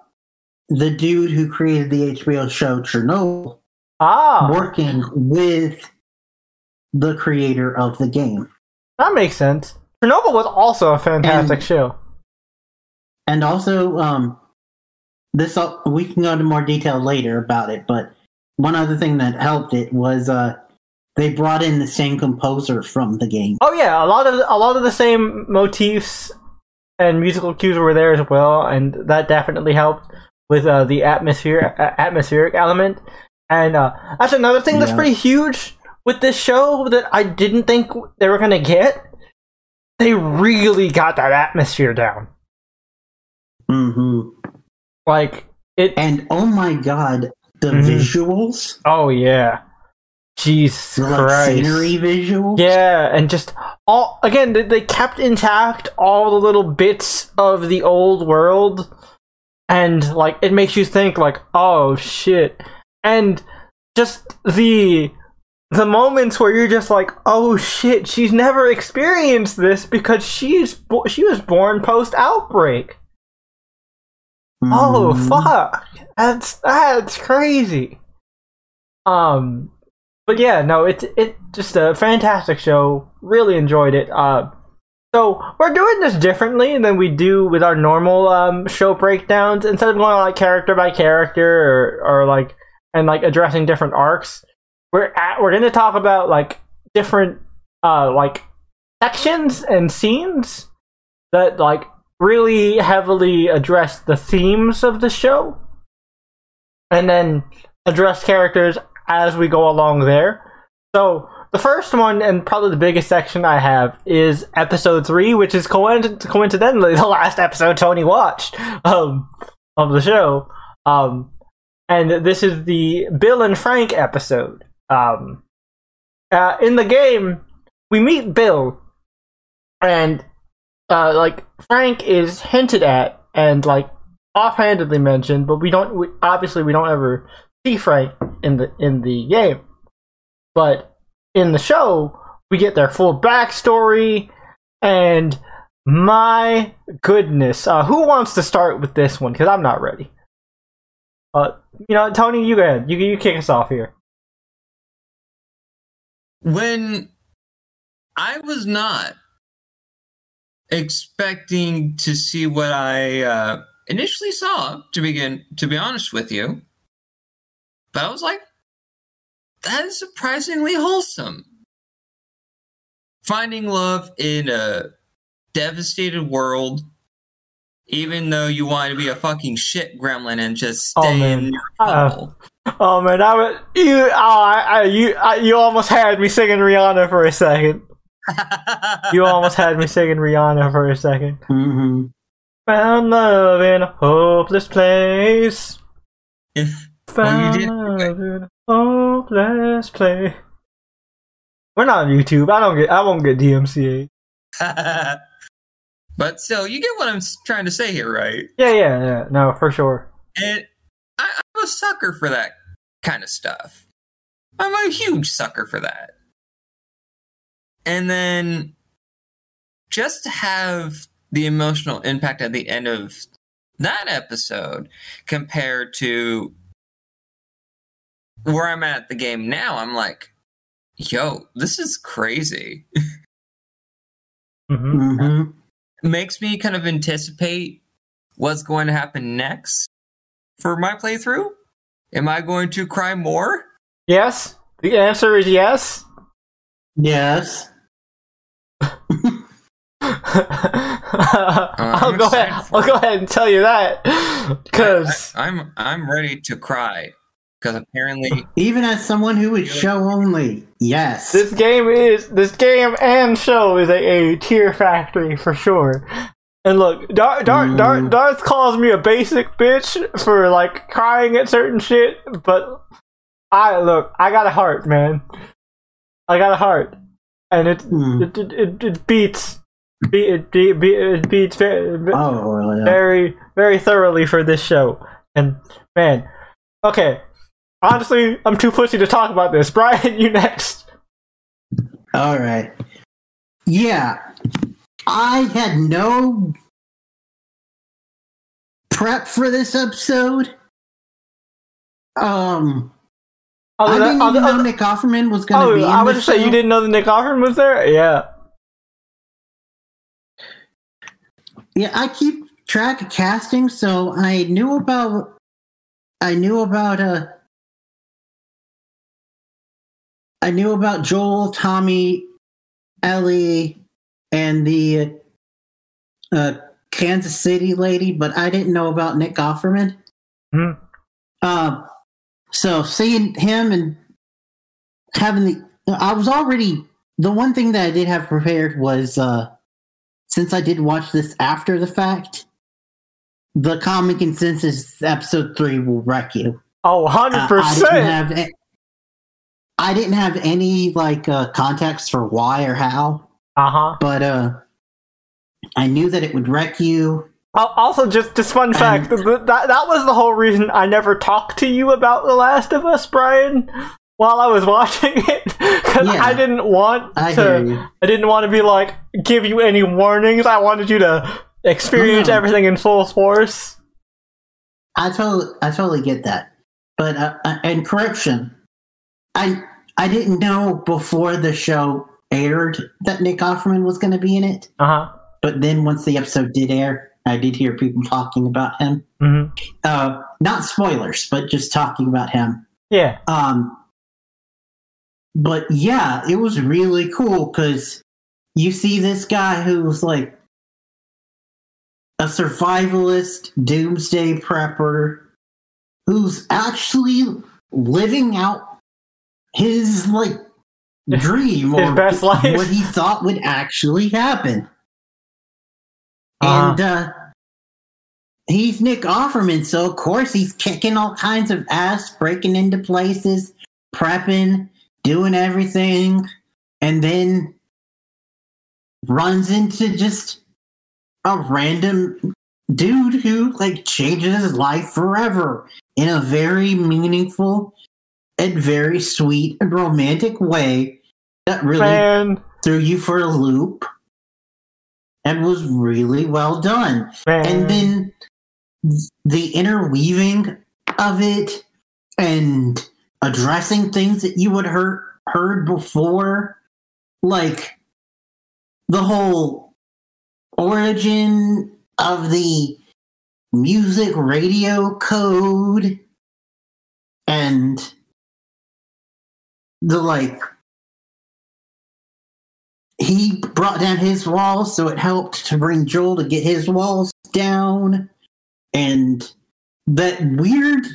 Speaker 3: the dude who created the HBO show Chernobyl,
Speaker 1: ah,
Speaker 3: working with the creator of the game.
Speaker 1: that makes sense. Chernobyl was also a fantastic
Speaker 3: And-
Speaker 1: show.
Speaker 3: And also, um, this uh, we can go into more detail later about it. But one other thing that helped it was uh, they brought in the same composer from the game.
Speaker 1: Oh yeah, a lot of a lot of the same motifs and musical cues were there as well, and that definitely helped with uh, the atmosphere uh, atmospheric element. And uh, that's another thing that's
Speaker 3: Yeah.
Speaker 1: pretty huge with this show that I didn't think they were gonna get. They really got that atmosphere down.
Speaker 3: hmm
Speaker 1: Like it.
Speaker 3: And oh my god, the
Speaker 1: Mhm.
Speaker 3: visuals,
Speaker 1: Oh yeah. Jesus
Speaker 3: like
Speaker 1: Christ.
Speaker 3: scenery visuals.
Speaker 1: Yeah, and just all again, they, they kept intact all the little bits of the old world, and like it makes you think like, oh shit, and just the the moments where you're just like, oh shit, she's never experienced this because she's bo- she was born post outbreak. Oh
Speaker 3: Mhm.
Speaker 1: fuck, that's that's crazy. Um, but yeah, no, it's it just a fantastic show. Really enjoyed it. Uh, so we're doing this differently than we do with our normal um show breakdowns. Instead of going like character by character or or like and like addressing different arcs, we're at we're gonna talk about like different uh like sections and scenes that like really heavily address the themes of the show and then address characters as we go along there. So the first one and probably the biggest section I have is episode three, which is coinc- coincidentally the last episode Tony watched um, of the show. Um, and this is the Bill and Frank episode. Um, uh, in the game, we meet Bill, and uh, like Frank is hinted at and like offhandedly mentioned, but we don't. We, obviously, we don't ever see Frank in the in the game. But in the show, we get their full backstory, and my goodness, uh, who wants to start with this one? Because I'm not ready. Uh, you know, Tony, you go ahead. You you kick us off here.
Speaker 2: when I was not expecting to see what I uh, initially saw to begin, to be honest with you, but I was like, that is surprisingly wholesome. Finding love in a devastated world, even though you want to be a fucking shit gremlin and just
Speaker 1: Oh,
Speaker 2: stay
Speaker 1: man.
Speaker 2: in your
Speaker 1: Uh. Oh man, I was you. Oh, I, I, you, I, you almost had me singing Rihanna for a second. You almost had me singing Rihanna for a second.
Speaker 3: Mhm.
Speaker 1: Found love in a hopeless place. Found
Speaker 2: you did.
Speaker 1: love in a hopeless. We're not on YouTube. I don't get. I won't get DMCA.
Speaker 2: but still, you get what I'm trying to say here, right?
Speaker 1: Yeah, yeah, yeah. No, for sure.
Speaker 2: And I, I'm a sucker for that kind of stuff. I'm a huge sucker for that. And then just to have the emotional impact at the end of that episode compared to where I'm at the game now, I'm like, yo, this is crazy.
Speaker 1: hmm
Speaker 3: Mhm.
Speaker 2: makes me kind of anticipate what's going to happen next for my playthrough. Am I going to cry more?
Speaker 1: Yes. The answer is yes.
Speaker 3: Yes.
Speaker 1: I'll go ahead. I'll go ahead and tell you that because
Speaker 2: I, am I'm ready to cry because apparently
Speaker 3: Even as someone who is show only, yes.
Speaker 1: this game is this game and show is a, a tear factory for sure. And look, Darth Darth
Speaker 3: Mm.
Speaker 1: Darth Darth calls me a basic bitch for like crying at certain shit, but I look, I got a heart, man. I got a heart, and it
Speaker 3: Hmm.
Speaker 1: it, it, it, it beats be, it, be, be, it beats very,
Speaker 3: Oh, yeah.
Speaker 1: very very thoroughly for this show. And man, okay, honestly, I'm too pussy to talk about this. Brian, you next.
Speaker 3: All right. Yeah. I had no prep for this episode. Um, I
Speaker 1: Other
Speaker 3: didn't
Speaker 1: than-
Speaker 3: even
Speaker 1: other-
Speaker 3: know Nick Offerman was going to
Speaker 1: Oh,
Speaker 3: be in
Speaker 1: I would
Speaker 3: the
Speaker 1: say you didn't know that Nick Offerman was there. Yeah.
Speaker 3: Yeah, I keep track of casting, so I knew about. I knew about uh. I knew about Joel, Tommy, Ellie, and the uh, Kansas City lady, but I didn't know about Nick Offerman.
Speaker 1: Hmm.
Speaker 3: Um, so seeing him and having the, I was already the one thing that I did have prepared was uh, since I did watch this after the fact, the common consensus episode three will wreck you.
Speaker 1: Oh, 100%.
Speaker 3: Uh, I didn't have a- I didn't have any like uh, context for why or how,
Speaker 1: Uh huh.
Speaker 3: but uh, I knew that it would wreck you.
Speaker 1: Also, just just fun fact th- th- that that was the whole reason I never talked to you about The Last of Us, Brian, while I was watching it, because
Speaker 3: Yeah.
Speaker 1: I didn't want
Speaker 3: I
Speaker 1: to. I didn't want to be like give you any warnings. I wanted you to experience
Speaker 3: No.
Speaker 1: everything in full force.
Speaker 3: I totally, I totally get that. But uh, uh, and correction, I I didn't know before the show aired that Nick Offerman was going to be in it.
Speaker 1: Uh huh.
Speaker 3: But then once the episode did air, I did hear people talking about him.
Speaker 1: hmm
Speaker 3: Uh, not spoilers, but just talking about him.
Speaker 1: Yeah.
Speaker 3: Um, but yeah, it was really cool because you see this guy who's like a survivalist, doomsday prepper, who's actually living out his like dream
Speaker 1: His
Speaker 3: or
Speaker 1: best life.
Speaker 3: what he thought would actually happen.
Speaker 1: Uh-huh.
Speaker 3: And uh, he's Nick Offerman, so of course he's kicking all kinds of ass, breaking into places, prepping, doing everything, and then runs into just a random dude who like changes his life forever in a very meaningful and very sweet and romantic way that really
Speaker 1: Man,
Speaker 3: threw you for a loop and was really well done.
Speaker 1: man.
Speaker 3: And then the interweaving of it and addressing things that you would heard heard before, like the whole origin of the music radio code and the like he brought down his walls, so it helped to bring Joel to get his walls down. And that weird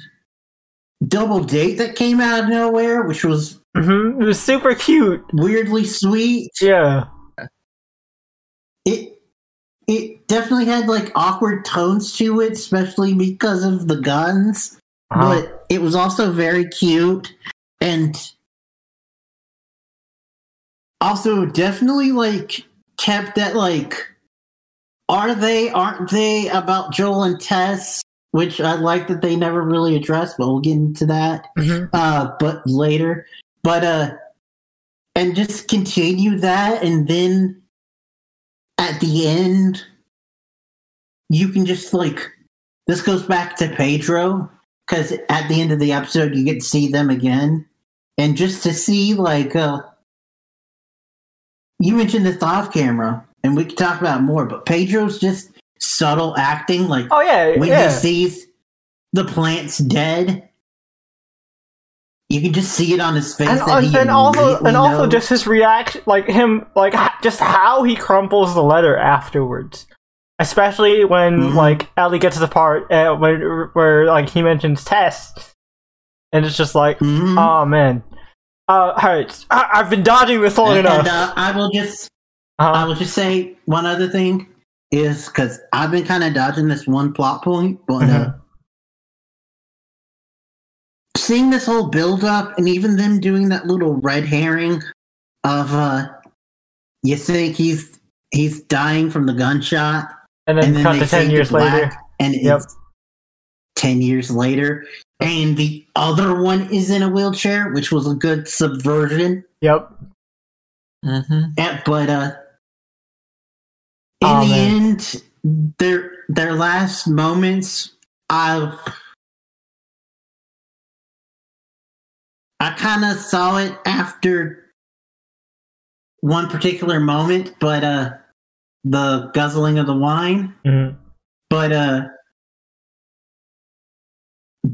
Speaker 3: double date that came out of nowhere, which was
Speaker 1: Mhm. It was super cute.
Speaker 3: weirdly sweet.
Speaker 1: Yeah.
Speaker 3: It it definitely had like awkward tones to it, especially because of the guns.
Speaker 1: Uh-huh.
Speaker 3: But it was also very cute and also definitely like kept that like are they aren't they about Joel and Tess, which I like that they never really addressed, but we'll get into that
Speaker 1: Mhm.
Speaker 3: uh but later. But uh and just continue that and then at the end you can just like this goes back to Pedro because at the end of the episode you get to see them again and just to see like uh you mentioned this off camera and we can talk about it more but pedro's just subtle acting like
Speaker 1: Oh yeah,
Speaker 3: when
Speaker 1: yeah.
Speaker 3: he sees the plants dead you can just see it on his face
Speaker 1: and,
Speaker 3: that he
Speaker 1: and also and also
Speaker 3: knows.
Speaker 1: just his reaction like him like just how he crumples the letter afterwards especially when
Speaker 3: Mhm.
Speaker 1: like Ellie gets to the part uh, where, where like he mentions Tess and it's just like
Speaker 3: Mhm.
Speaker 1: oh man uh alright I- I've been dodging this long
Speaker 3: and,
Speaker 1: enough
Speaker 3: and, uh, i will just i
Speaker 1: uh,
Speaker 3: will just say one other thing is because I've been kind of dodging this one plot point, but uh,
Speaker 1: Mhm.
Speaker 3: seeing this whole build up and even them doing that little red herring of uh, you think he's he's dying from the gunshot,
Speaker 1: And then,
Speaker 3: and then
Speaker 1: cut
Speaker 3: they
Speaker 1: to ten years later.
Speaker 3: and it's
Speaker 1: Yep.
Speaker 3: ten years later, and the other one is in a wheelchair, which was a good subversion.
Speaker 1: Yep.
Speaker 2: Mm-hmm.
Speaker 3: Yeah, but uh, in
Speaker 1: Oh,
Speaker 3: the
Speaker 1: man.
Speaker 3: end, their their last moments, I I kind of saw it after one particular moment, but uh, the guzzling of the wine,
Speaker 1: Mhm.
Speaker 3: but uh.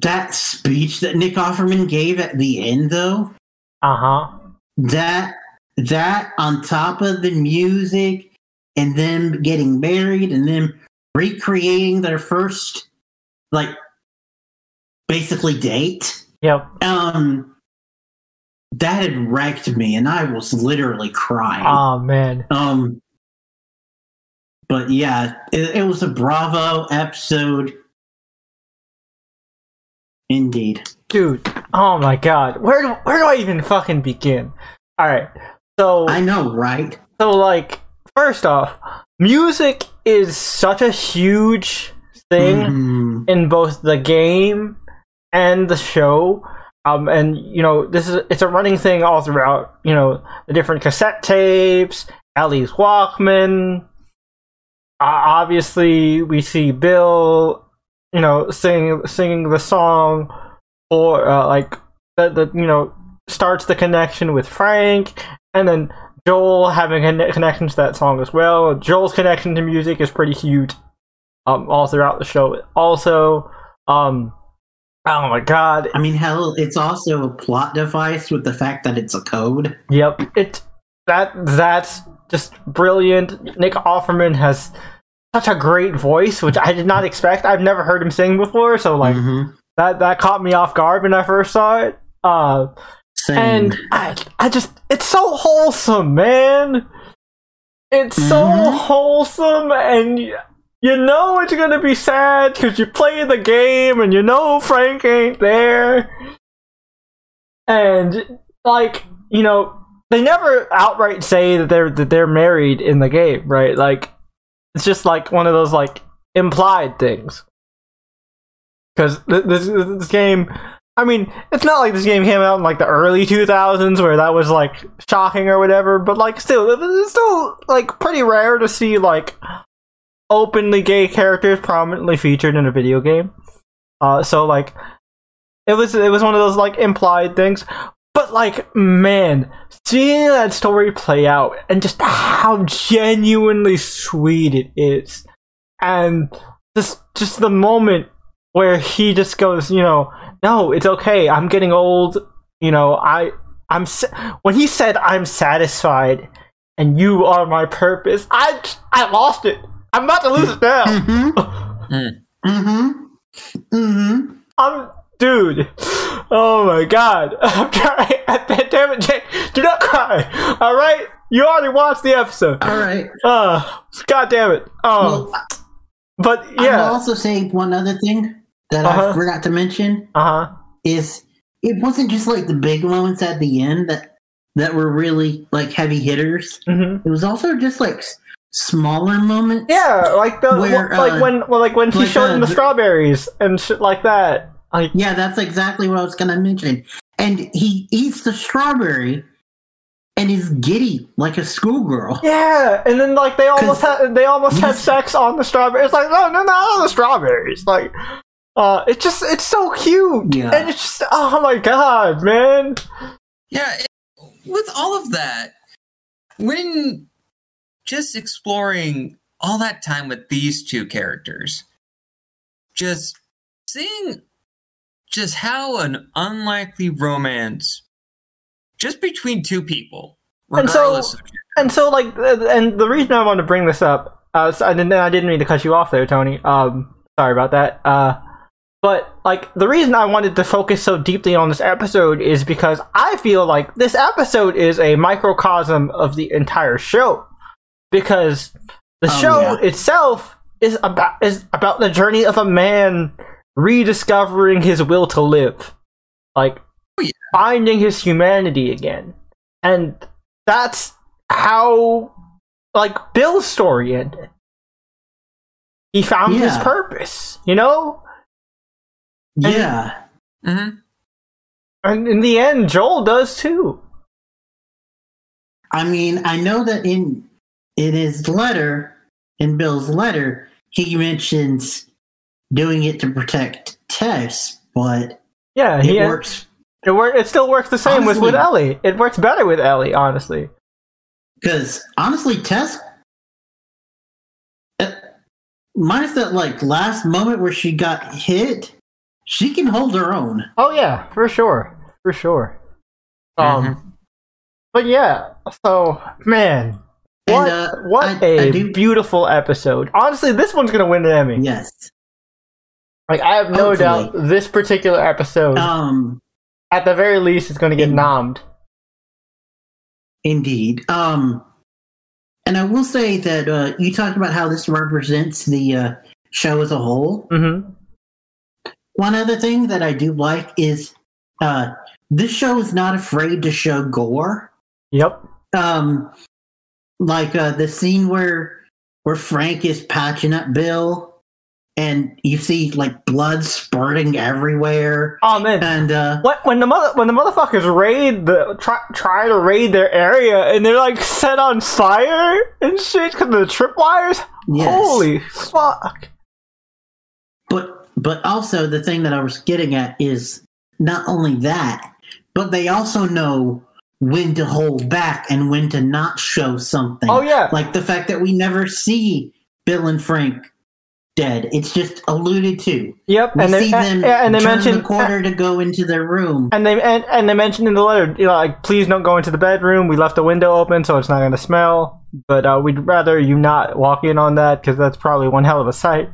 Speaker 3: That speech that Nick Offerman gave at the end, though,
Speaker 1: Uh huh.
Speaker 3: that that on top of the music and them getting married and them recreating their first like basically date
Speaker 1: Yep.
Speaker 3: um that had wrecked me and i was literally crying
Speaker 1: Oh man.
Speaker 3: um but yeah it, it was a bravo episode indeed
Speaker 1: Dude, oh my god. Where do where do I even fucking begin? Alright. So
Speaker 3: i know right
Speaker 1: so like first off, music is such a huge thing
Speaker 3: Mhm.
Speaker 1: in both the game and the show. Um, and you know this is it's a running thing all throughout. You know the different cassette tapes, Ellie's Walkman. Uh, obviously, we see Bill, you know, singing singing the song, or uh, like that. That you know starts the connection with Frank, and then Joel having a connection to that song as well. Joel's connection to music is pretty huge um, all throughout the show. Also, um, oh my god,
Speaker 3: I mean, hell, it's also a plot device with the fact that it's a code.
Speaker 1: yep, it that that's just brilliant. Nick Offerman has such a great voice, which I did not expect. I've never heard him sing before, so like
Speaker 3: Mhm.
Speaker 1: that that caught me off guard when I first saw it. Uh,
Speaker 3: Same.
Speaker 1: and I, I just it's so wholesome man it's so
Speaker 3: Mhm.
Speaker 1: wholesome and y- you know it's gonna be sad because you play the game and you know frank ain't there and like you know they never outright say that they're that they're married in the game right like it's just like one of those like implied things because th- this, this game I mean, it's not like this game came out in like the early 2000s where that was like shocking or whatever, but like still, it's still like pretty rare to see like openly gay characters prominently featured in a video game. Uh, so like, it was it was one of those like implied things, but like man, seeing that story play out and just how genuinely sweet it is, and just just the moment where he just goes, you know, no, it's okay. I'm getting old. You know, I I'm sa- when he said I'm satisfied and you are my purpose. I I lost it. I'm about to lose it now.
Speaker 3: Mm-hmm. Mm-hmm. Mm-hmm.
Speaker 1: I'm dude. Oh my god. I'm trying. Damn it, Jake. Do not cry. All right. You already watched the episode.
Speaker 3: All right.
Speaker 1: Uh, god damn it. Oh,
Speaker 3: Well,
Speaker 1: but yeah.
Speaker 3: I will also say one other thing that
Speaker 1: Uh-huh.
Speaker 3: I forgot to mention
Speaker 1: Uh huh.
Speaker 3: is it wasn't just like the big moments at the end that that were really like heavy hitters.
Speaker 1: hmm
Speaker 3: It was also just like smaller moments.
Speaker 1: Yeah, like the
Speaker 3: Where,
Speaker 1: like
Speaker 3: uh,
Speaker 1: when well, like when he
Speaker 3: like,
Speaker 1: showed
Speaker 3: uh,
Speaker 1: him the
Speaker 3: the-
Speaker 1: strawberries and shit like that. Like
Speaker 3: Yeah, that's exactly what I was gonna mention. And he eats the strawberry and is giddy like a schoolgirl.
Speaker 1: yeah, and then like they almost ha- they almost have sex on the strawberries. It's like no, no, no, on the strawberries. Like, uh, it's just it's so cute,
Speaker 3: Yeah.
Speaker 1: and it's just oh my god, man.
Speaker 2: Yeah, it, with all of that, when just exploring all that time with these two characters, just seeing just how an unlikely romance just between two people,
Speaker 1: And so-
Speaker 2: of
Speaker 1: And so like, uh, and the reason I wanted to bring this up, uh, so I didn't I didn't mean to cut you off there, Tony. Um, sorry about that. Uh, but like the reason I wanted to focus so deeply on this episode is because I feel like this episode is a microcosm of the entire show. Because The
Speaker 3: Oh,
Speaker 1: show
Speaker 3: yeah.
Speaker 1: itself is about is about the journey of a man rediscovering his will to live, like
Speaker 2: Oh, yeah.
Speaker 1: finding his humanity again, and that's how like Bill's story ended. He found his purpose, you know, And-
Speaker 3: Yeah.
Speaker 2: hmm
Speaker 1: and in the end, Joel does too.
Speaker 3: I mean, I know that in in his letter, in Bill's letter, he mentions doing it to protect Tess, but
Speaker 1: Yeah,
Speaker 3: it
Speaker 1: he
Speaker 3: works
Speaker 1: It, wor- it still works the same with, with Ellie. It works better with Ellie, honestly.
Speaker 3: because honestly, Tess, uh, minus that like last moment where she got hit, she can hold her own.
Speaker 1: Oh yeah, for sure, for sure. Um,
Speaker 3: Mm-hmm.
Speaker 1: but yeah. So man,
Speaker 3: And,
Speaker 1: what
Speaker 3: uh,
Speaker 1: what
Speaker 3: I-
Speaker 1: a
Speaker 3: I do-
Speaker 1: beautiful episode. Honestly, this one's gonna win an Emmy.
Speaker 3: Yes.
Speaker 1: Like I have no
Speaker 3: Hopefully.
Speaker 1: doubt this particular episode,
Speaker 3: Um.
Speaker 1: at the very least, is gonna get
Speaker 3: in-
Speaker 1: nommed.
Speaker 3: Indeed. Um, and I will say that uh, you talked about how this represents the uh, show as a whole.
Speaker 1: Mm-hmm.
Speaker 3: One other thing that I do like is uh, this show is not afraid to show gore.
Speaker 1: Yep.
Speaker 3: Um, like uh, the scene where where Frank is patching up Bill, and you see like blood spurting everywhere,
Speaker 1: Oh man.
Speaker 3: and uh,
Speaker 1: What when the mother when the motherfuckers raid the try try to raid their area and they're like set on fire and shit because of the tripwires?
Speaker 3: yes.
Speaker 1: Holy fuck!
Speaker 3: But but also the thing that I was getting at is not only that, but they also know when to hold back and when to not show something.
Speaker 1: Oh yeah,
Speaker 3: Like the fact that we never see Bill and Frank dead. It's just alluded to.
Speaker 1: yep.
Speaker 3: We
Speaker 1: And they
Speaker 3: see
Speaker 1: and,
Speaker 3: them
Speaker 1: and they mentioned
Speaker 3: the corner to go into their room.
Speaker 1: and they and, and they mentioned in the letter, you know, like please don't go into the bedroom. We left the window open so it's not gonna smell. But uh, we'd rather you not walk in on that because that's probably one hell of a sight.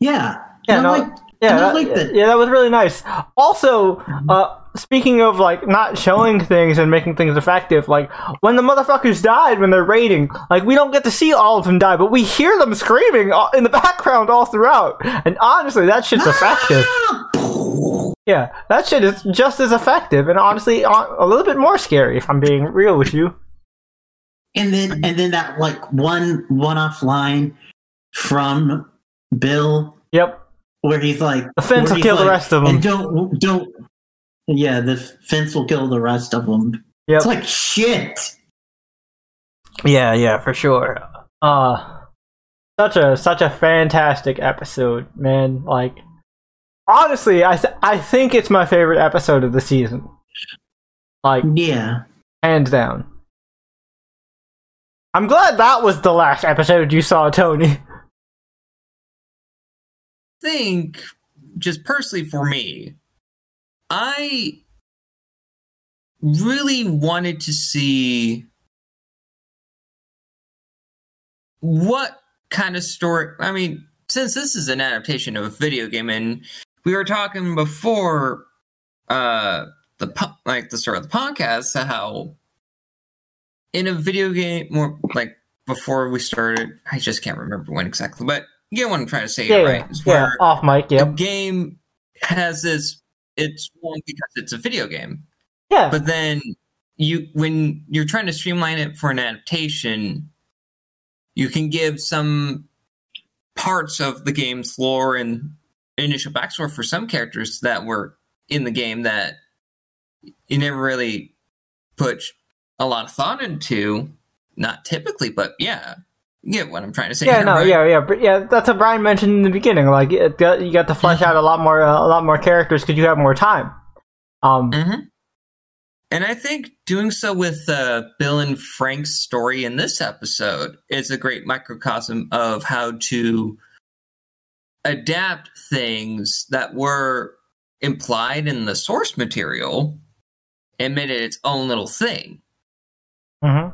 Speaker 3: Yeah.
Speaker 1: Yeah, no,
Speaker 3: like-
Speaker 1: Yeah, that,
Speaker 3: like that. Mm-hmm.
Speaker 1: yeah, that was really nice. Also, uh, speaking of like not showing things and making things effective, like when the motherfuckers died when they're raiding, like we don't get to see all of them die, but we hear them screaming in the background all throughout. And honestly, that shit's effective. Yeah, that shit is just as effective, and honestly, a little bit more scary if I'm being real with you.
Speaker 3: And then and then that like one one off line from Bill
Speaker 1: Yep,
Speaker 3: where he's like
Speaker 1: the fence will kill the rest of them.
Speaker 3: And don't don't. Yeah, the fence will kill the rest of them.
Speaker 1: Yep.
Speaker 3: It's like shit.
Speaker 1: Yeah, yeah, for sure. Uh such a such a fantastic episode, man. Like honestly, I th- I think it's my favorite episode of the season. Like
Speaker 3: Yeah.
Speaker 1: hands down. I'm glad that was the last episode you saw, Tony.
Speaker 2: think just personally for me, I really wanted to see what kind of story. I mean, since this is an adaptation of a video game, and we were talking before uh the like the start of the podcast how in a video game more like before we started i just can't remember when exactly but you get what i'm trying to say
Speaker 1: Yeah,
Speaker 2: right
Speaker 1: yeah,
Speaker 2: It's
Speaker 1: yeah.
Speaker 2: where
Speaker 1: Off mic,
Speaker 2: the
Speaker 1: yep.
Speaker 2: game has this it's one because it's a video game
Speaker 1: Yeah.
Speaker 2: but then you when you're trying to streamline it for an adaptation you can give some parts of the game's lore and initial backstory for some characters that were in the game that you never really put a lot of thought into not typically but yeah get what i'm trying to say
Speaker 1: yeah,
Speaker 2: here,
Speaker 1: no,
Speaker 2: right?
Speaker 1: yeah, yeah, but yeah, that's what Brian mentioned in the beginning. Like, it got, you got to flesh out a lot more, uh, a lot more characters because you have more time. Um,
Speaker 2: hmm And I think doing so with uh, Bill and Frank's story in this episode is a great microcosm of how to adapt things that were implied in the source material and made it its own little thing.
Speaker 1: mhm.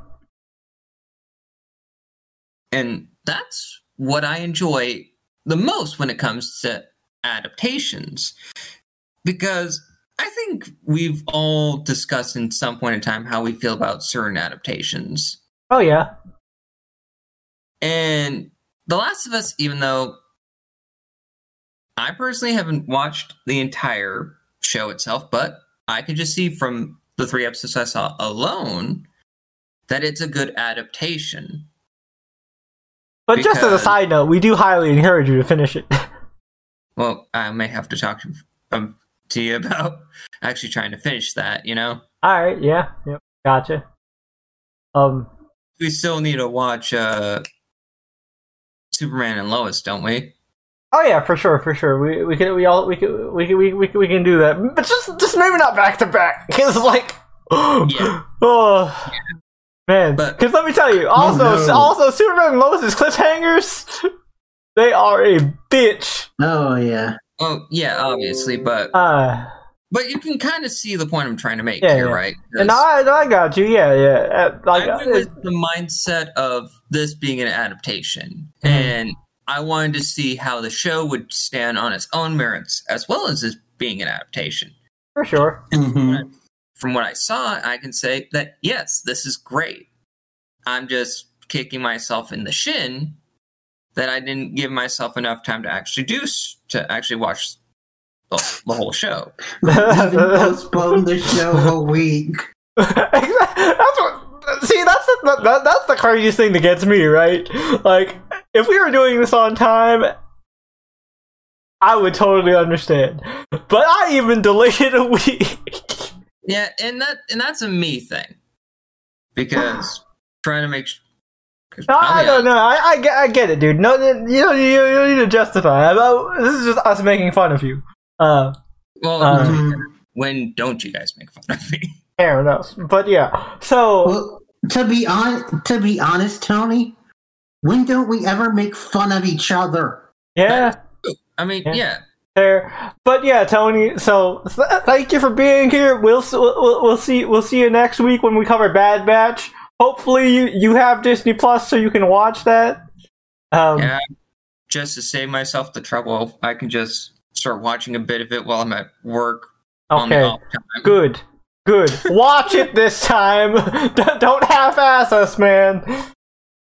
Speaker 2: And that's what I enjoy the most when it comes to adaptations. Because I think we've all discussed in some point in time how we feel about certain adaptations.
Speaker 1: Oh yeah,
Speaker 2: And The Last of Us, even though I personally haven't watched the entire show itself, but I can just see from the three episodes I saw alone that it's a good adaptation.
Speaker 1: But just as a side note, we do highly encourage you to finish it.
Speaker 2: Well, I may have to talk to, um, to you about actually trying to finish that, you know?
Speaker 1: All right, yeah, yep, gotcha. Um,
Speaker 2: We still need to watch uh, Superman and Lois, don't we?
Speaker 1: oh yeah, for sure, for sure. We we can we all we can we can we, we, we can do that, but just just maybe not back to back, because like,
Speaker 2: Yeah.
Speaker 1: oh man, because let me tell you, also
Speaker 3: no.
Speaker 1: also Superman and Lois's cliffhangers, they are a bitch.
Speaker 3: Oh yeah.
Speaker 2: Oh, yeah, obviously, but
Speaker 1: Uh,
Speaker 2: but you can kind of see the point I'm trying to make
Speaker 1: Yeah,
Speaker 2: here,
Speaker 1: yeah.
Speaker 2: right?
Speaker 1: And I I got you, yeah, yeah. Uh, like,
Speaker 2: I
Speaker 1: uh,
Speaker 2: went with the mindset of this being an adaptation,
Speaker 1: Mhm.
Speaker 2: and I wanted to see how the show would stand on its own merits, as well as this being an adaptation.
Speaker 1: for sure.
Speaker 3: Mhm.
Speaker 2: From what I saw, I can say that yes, this is great. I'm just kicking myself in the shin that I didn't give myself enough time to actually do to actually watch the, the whole show.
Speaker 3: Even postpone the show a week.
Speaker 1: that's what. See, that's the that, that's the craziest thing that gets me, right? Like, if we were doing this on time, I would totally understand. But I even delayed it a week.
Speaker 2: Yeah, and that and that's a me thing because trying to make. sh-
Speaker 1: No,
Speaker 2: I'll
Speaker 1: I
Speaker 2: be
Speaker 1: don't know. I, I, get, I get it, dude. No, no, you don't, you, you don't need to justify. it. I- This is just us making fun of you. Uh,
Speaker 2: Well,
Speaker 1: Um,
Speaker 2: when don't you guys make fun of me?
Speaker 1: fair enough. But yeah, so
Speaker 3: Well, to be on, to be honest, Tony, when don't we ever make fun of each other?
Speaker 1: yeah.
Speaker 2: I mean,
Speaker 1: Yeah.
Speaker 2: yeah.
Speaker 1: There, but yeah, Tony. So th- thank you for being here. We'll, we'll we'll see we'll see you next week when we cover Bad Batch. Hopefully, you you have Disney Plus so you can watch that. Um,
Speaker 2: Yeah. Just to save myself the trouble, I can just start watching a bit of it while I'm at work on the
Speaker 1: okay. Good. Good. Watch it this time. Don't- Don't half-ass us, man.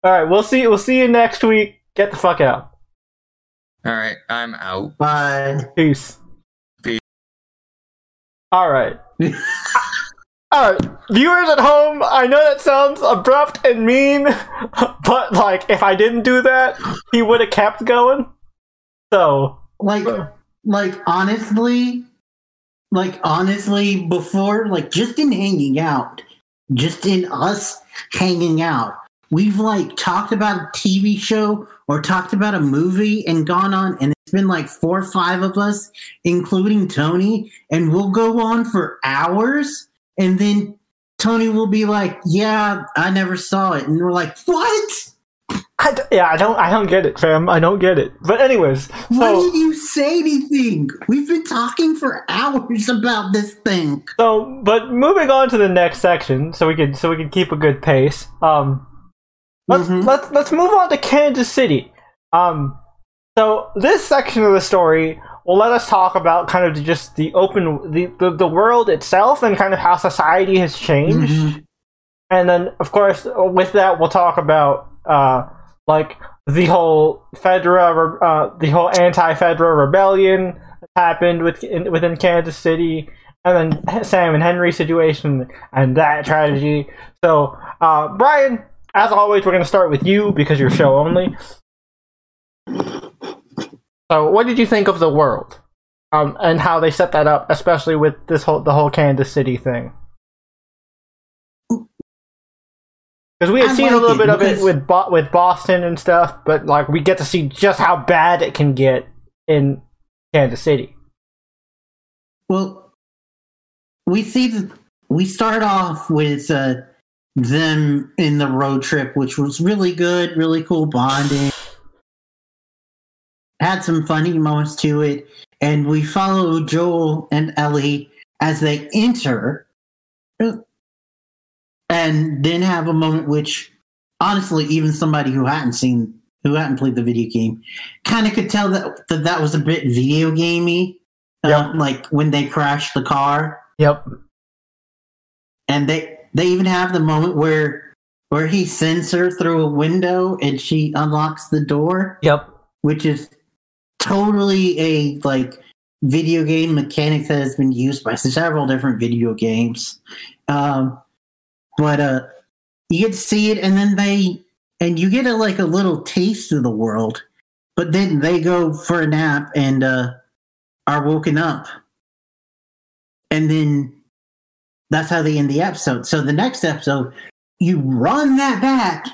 Speaker 1: All right. We'll see. We'll see you next week. Get the fuck out.
Speaker 2: All right, I'm out.
Speaker 3: Bye.
Speaker 1: Peace.
Speaker 2: Peace.
Speaker 1: All right. All right, viewers at home. I know that sounds abrupt and mean, but like, if I didn't do that, he would have kept going. So,
Speaker 3: like like honestly like honestly before like just in hanging out just in us hanging out we've like talked about a tv show or talked about a movie and gone on and it's been like four or five of us including tony and we'll go on for hours and then tony will be like yeah i never saw it and we're like what
Speaker 1: I d- yeah, I don't, I don't get it, fam. I don't get it. But anyways,
Speaker 3: why
Speaker 1: so
Speaker 3: did you say anything we've been talking for hours about this thing
Speaker 1: So, but moving on to the next section, so we can so we can keep a good pace. Um, let's
Speaker 3: Mhm.
Speaker 1: let's let's move on to Kansas City. Um, so this section of the story will let us talk about kind of just the open the the, the world itself and kind of how society has changed.
Speaker 3: Mhm.
Speaker 1: And then, of course, with that, we'll talk about uh, like the whole Fedra, uh, the whole anti-Fedra rebellion that happened with, in, within Kansas City, and then Sam and Henry situation and that tragedy. So, uh, Brian, as always, we're going to start with you because you're show only. So, what did you think of the world, um, and how they set that up, especially with this whole the whole Kansas City thing? Because we had
Speaker 3: I
Speaker 1: seen a little
Speaker 3: it
Speaker 1: bit of it with Bo- with Boston and stuff, but like we get to see just how bad it can get in Kansas City.
Speaker 3: Well, we see that we start off with uh, them in the road trip, which was really good, really cool bonding. Had some funny moments to it, and we follow Joel and Ellie as they enter, and then have a moment which, honestly, even somebody who hadn't seen, who hadn't played the video game, kind of could tell that that, that was a bit video gamey.
Speaker 1: Yep.
Speaker 3: Um, like when they crashed the car,
Speaker 1: Yep.
Speaker 3: and they they even have the moment where where he sends her through a window and she unlocks the door,
Speaker 1: Yep.
Speaker 3: which is totally a like video game mechanic that has been used by several different video games. Um, but uh, you get to see it, and then they and you get a like a little taste of the world. But then they go for a nap and uh, are woken up, and then that's how they end the episode. So the next episode, you run that back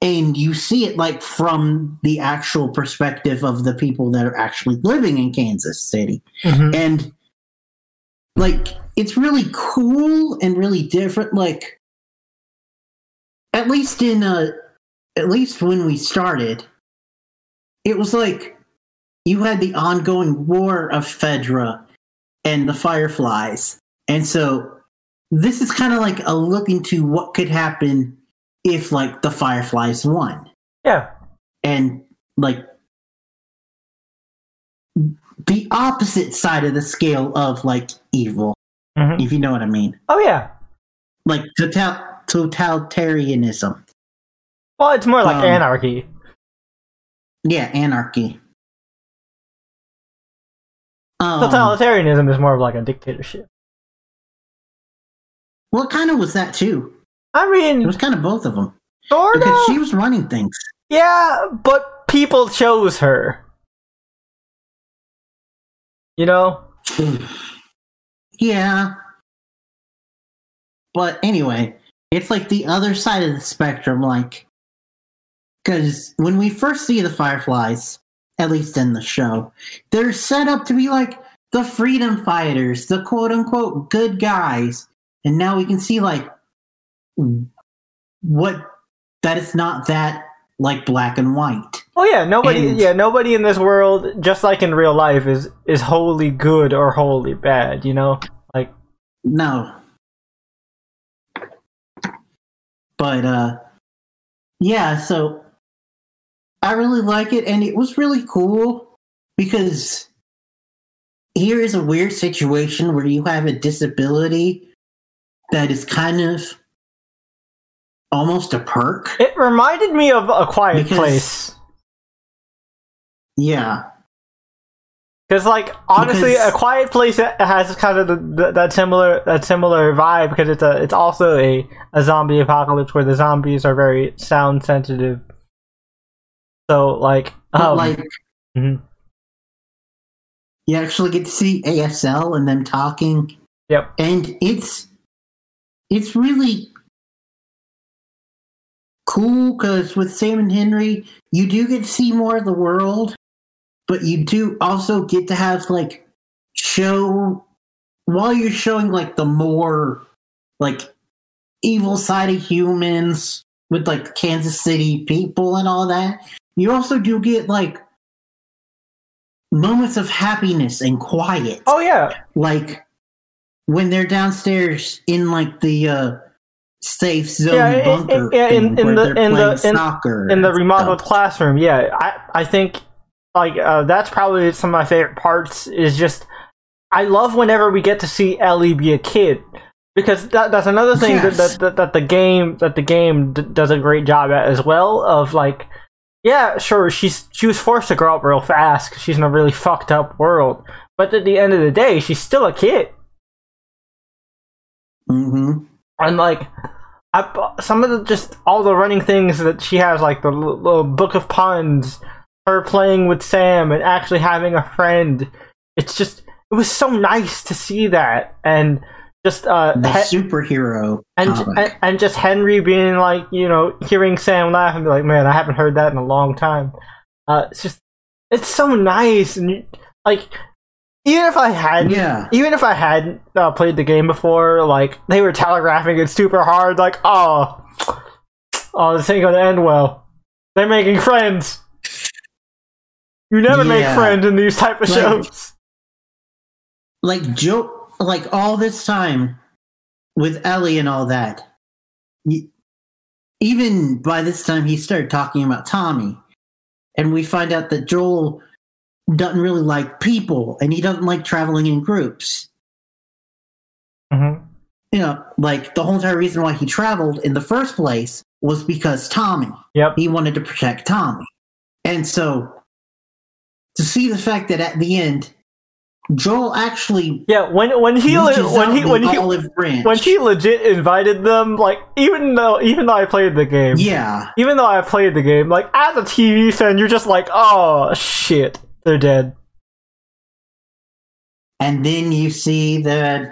Speaker 3: and you see it like from the actual perspective of the people that are actually living in Kansas City.
Speaker 1: Mhm.
Speaker 3: And like it's really cool and really different like at least in uh at least when we started it was like you had the ongoing war of Fedra and the Fireflies. And so this is kind of like a look into what could happen if like the Fireflies won.
Speaker 1: Yeah.
Speaker 3: And like the opposite side of the scale of like evil,
Speaker 1: Mhm.
Speaker 3: if you know what I mean.
Speaker 1: Oh yeah.
Speaker 3: Like total totalitarianism.
Speaker 1: Well, it's more like
Speaker 3: Um,
Speaker 1: anarchy.
Speaker 3: Yeah, anarchy. Um,
Speaker 1: Totalitarianism is more of like a dictatorship.
Speaker 3: Well, kind of was that too.
Speaker 1: I mean, It
Speaker 3: was kind of both of them
Speaker 1: sort
Speaker 3: because
Speaker 1: of.
Speaker 3: she was running things.
Speaker 1: Yeah, but people chose her. You know?
Speaker 3: yeah. But anyway, it's like the other side of the spectrum, like, because when we first see the Fireflies, at least in the show, they're set up to be like the freedom fighters, the quote unquote good guys. And now we can see, like, what that is not that, like, black and white.
Speaker 1: Oh yeah, nobody
Speaker 3: And-
Speaker 1: yeah, nobody in this world, just like in real life, is is wholly good or wholly bad, you know? Like
Speaker 3: No. But uh yeah, so I really like it and it was really cool because here is a weird situation where you have a disability that is kind of almost a perk.
Speaker 1: it reminded me of a quiet
Speaker 3: Because-
Speaker 1: place.
Speaker 3: Yeah.
Speaker 1: Because, like, honestly,
Speaker 3: Because-
Speaker 1: a quiet place has kind of the, the, that similar that similar vibe because it's a it's also a, a zombie apocalypse where the zombies are very sound sensitive. So, like, um,
Speaker 3: like
Speaker 1: mhm.
Speaker 3: you actually get to see ASL and them talking
Speaker 1: yep,
Speaker 3: and it's it's really cool because with Sam and Henry, you do get to see more of the world, but you do also get to have like show while you're showing like the more like evil side of humans with like Kansas City people and all that. You also do get like moments of happiness and quiet
Speaker 1: oh yeah,
Speaker 3: like when they're downstairs in like the uh safe zone
Speaker 1: Yeah,
Speaker 3: bunker
Speaker 1: in- yeah, in- in the- in the- in- in the remodeled
Speaker 3: stuff.
Speaker 1: classroom yeah i i think like uh, that's probably some of my favorite parts is just i love whenever we get to see ellie be a kid because that, that's another thing
Speaker 3: Yes.
Speaker 1: that, that, that, that the game that the game d- does a great job at as well of like yeah sure she's she was forced to grow up real fast 'cause she's in a really fucked up world but at the end of the day she's still a kid
Speaker 3: Mhm.
Speaker 1: and like I, some of the just all the running things that she has like the little book of puns her playing with sam and actually having a friend it's just it was so nice to see that. And just uh
Speaker 3: the
Speaker 1: he-
Speaker 3: superhero
Speaker 1: and, and and just henry being like you know hearing sam laugh and be like man i haven't heard that in a long time. Uh it's just it's so nice and you- like even if i had
Speaker 3: yeah
Speaker 1: even if I hadn't uh, played the game before, like they were telegraphing it super hard, like oh, oh, this ain't gonna end well. They're making friends. You never make friends in these type of
Speaker 3: Like-
Speaker 1: shows.
Speaker 3: like joe like all this time with ellie and all that y- even by this time he started talking about tommy and we find out that joel doesn't really like people and he doesn't like traveling in groups
Speaker 1: Mm-hmm.
Speaker 3: you up like the whole entire reason why he traveled in the first place was because Tommy.
Speaker 1: Yep.
Speaker 3: He wanted to protect Tommy. And so to see the fact that at the end Joel actually
Speaker 1: Yeah, when when he le- when he when he when he legit invited them, like even though even though I played the game,
Speaker 3: yeah.
Speaker 1: even though I played the game, like as a TV fan, you're just like, oh shit, they're dead.
Speaker 3: And then you see that he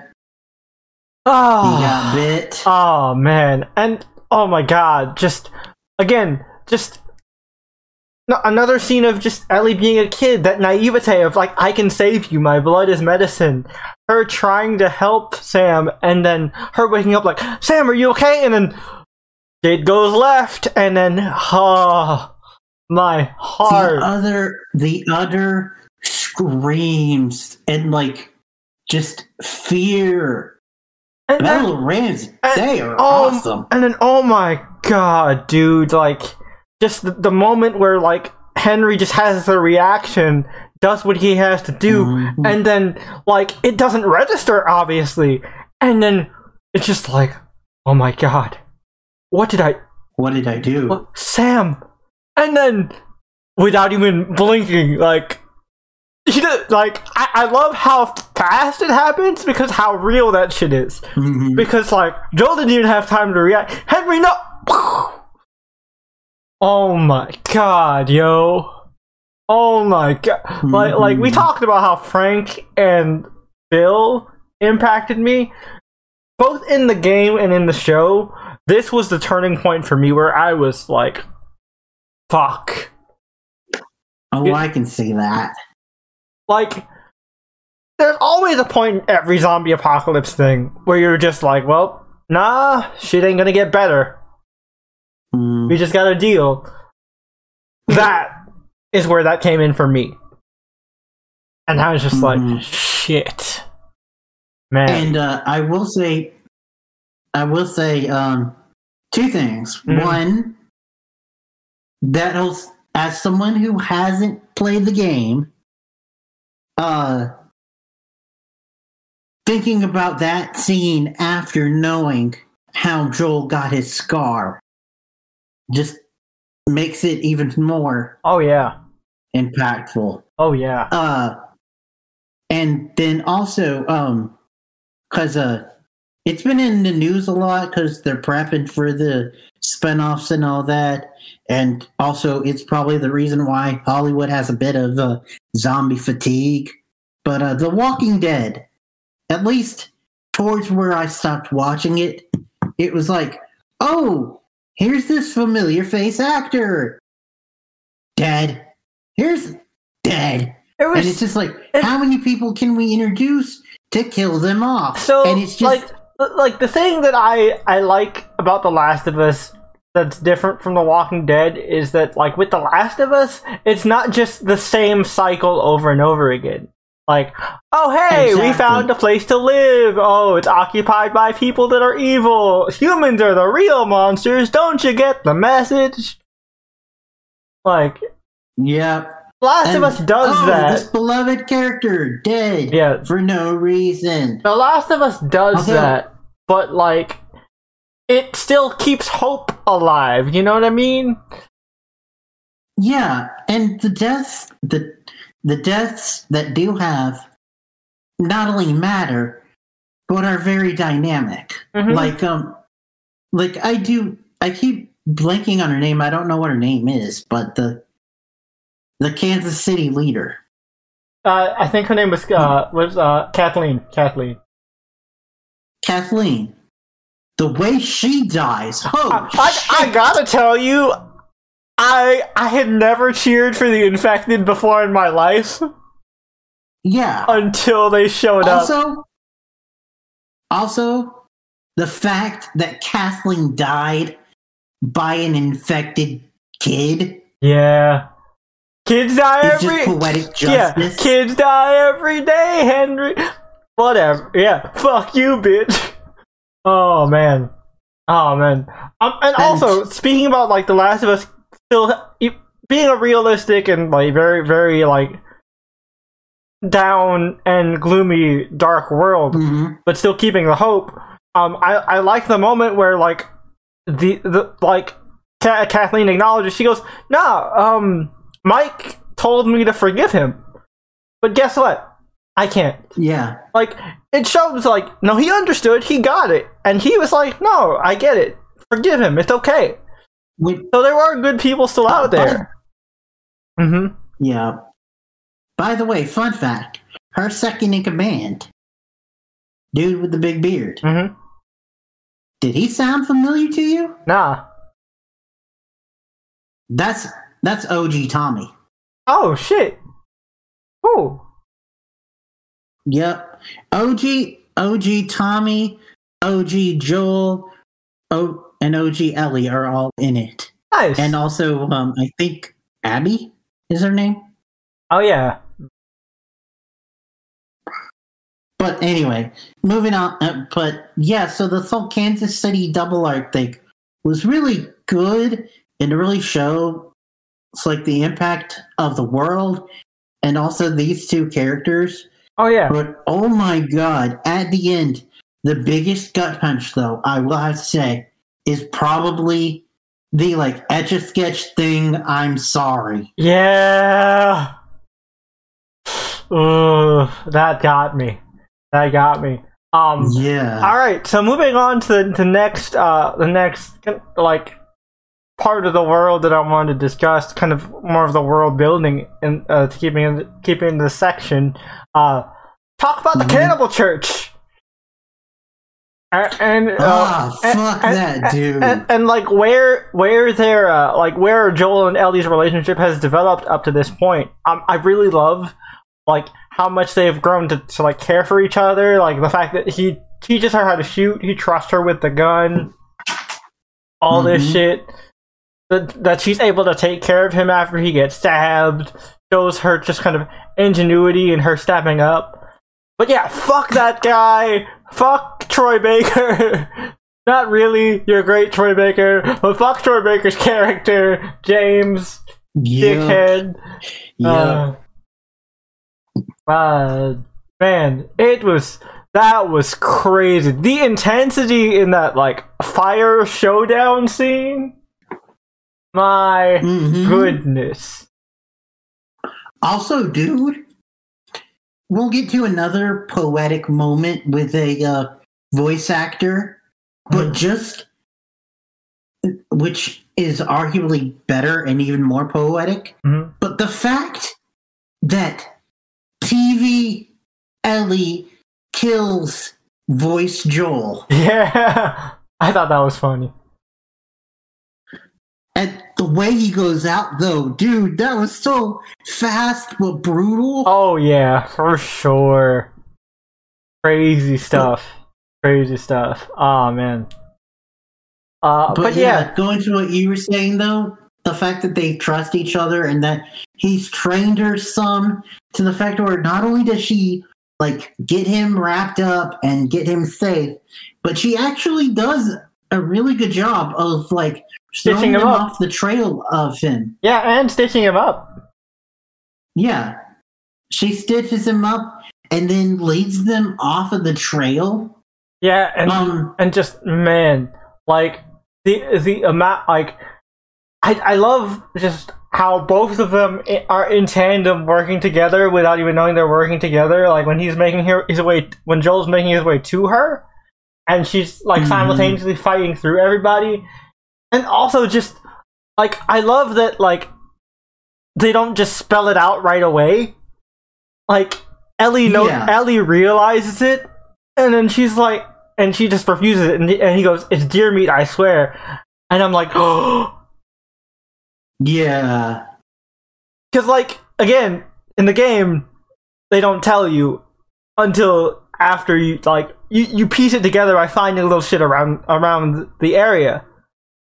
Speaker 1: Oh, ah.
Speaker 3: got uh, bit.
Speaker 1: oh man, and oh my god, just again, just no, another scene of just Ellie being a kid, that naivete of like, I can save you, my blood is medicine. Her trying to help Sam, and then her waking up like, Sam, are you okay? And then it goes left, and then, oh, my heart.
Speaker 3: the other the other screams and like just fear.
Speaker 1: And then-
Speaker 3: Battle of Rams, they are
Speaker 1: oh,
Speaker 3: awesome.
Speaker 1: And then, oh my god, dude, like, just the, the moment where, like, Henry just has the reaction, does what he has to do,
Speaker 3: Mhm.
Speaker 1: and then, like, it doesn't register, obviously. And then it's just like, oh my god, what did I.
Speaker 3: What did I do?
Speaker 1: What, Sam! And then, without even blinking, like, he did, like, I, I love how fast it happens because how real that shit is
Speaker 3: Mhm.
Speaker 1: because like Joel didn't even have time to react. Henry, no. Oh my god, yo. Oh my god. Like like we
Speaker 3: Mhm.
Speaker 1: talked about how Frank and Bill impacted me both in the game and in the show. This was the turning point for me where I was like fuck.
Speaker 3: Oh, I can see that.
Speaker 1: Like there's always a point in every zombie apocalypse thing where you're just like, well, nah, shit ain't gonna get better.
Speaker 3: Mm.
Speaker 1: We just got to deal. That is where that came in for me. And I was just
Speaker 3: Mhm.
Speaker 1: like, shit. Man.
Speaker 3: And uh, I will say, I will say um, two things.
Speaker 1: Mhm.
Speaker 3: One, that was, as someone who hasn't played the game, uh, thinking about that scene after knowing how Joel got his scar just makes it even more
Speaker 1: oh, yeah.
Speaker 3: impactful.
Speaker 1: Oh, yeah.
Speaker 3: Uh, and then also, um, cause uh, it's been in the news a lot because they're prepping for the spinoffs and all that, and also it's probably the reason why Hollywood has a bit of uh, zombie fatigue. But uh, The Walking Dead, at least towards where I stopped watching it, it was like, oh, here's this familiar face actor, dead. Here's dead.
Speaker 1: It
Speaker 3: And it's just like,
Speaker 1: it-
Speaker 3: how many people can we introduce to kill them off?
Speaker 1: so,
Speaker 3: and it's just
Speaker 1: like, like, the thing that I, I like about The Last of Us that's different from The Walking Dead is that, like, with The Last of Us, it's not just the same cycle over and over again. Like, oh hey, we found a place to live. Oh, it's occupied by people that are evil. Humans are the real monsters. Don't you get the message? Like,
Speaker 3: yeah.
Speaker 1: Last of Us does
Speaker 3: oh,
Speaker 1: that.
Speaker 3: This beloved character dead
Speaker 1: Yeah.
Speaker 3: for no reason.
Speaker 1: The Last of Us does
Speaker 3: Although-
Speaker 1: that, but like, it still keeps hope alive. You know what I mean?
Speaker 3: Yeah, and the deaths the the deaths that do have not only matter, but are very dynamic.
Speaker 1: Mhm.
Speaker 3: Like um, like I do. I keep blanking on her name. I don't know what her name is, but the the Kansas City leader.
Speaker 1: Uh, I think her name was uh, was uh, Kathleen. Kathleen.
Speaker 3: Kathleen. The way she dies. Oh,
Speaker 1: I, I, I gotta tell you, I I had never cheered for the infected before in my life
Speaker 3: yeah.
Speaker 1: until they showed up.
Speaker 3: Also, also, the fact that Kathleen died by an infected kid
Speaker 1: Yeah, kids die every.
Speaker 3: just poetic
Speaker 1: Yeah, kids die every day, Henry. Whatever. Yeah, fuck you, bitch. Oh man. Oh man. Um, and
Speaker 3: And-
Speaker 1: also speaking about like The Last of Us, still being a realistic and like very very like down and gloomy dark world,
Speaker 3: Mhm.
Speaker 1: but still keeping the hope. um, I I like the moment where like the the like Ka- Kathleen acknowledges. She goes, "Nah, um, Mike told me to forgive him, but guess what? I can't."
Speaker 3: Yeah.
Speaker 1: Like it shows like no, he understood. He got it, and he was like, "No, I get it. Forgive him. It's okay." So there are good people still out there. Mm-hmm.
Speaker 3: yeah. By the way, fun fact: her second in command, dude with the big beard.
Speaker 1: Mm-hmm.
Speaker 3: Did he sound familiar to you?
Speaker 1: Nah.
Speaker 3: That's that's OG Tommy.
Speaker 1: Oh shit. Oh.
Speaker 3: Yep. OG OG Tommy, OG Joel, o, and OG Ellie are all in it.
Speaker 1: Nice.
Speaker 3: And also um I think Abby is her name.
Speaker 1: oh yeah.
Speaker 3: But anyway, moving on. Uh, but yeah, so the whole Kansas City double arc thing was really good and to really show it's like the impact of the world and also these two characters.
Speaker 1: Oh yeah.
Speaker 3: But oh my god, at the end, the biggest gut punch though, I will have to say, is probably the like etch a sketch thing, I'm sorry.
Speaker 1: Yeah. Ugh, that got me. That got me. Um.
Speaker 3: Yeah.
Speaker 1: All right. So moving on to the, the next, uh, the next like part of the world that I wanted to discuss, kind of more of the world building, and uh, to keeping in keeping this section. Uh, talk about the
Speaker 3: Mhm.
Speaker 1: Cannibal Church. And, uh,
Speaker 3: Ah,
Speaker 1: and-
Speaker 3: fuck
Speaker 1: and-
Speaker 3: that,
Speaker 1: and-
Speaker 3: dude.
Speaker 1: And, and like where where their uh, like where Joel and Ellie's relationship has developed up to this point, um, I really love like how much they've grown to, to like care for each other. Like the fact that he teaches her how to shoot, he trusts her with the gun, all this
Speaker 3: Mhm.
Speaker 1: shit. That that she's able to take care of him after he gets stabbed shows her just kind of ingenuity in her stepping up. But yeah, fuck that guy. Fuck Troy Baker. Not really. You're great, Troy Baker. But fuck Troy Baker's character, James,
Speaker 3: yeah.
Speaker 1: dickhead.
Speaker 3: Yeah.
Speaker 1: Uh, uh, man, it was that was crazy. The intensity in that like fire showdown scene. My
Speaker 3: Mhm.
Speaker 1: goodness.
Speaker 3: Also, dude, we'll get to another poetic moment with a uh, voice actor, but
Speaker 1: Mhm.
Speaker 3: just which is arguably better and even more poetic.
Speaker 1: Mhm.
Speaker 3: But the fact that TV Ellie kills voice Joel
Speaker 1: Yeah, I thought that was funny.
Speaker 3: And the way he goes out, though, dude, that was so fast but brutal.
Speaker 1: Oh yeah, for sure. Crazy stuff. Crazy stuff. Oh man. Uh, but,
Speaker 3: But,
Speaker 1: yeah,
Speaker 3: yeah, going to what you were saying though, the fact that they trust each other and that he's trained her some to the fact where not only does she like get him wrapped up and get him safe, but she actually does a really good job of like
Speaker 1: Stitching him
Speaker 3: him
Speaker 1: up.
Speaker 3: off the trail of him.
Speaker 1: yeah, and stitching him up.
Speaker 3: Yeah. She stitches him up and then leads them off of the trail.
Speaker 1: Yeah, and
Speaker 3: Um
Speaker 1: and just man, like the the amount, like I I love just how both of them are in tandem working together without even knowing they're working together. Like when he's making her- his way, when Joel's making his way to her, and she's like
Speaker 3: Mhm.
Speaker 1: simultaneously fighting through everybody, and also just like I love that like they don't just spell it out right away. Like Ellie know
Speaker 3: Yeah.
Speaker 1: Ellie realizes it, and then she's like, and she just refuses it, and, and he goes, "It's deer meat, I swear." And I'm like, oh,
Speaker 3: yeah.
Speaker 1: because like again in the game, they don't tell you until after you like you, you piece it together by finding a little shit around around the area,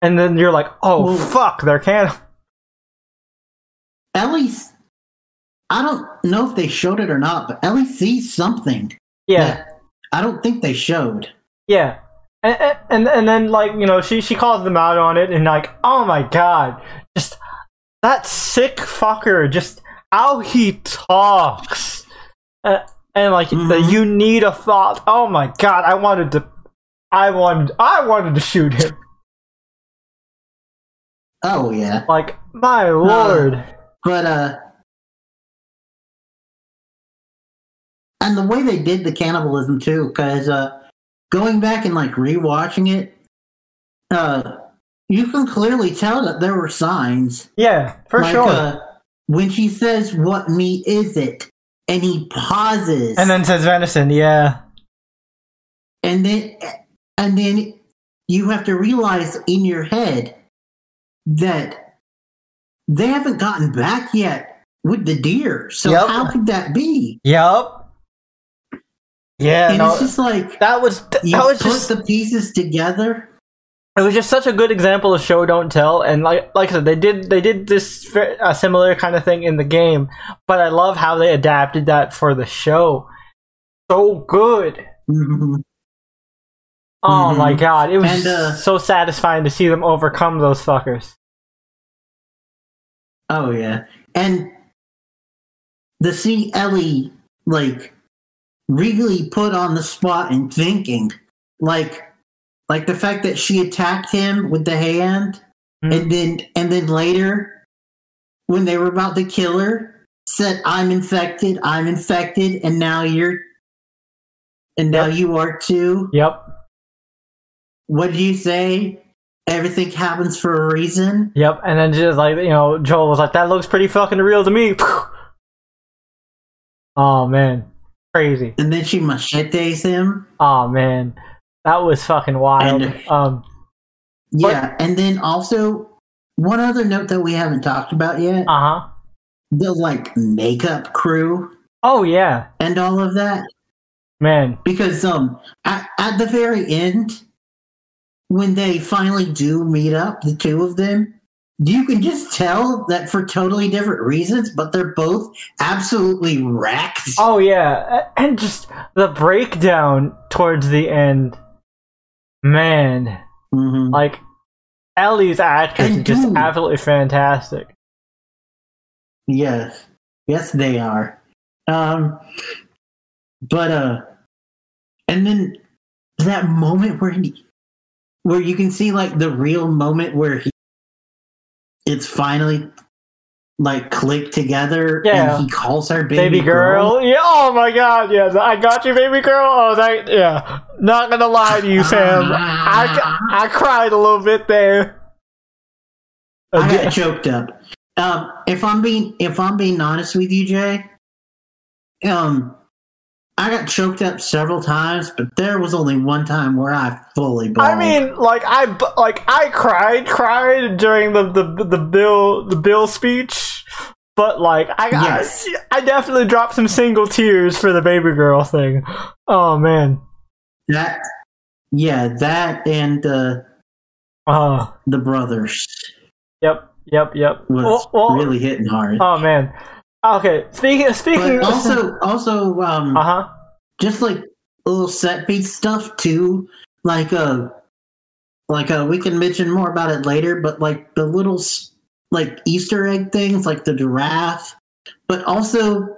Speaker 1: and then you're like, oh
Speaker 3: Well-
Speaker 1: fuck, they're can.
Speaker 3: Ellie's I don't know if they showed it or not, but Ellie sees something.
Speaker 1: Yeah,
Speaker 3: that I don't think they showed.
Speaker 1: yeah. And, and- and then like you know she she calls them out on it and like oh my god just that sick fucker just how he talks uh, and like the
Speaker 3: Mhm.
Speaker 1: you need a thought oh my god I wanted to I wanted I wanted to shoot him.
Speaker 3: Oh yeah,
Speaker 1: Like my lord.
Speaker 3: but uh, and the way they did the cannibalism too, because uh, going back and like rewatching it, uh, you can clearly tell that there were signs.
Speaker 1: yeah, for
Speaker 3: like,
Speaker 1: sure.
Speaker 3: Uh, when she says, "What meat is it?" and he pauses,
Speaker 1: and then says venison. Yeah.
Speaker 3: and then and then you have to realize in your head that they haven't gotten back yet with the deer. So
Speaker 1: Yep.
Speaker 3: how could that be?
Speaker 1: Yup. Yeah.
Speaker 3: and
Speaker 1: no,
Speaker 3: it's just like
Speaker 1: that was that
Speaker 3: you
Speaker 1: was
Speaker 3: put
Speaker 1: just
Speaker 3: the pieces together.
Speaker 1: it was just such a good example of show don't tell and like like i said they did they did this a similar kind of thing in the game but i love how they adapted that for the show so good
Speaker 3: Mhm.
Speaker 1: oh
Speaker 3: Mhm.
Speaker 1: my god it was
Speaker 3: And, uh,
Speaker 1: so satisfying to see them overcome those fuckers
Speaker 3: Oh yeah, and to see Ellie like really put on the spot and thinking, like, like the fact that she attacked him with the hand,
Speaker 1: Mhm.
Speaker 3: and then and then later, when they were about to kill her, said, "I'm infected. I'm infected," and now you're, and now
Speaker 1: Yep.
Speaker 3: you are too.
Speaker 1: yep
Speaker 3: What do you say? Everything happens for a reason.
Speaker 1: yep and then just like you know joel was like that looks pretty fucking real to me. Oh man. Crazy.
Speaker 3: And then she machetes him.
Speaker 1: oh man. That was fucking wild.
Speaker 3: And-
Speaker 1: um
Speaker 3: Yeah, and then also one other note that we haven't talked about yet:
Speaker 1: uh-huh.
Speaker 3: The like makeup crew.
Speaker 1: Oh yeah.
Speaker 3: And all of that.
Speaker 1: man.
Speaker 3: Because um, at, at the very end, when they finally do meet up, the two of them, you can just tell that for totally different reasons, but they're both absolutely wrecked.
Speaker 1: Oh yeah, and just the breakdown towards the end, man.
Speaker 3: Mhm.
Speaker 1: Like Ellie's actress is just
Speaker 3: dude-
Speaker 1: absolutely fantastic.
Speaker 3: Yes, yes, they are. Um, but uh, and then that moment where he, where you can see like the real moment where he, it's finally like clicked together,
Speaker 1: Yeah.
Speaker 3: and he calls her baby,
Speaker 1: Baby, girl. yeah. Oh my god, yes, I got you, baby girl. Oh, that yeah. Not gonna lie to you, Sam. I I cried a little bit there.
Speaker 3: I got choked up. Um, if I'm being if I'm being honest with you, Jay, um, I got choked up several times, but there was only one time where I fully bawled.
Speaker 1: I mean, like I like I cried, cried during the the the bill the bill speech, but like I
Speaker 3: Yes.
Speaker 1: I, I definitely dropped some single tears for the baby girl thing. Oh man,
Speaker 3: that, yeah, that and uh,
Speaker 1: uh
Speaker 3: the brothers
Speaker 1: yep, yep, yep.
Speaker 3: was
Speaker 1: Well- well,
Speaker 3: really hitting hard.
Speaker 1: Oh man. Okay, speaking speaking.
Speaker 3: but also, also, um,
Speaker 1: uh huh.
Speaker 3: just like little set piece stuff too, like uh, like uh, we can mention more about it later. But like the little like Easter egg things, like the giraffe, but also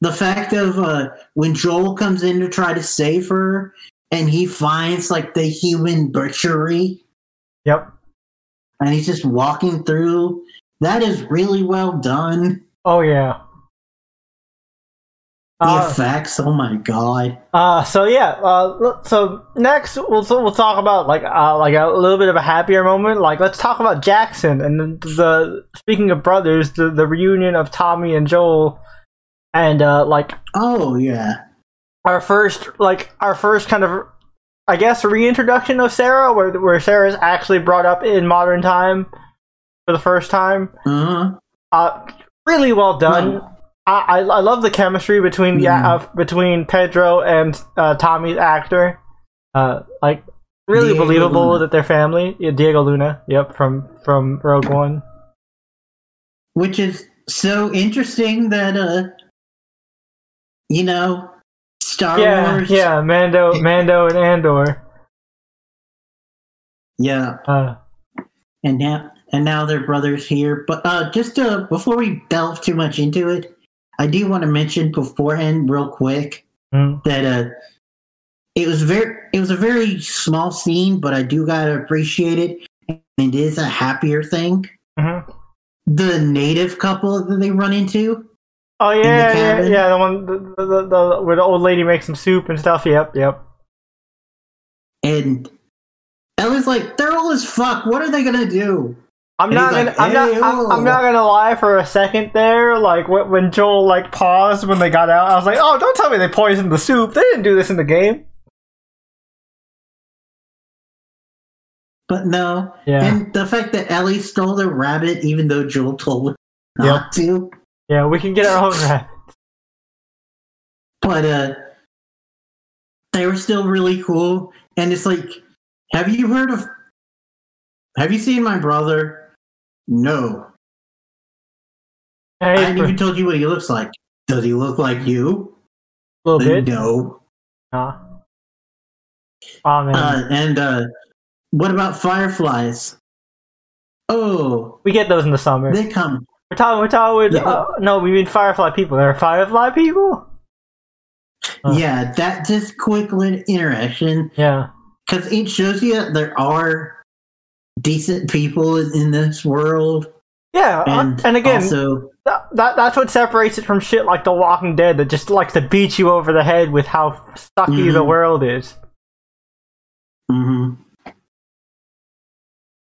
Speaker 3: the fact of uh, when Joel comes in to try to save her, and he finds like the human butchery,
Speaker 1: Yep.
Speaker 3: and he's just walking through. That is really well done.
Speaker 1: Oh yeah.
Speaker 3: The
Speaker 1: Uh,
Speaker 3: effects, oh my god!
Speaker 1: Uh, so yeah, uh, so next we'll we'll talk about like uh, like a little bit of a happier moment. Like let's talk about Jackson and the, the speaking of brothers, the the reunion of Tommy and Joel, and uh, like
Speaker 3: Oh yeah,
Speaker 1: our first like our first kind of I guess reintroduction of Sarah, where where Sarah's actually brought up in modern time for the first time.
Speaker 3: uh-huh.
Speaker 1: Uh, really well done. I, I I love the chemistry between the
Speaker 3: Mhm.
Speaker 1: uh, between Pedro and uh, Tommy's actor. Uh, like really
Speaker 3: Diego
Speaker 1: believable
Speaker 3: Luna.
Speaker 1: that they're family. Yeah, Diego Luna. Yep, from from Rogue One.
Speaker 3: which is so interesting that uh you know Star
Speaker 1: Yeah,
Speaker 3: Wars
Speaker 1: yeah. Mando, Mando, and Andor.
Speaker 3: yeah
Speaker 1: Uh,
Speaker 3: and now and now they're brothers here but uh just uh before we delve too much into it I do want to mention beforehand real quick
Speaker 1: mm,
Speaker 3: that uh it was very it was a very small scene, but I do gotta appreciate it. And it is a happier thing.
Speaker 1: Mhm.
Speaker 3: The native couple that they run into.
Speaker 1: Oh yeah, yeah, yeah. The one, the, the, the, where the old lady makes some soup and stuff. Yep, yep.
Speaker 3: And Ellie's like, they're old as fuck. What are they gonna do?
Speaker 1: I'm
Speaker 3: And
Speaker 1: not gonna.
Speaker 3: like,
Speaker 1: I'm not. I'm, I'm
Speaker 3: oh."
Speaker 1: not gonna lie. For a second there, like when, when Joel like paused when they got out, I was like, "Oh, don't tell me they poisoned the soup. They didn't do this in the game."
Speaker 3: But no.
Speaker 1: Yeah,
Speaker 3: And the fact that Ellie stole the rabbit, even though Joel told her not to.
Speaker 1: yeah. We can get our own rat.
Speaker 3: But uh they were still really cool. And it's like, have you heard of have you seen my brother? No. I haven't even told you what he looks like. Does he look like you?
Speaker 1: a little bit.
Speaker 3: No.
Speaker 1: Huh? Oh man,
Speaker 3: Uh, and uh, what about fireflies? Oh,
Speaker 1: we get those in the summer.
Speaker 3: they come.
Speaker 1: We're talking. We're talking with.
Speaker 3: Yeah.
Speaker 1: Uh, no, we mean firefly people. There are firefly people.
Speaker 3: Yeah, that just quick little interaction
Speaker 1: Yeah.
Speaker 3: because it shows you there are decent people in, this world,
Speaker 1: Yeah,
Speaker 3: and,
Speaker 1: and, and again,
Speaker 3: also,
Speaker 1: that, that that's what separates it from shit like The Walking Dead that just likes to beat you over the head with how sucky the
Speaker 3: Mhm.
Speaker 1: world is.
Speaker 3: mhm.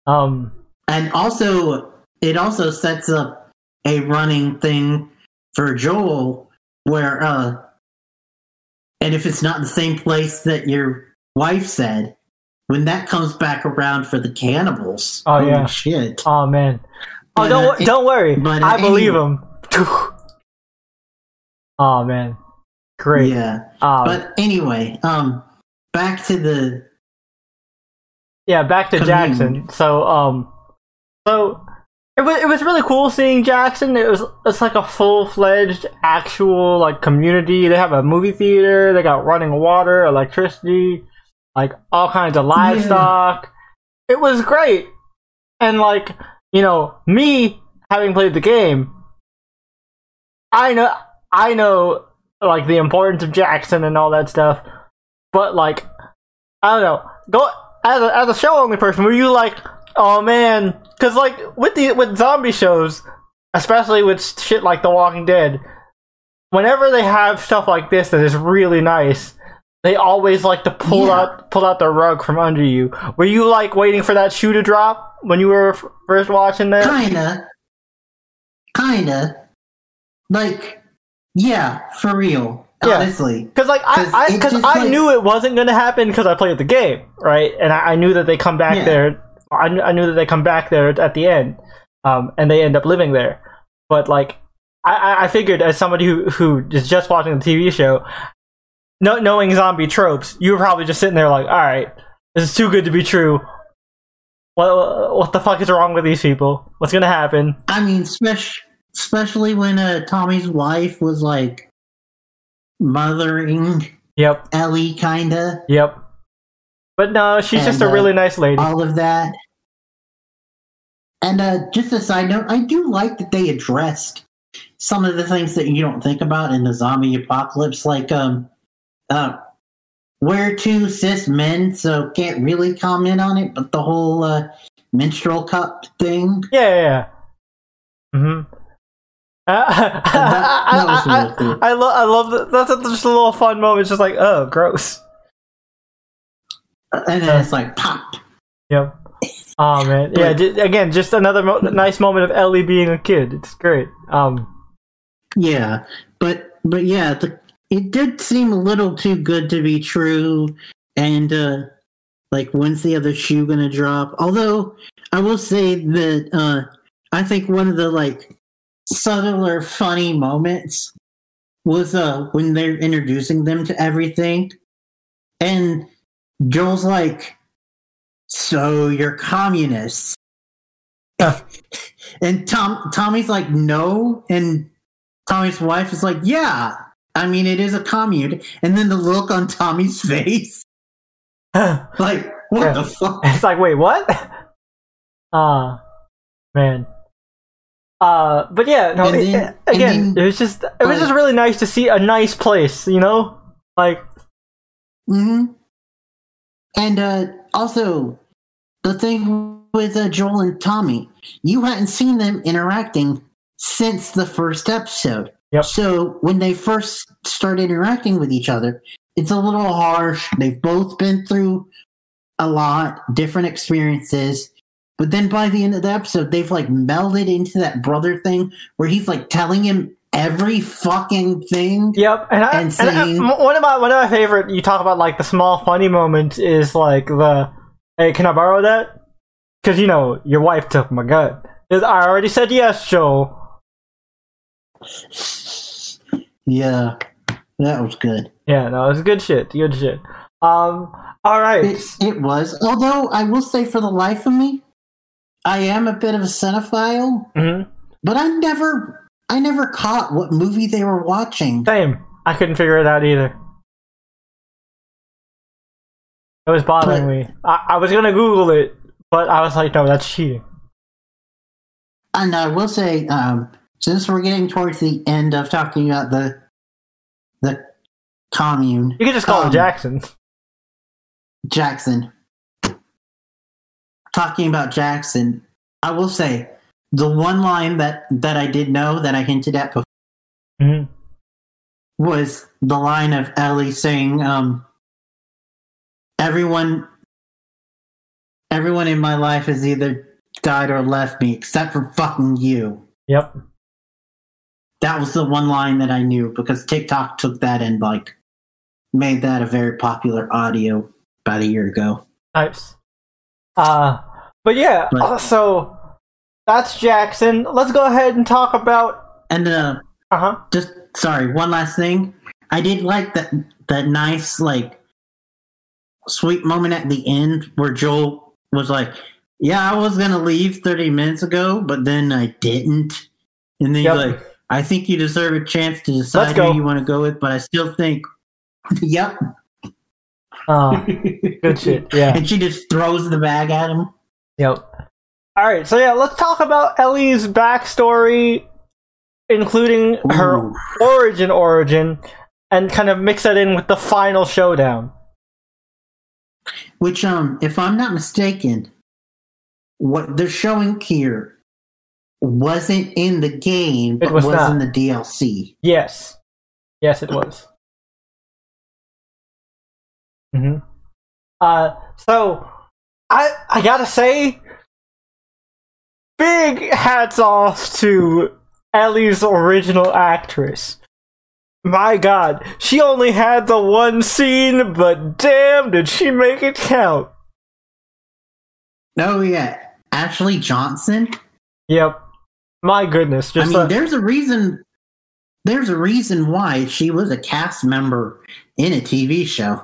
Speaker 1: Um,
Speaker 3: and also, it also sets up a running thing for Joel where, uh, and if it's not the same place that your wife said, when that comes back around for the cannibals,
Speaker 1: Oh,
Speaker 3: holy
Speaker 1: yeah.
Speaker 3: shit!
Speaker 1: oh man, oh don't
Speaker 3: uh,
Speaker 1: don't worry,
Speaker 3: but, uh,
Speaker 1: I believe
Speaker 3: anyway.
Speaker 1: him. oh man, great.
Speaker 3: Yeah,
Speaker 1: Um,
Speaker 3: but anyway, um, back to the
Speaker 1: yeah, back to
Speaker 3: Commune.
Speaker 1: Jackson. So um, so it was it was really cool seeing Jackson. It was it's like a full fledged actual like community. They have a movie theater. They got running water, electricity, like all kinds of livestock. It was great, and like you know me having played the game, I know I know like the importance of Jackson and all that stuff, but like I don't know. Go as a, as a show only person were you like oh man because like with the with zombie shows especially with shit like the walking dead whenever they have stuff like this that is really nice they always like to pull
Speaker 3: Yeah.
Speaker 1: out pull out the rug from under you were you like waiting for that shoe to drop when you were f- first watching that
Speaker 3: kinda, kinda, like, yeah, for real,
Speaker 1: Yeah.
Speaker 3: honestly.
Speaker 1: Because like
Speaker 3: 'Cause
Speaker 1: I, because I,
Speaker 3: like-
Speaker 1: knew it wasn't gonna happen because I played the game, right? And I, I knew that they come back
Speaker 3: Yeah.
Speaker 1: there. I, I knew that they come back there at the end, um, and they end up living there. But like, I, I- I figured as somebody who who is just watching the TV show, no, knowing zombie tropes, you were probably just sitting there like, all right, this is too good to be true. What what the fuck is wrong with these people? What's gonna happen?
Speaker 3: I mean, spec- especially when uh, Tommy's wife was like mothering
Speaker 1: Yep,
Speaker 3: Ellie, kinda,
Speaker 1: yep. But no, she's just a
Speaker 3: uh,
Speaker 1: really nice lady.
Speaker 3: all of that. And uh, just a side note, I do like that they addressed some of the things that you don't think about in the zombie apocalypse, like um, uh, we're two cis men, so can't really comment on it, but the whole uh, menstrual cup thing.
Speaker 1: Yeah, yeah, yeah. Mm-hmm. Uh,
Speaker 3: that
Speaker 1: I. I, I, love, I love that. That's just a little fun moment. It's just like, oh, gross.
Speaker 3: And then it's like pop.
Speaker 1: Yep. Oh man, yeah. Again, just another mo- nice moment of Ellie being a kid. It's great. Um,
Speaker 3: Yeah, but but yeah, the, it did seem a little too good to be true. And uh like, when's the other shoe gonna drop? Although I will say that uh I think one of the like subtler, funny moments was uh when they're introducing them to everything, and Joel's like, "So you're communists." and Tom Tommy's like, "No," and Tommy's wife is like, "Yeah." I mean, it is a commune, and then the look on Tommy's face. like, what
Speaker 1: Yeah.
Speaker 3: the fuck?
Speaker 1: It's like, wait, what? Ah, man. Uh, but yeah, no. It-
Speaker 3: then-
Speaker 1: again,
Speaker 3: then-
Speaker 1: it was just, it was just really nice to see a nice place. You know, like
Speaker 3: hmm And uh, also, the thing with uh, Joel and Tommy, you hadn't seen them interacting since the first episode.
Speaker 1: Yep.
Speaker 3: So when they first start interacting with each other, it's a little harsh. They've both been through a lot, different experiences. But then by the end of the episode, they've like melded into that brother thing where he's like telling him every fucking thing.
Speaker 1: Yep, and, I,
Speaker 3: And
Speaker 1: and I-
Speaker 3: saying-
Speaker 1: one of my one of my favorite. You talk about like the small funny moments is like the, hey, can I borrow that? Because you know your wife took my gun. I already said yes, Joel.
Speaker 3: Yeah, that was good.
Speaker 1: Yeah, no, it's good shit. Good shit. Um, all right.
Speaker 3: It, it was. Although I will say, for the life of me, I am a bit of a cinephile,
Speaker 1: Mhm.
Speaker 3: but I never, I never caught what movie they were watching.
Speaker 1: Same. I couldn't figure it out either. It was bothering
Speaker 3: But-
Speaker 1: me. I, I was gonna Google it, but I was like, no, that's cheating.
Speaker 3: And I will say, um, since we're getting towards the end of talking about the the commune,
Speaker 1: You can just call
Speaker 3: Um,
Speaker 1: it Jackson.
Speaker 3: Jackson. Talking about Jackson, I will say the one line that that I did know that I hinted at before
Speaker 1: hmm
Speaker 3: was the line of Ellie saying, um, "Everyone, everyone in my life has either died or left me, except for fucking you."
Speaker 1: Yep.
Speaker 3: That was the one line that I knew because TikTok took that and like made that a very popular audio about a year ago.
Speaker 1: Nice. Uh, but yeah.
Speaker 3: But-
Speaker 1: uh, so that's Jackson. Let's go ahead and talk about.
Speaker 3: And uh,
Speaker 1: Uh huh.
Speaker 3: just sorry, one last thing. I did like that that nice like sweet moment at the end where Joel was like, "Yeah, I was gonna leave thirty minutes ago, but then I didn't." And then
Speaker 1: Yep.
Speaker 3: he's like, "I think you deserve a chance to decide who you want to go with, but I still think." yep.
Speaker 1: Uh, good shit. Yeah.
Speaker 3: And she just throws the bag at him.
Speaker 1: Yep. All right. So yeah, let's talk about Ellie's backstory, including her origin, origin, and kind of mix that in with the final showdown.
Speaker 3: Which, um, if I'm not mistaken, what they're showing here wasn't in the game,
Speaker 1: It
Speaker 3: but
Speaker 1: was
Speaker 3: was,
Speaker 1: not.
Speaker 3: in the DLC.
Speaker 1: Yes. Yes, it was. hmm Uh, so I I gotta say, big hats off to Ellie's original actress. My God, she only had the one scene, but damn, did she make it count?
Speaker 3: Oh yeah, Ashley Johnson.
Speaker 1: Yep. My goodness,
Speaker 3: I mean,
Speaker 1: a-
Speaker 3: there's a reason. There's a reason why she was a cast member in a TV show.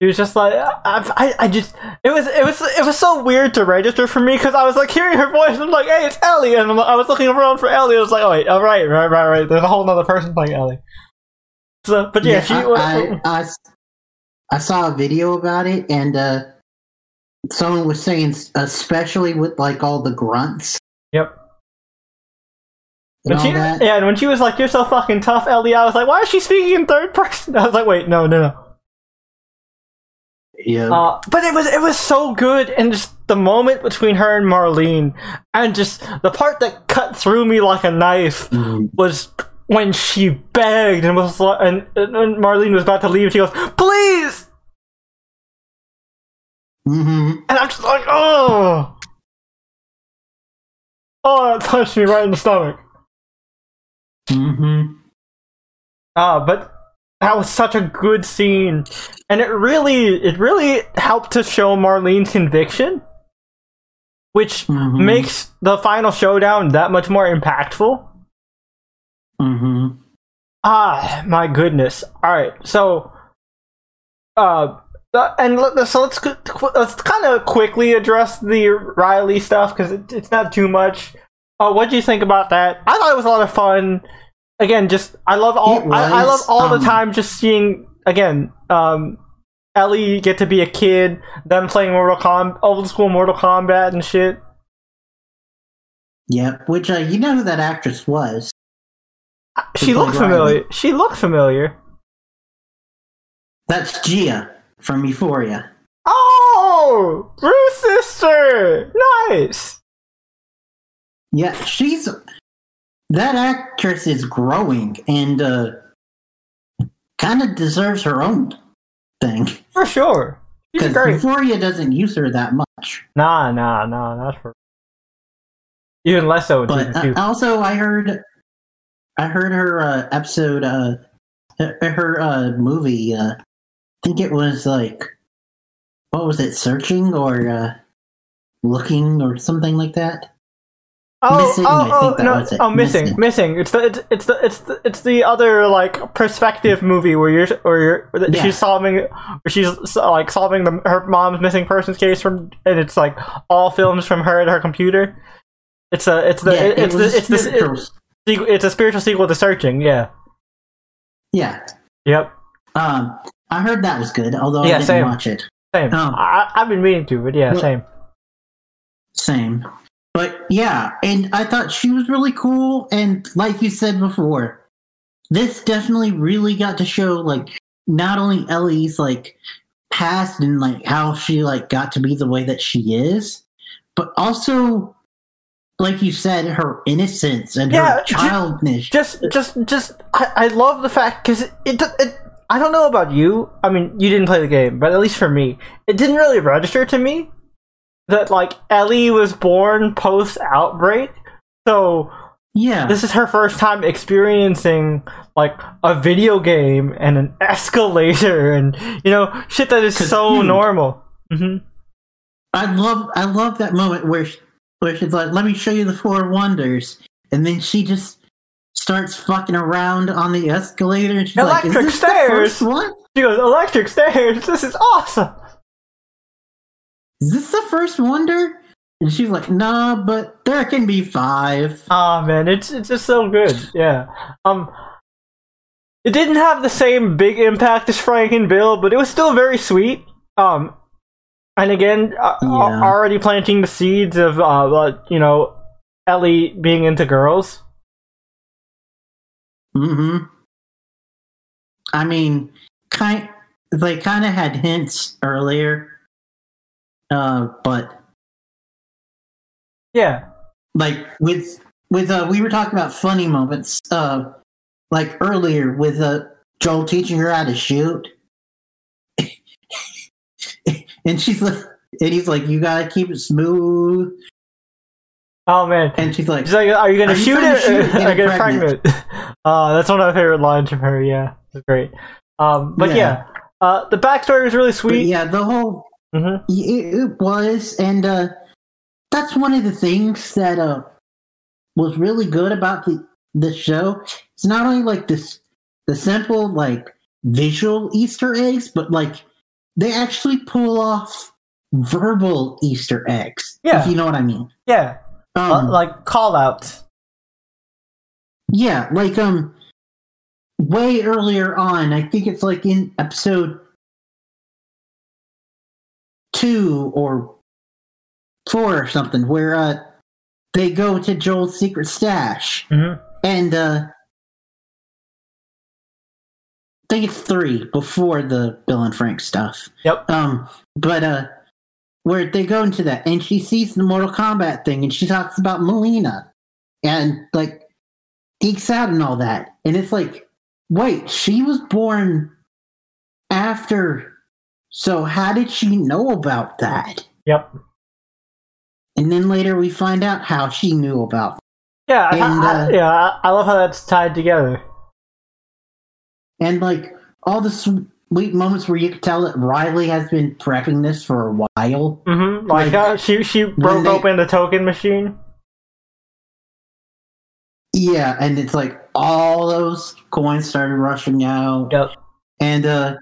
Speaker 1: It was just like I, I, I just it was it was it was so weird to register for me because I was like hearing her voice and I'm like hey it's Ellie and I'm, I was looking around for Ellie I was like oh wait all right right right right there's a whole other person playing Ellie so but yeah, she
Speaker 3: I,
Speaker 1: wa-
Speaker 3: I, I I saw a video about it, and uh, someone was saying, especially with like all the grunts
Speaker 1: yep when she,
Speaker 3: that.
Speaker 1: yeah and when she was like you're so fucking tough Ellie I was like why is she speaking in third person I was like wait no no no
Speaker 3: Yeah.
Speaker 1: Uh, but it was it was so good, and just the moment between her and Marlene, and just the part that cut through me like a knife
Speaker 3: Mm.
Speaker 1: was when she begged and was like, and, and Marlene was about to leave. She goes, "Please,"
Speaker 3: hmm
Speaker 1: and I'm just like, "Oh, oh!" It touched me right in the stomach.
Speaker 3: Hmm
Speaker 1: Ah, but that was such a good scene, and it really, it really helped to show Marlene's conviction, which
Speaker 3: Mhm.
Speaker 1: makes the final showdown that much more impactful.
Speaker 3: hmm
Speaker 1: Ah, my goodness! All right, so, uh, and so let's let's kind of quickly address the Riley stuff because it, it's not too much. Uh, what do you think about that? I thought it was a lot of fun. Again, just I love all
Speaker 3: It
Speaker 1: I, I love
Speaker 3: was,
Speaker 1: all the
Speaker 3: um,
Speaker 1: time just seeing again um Ellie get to be a kid, them playing Mortal Kombat, old school Mortal Kombat and shit.
Speaker 3: Yep. Which uh, you know who that actress was?
Speaker 1: She
Speaker 3: played
Speaker 1: looked
Speaker 3: Riley.
Speaker 1: familiar. She looked familiar.
Speaker 3: That's Gia from Euphoria.
Speaker 1: Oh, Oh, Rue's sister. Nice.
Speaker 3: Yeah, she's that actress is growing and uh kind of deserves her own thing
Speaker 1: For sure. She's
Speaker 3: because
Speaker 1: great.
Speaker 3: Euphoria doesn't use her that much.
Speaker 1: Nah, nah, nah, not for. Even less so
Speaker 3: But uh, also, I heard, I heard her uh, episode, uh, her, her uh, movie. Uh, I think it was like, what was it, searching or uh, looking or something like that.
Speaker 1: Oh,
Speaker 3: Missing,
Speaker 1: oh, oh, no,
Speaker 3: it.
Speaker 1: oh, missing,
Speaker 3: Missing.
Speaker 1: missing. It's the, it's, it's the, it's the, it's the other like perspective movie where you're, or you're, that
Speaker 3: Yeah.
Speaker 1: she's solving, where she's like solving the, her mom's missing persons case from, and it's like all films from her and her computer. It's a, it's the,
Speaker 3: yeah,
Speaker 1: it's
Speaker 3: it
Speaker 1: the, it's the, it's, a spiritual sequel to Searching. Yeah.
Speaker 3: yeah.
Speaker 1: Yep.
Speaker 3: Um, I heard that was good, although
Speaker 1: Yeah,
Speaker 3: I didn't
Speaker 1: same.
Speaker 3: watch it.
Speaker 1: Same.
Speaker 3: Um,
Speaker 1: I, I've been meaning to, but yeah,
Speaker 3: Well-
Speaker 1: same.
Speaker 3: Same. But yeah, and I thought she was really cool. And like you said before, this definitely really got to show like not only Ellie's like past and like how she like got to be the way that she is, but also like you said, her innocence and
Speaker 1: Yeah,
Speaker 3: her childness.
Speaker 1: just just just I, I love the fact because it, it it I don't know about you. I mean, you didn't play the game, but at least for me, it didn't really register to me that like Ellie was born post outbreak. So
Speaker 3: yeah,
Speaker 1: this is her first time experiencing like a video game and an escalator and you know shit that is so
Speaker 3: hmm.
Speaker 1: normal. hmm
Speaker 3: I love I love that moment where she, where she's like, "Let me show you the four wonders," and then she just starts fucking around on the escalator, and she's like,
Speaker 1: Electric stairs."
Speaker 3: one?
Speaker 1: She goes electric stairs. This is awesome.
Speaker 3: Is this the first wonder?" And she's like, "Nah, but there can be five.
Speaker 1: Oh man, it's it's just so good. Yeah. Um it didn't have the same big impact as Frank and Bill, but it was still very sweet. Um and again, uh,
Speaker 3: Yeah.
Speaker 1: uh, already planting the seeds of uh uh, you know, Ellie being into girls.
Speaker 3: Mm-hmm. I mean, kind they kind of had hints earlier, uh, but
Speaker 1: Yeah.
Speaker 3: like with with uh we were talking about funny moments uh like earlier with uh Joel teaching her how to shoot and she's like and he's like you gotta keep it smooth
Speaker 1: Oh man.
Speaker 3: and she's like
Speaker 1: She's like, are you gonna
Speaker 3: Are you
Speaker 1: shoot
Speaker 3: to
Speaker 1: it
Speaker 3: shoot
Speaker 1: or
Speaker 3: it
Speaker 1: or
Speaker 3: get
Speaker 1: get
Speaker 3: pregnant?
Speaker 1: pregnant? uh that's one of my favorite lines from her, yeah. It's great. Um but yeah.
Speaker 3: Yeah.
Speaker 1: Uh the backstory was really
Speaker 3: but
Speaker 1: sweet.
Speaker 3: yeah the whole
Speaker 1: hmm
Speaker 3: it, it was and uh that's one of the things that uh was really good about the the show it's not only like this the simple like visual easter eggs but like they actually pull off verbal easter eggs
Speaker 1: Yeah.
Speaker 3: if you know what i mean
Speaker 1: Yeah. Uh,
Speaker 3: um,
Speaker 1: like call outs.
Speaker 3: yeah like um way earlier on i think it's like in episode two or four or something where uh they go to joel's secret stash
Speaker 1: hmm
Speaker 3: and uh I think it's three before the Bill and Frank stuff.
Speaker 1: Yep.
Speaker 3: Um, but uh, where they go into that, and she sees the Mortal Kombat thing, and she talks about Mileena, and like geeks out and all that, and it's like, wait, she was born after, so how did she know about that?
Speaker 1: Yep.
Speaker 3: And then later we find out how she knew about,
Speaker 1: Yeah,
Speaker 3: And,
Speaker 1: I,
Speaker 3: uh,
Speaker 1: yeah, I, I love how that's tied together.
Speaker 3: and like all the sweet moments where you could tell that Riley has been prepping this for a while.
Speaker 1: Mm-hmm. Like
Speaker 3: Like,
Speaker 1: uh, she she broke
Speaker 3: they-
Speaker 1: open the token machine.
Speaker 3: Yeah, and it's like all those coins started rushing out.
Speaker 1: Yep.
Speaker 3: And uh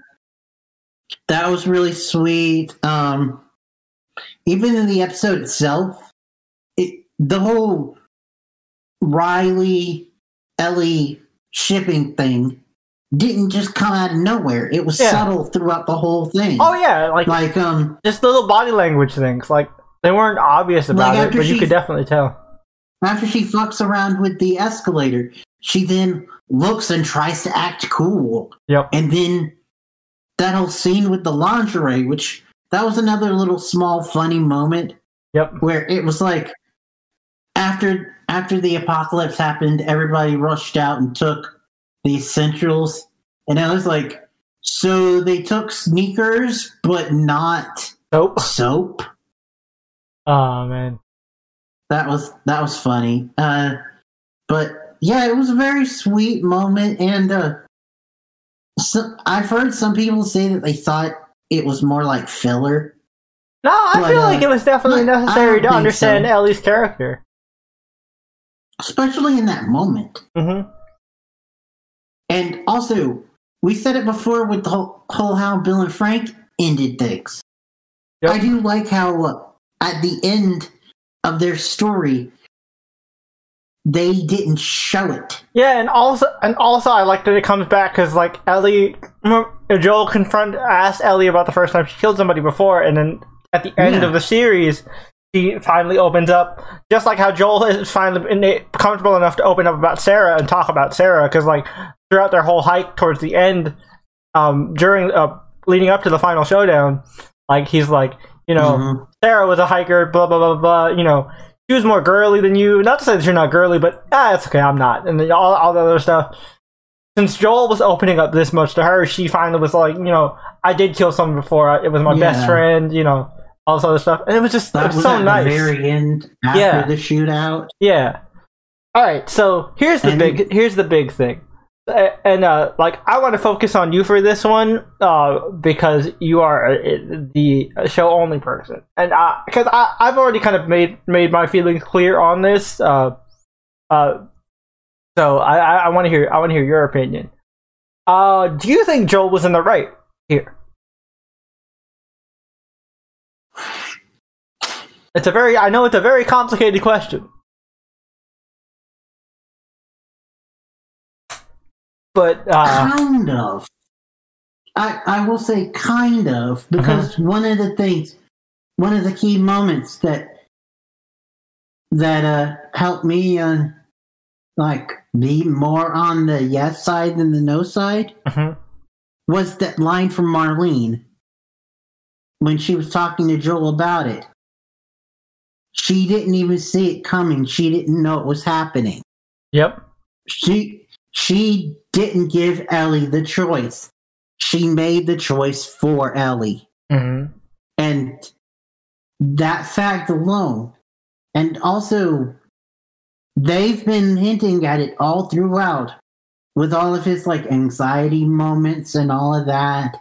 Speaker 3: that was really sweet. Um even in the episode itself, it the whole Riley Ellie shipping thing didn't just come out of nowhere. It was
Speaker 1: Yeah.
Speaker 3: subtle throughout the whole thing.
Speaker 1: Oh yeah, like
Speaker 3: Like um
Speaker 1: just little body language things. Like they weren't obvious about
Speaker 3: Like,
Speaker 1: it, but you could definitely tell.
Speaker 3: after she fucks around with the escalator, she then looks and tries to act cool.
Speaker 1: Yep.
Speaker 3: And then that whole scene with the lingerie, which that was another little small funny moment
Speaker 1: Yep.
Speaker 3: where it was like after after the apocalypse happened, everybody rushed out and took the essentials, and I was like, so they took sneakers but not
Speaker 1: Nope.
Speaker 3: soap.
Speaker 1: Oh man.
Speaker 3: That was that was funny. Uh, but yeah, it was a very sweet moment, and uh, so, I've heard some people say that they thought it was more like filler.
Speaker 1: No, I
Speaker 3: But,
Speaker 1: feel
Speaker 3: uh,
Speaker 1: like it was definitely necessary to understand
Speaker 3: so.
Speaker 1: Ellie's character.
Speaker 3: especially in that moment.
Speaker 1: hmm
Speaker 3: And also, we said it before with the whole, whole how Bill and Frank ended things.
Speaker 1: Yep.
Speaker 3: I do like how uh, at the end of their story, they didn't show it.
Speaker 1: Yeah, and also, and also, I like that it comes back because like Ellie, Joel confront asked Ellie about the first time she killed somebody before, and then at the end
Speaker 3: Yeah.
Speaker 1: of the series, she finally opens up, just like how Joel is finally comfortable enough to open up about Sarah and talk about Sarah, because like throughout their whole hike towards the end, um, during uh, leading up to the final showdown, like he's like, you know,
Speaker 3: Mhm.
Speaker 1: Sarah was a hiker, blah blah blah blah. You know, she was more girly than you. Not to say that you're not girly, but ah, it's okay. I'm not, and all all the other stuff. Since Joel was opening up this much to her, she finally was like, you know, I did kill someone before. It was my best friend. You know, all this other stuff, and it was just it was
Speaker 3: was
Speaker 1: so
Speaker 3: at
Speaker 1: nice.
Speaker 3: the very end after
Speaker 1: Yeah.
Speaker 3: the shootout.
Speaker 1: Yeah. All right. So here's the
Speaker 3: And-
Speaker 1: big here's the big thing, and uh, like I want to focus on you for this one, uh, because you are uh, the show only person, and because I I've already kind of made made my feelings clear on this. Uh, uh, so I I, I want to hear I want to hear your opinion. Uh, do you think Joel was in the right here? It's a very I know it's a very complicated question. But uh
Speaker 3: kind of. I I will say kind of because
Speaker 1: Uh-huh.
Speaker 3: one of the things, one of the key moments that that uh helped me uh like be more on the yes side than the no side
Speaker 1: mhm.
Speaker 3: was that line from Marlene when she was talking to Joel about it. She didn't even see it coming. She didn't know it was happening.
Speaker 1: Yep.
Speaker 3: She she didn't give Ellie the choice. She made the choice for Ellie.
Speaker 1: Mhm.
Speaker 3: And that fact alone, and also they've been hinting at it all throughout with all of his like anxiety moments and all of that.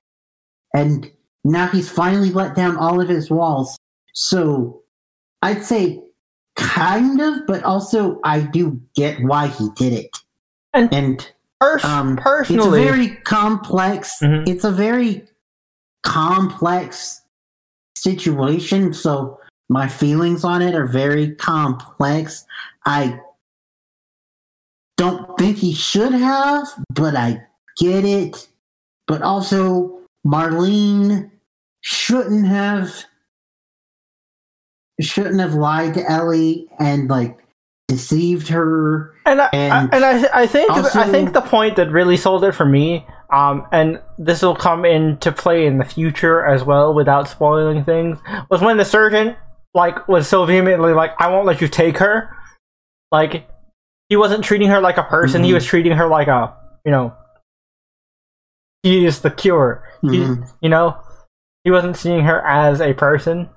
Speaker 3: And now he's finally let down all of his walls. So I'd say kind of, but also I do get why he did it.
Speaker 1: And-
Speaker 3: and
Speaker 1: Pers-
Speaker 3: um,
Speaker 1: personally,
Speaker 3: it's very complex.
Speaker 1: Mhm.
Speaker 3: It's a very complex situation. So my feelings on it are very complex. I don't think he should have, but I get it. But also, Marlene shouldn't have shouldn't have lied to Ellie and like deceived her.
Speaker 1: and I,
Speaker 3: and
Speaker 1: I, and I, I think
Speaker 3: also-
Speaker 1: I think the point that really sold it for me, um, and this will come into play in the future as well, without spoiling things, was when the surgeon like was so vehemently like, "I won't let you take her." Like he wasn't treating her like a person; he
Speaker 3: Mhm.
Speaker 1: was treating her like a, you know, he is the cure. He-
Speaker 3: Mhm.
Speaker 1: you know, he wasn't seeing her as a person.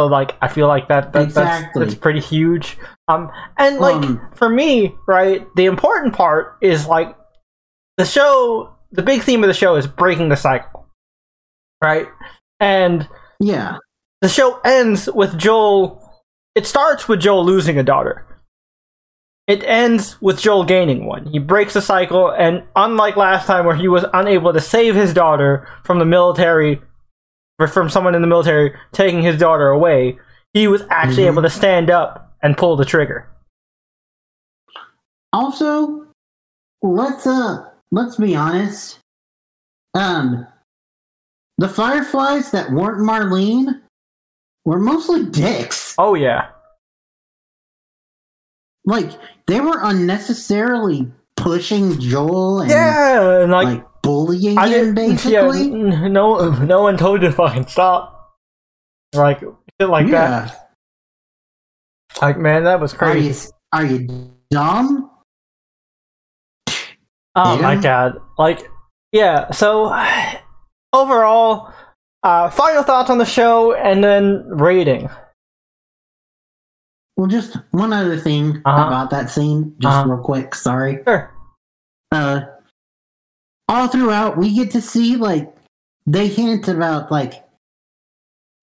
Speaker 1: So like, I feel like that, that
Speaker 3: Exactly.
Speaker 1: that's that's pretty huge. Um, and like
Speaker 3: Um,
Speaker 1: for me, right, the important part is like the show. The big theme of the show is breaking the cycle, right? And
Speaker 3: Yeah.
Speaker 1: the show ends with Joel. It starts with Joel losing a daughter. It ends with Joel gaining one. He breaks the cycle, and unlike last time where he was unable to save his daughter from the military, from someone in the military taking his daughter away, he was actually
Speaker 3: Mhm.
Speaker 1: able to stand up and pull the trigger.
Speaker 3: Also, let's uh let's be honest. Um the fireflies that weren't Marlene were mostly dicks.
Speaker 1: Oh yeah,
Speaker 3: Like they were unnecessarily pushing Joel and
Speaker 1: yeah, and like,
Speaker 3: like, bullying
Speaker 1: I
Speaker 3: him
Speaker 1: didn't. Yeah,
Speaker 3: basically.
Speaker 1: n- no, no one told you to fucking stop. Like shit like that. Like man, that was
Speaker 3: Are
Speaker 1: crazy.
Speaker 3: you are you dumb?
Speaker 1: Oh my god. Like yeah, so overall uh final thoughts on the show and then rating.
Speaker 3: Well, just one other thing
Speaker 1: Uh-huh.
Speaker 3: about that scene, just
Speaker 1: Uh-huh.
Speaker 3: real quick. Sorry.
Speaker 1: Sure.
Speaker 3: Uh, all throughout, we get to see like they hint about like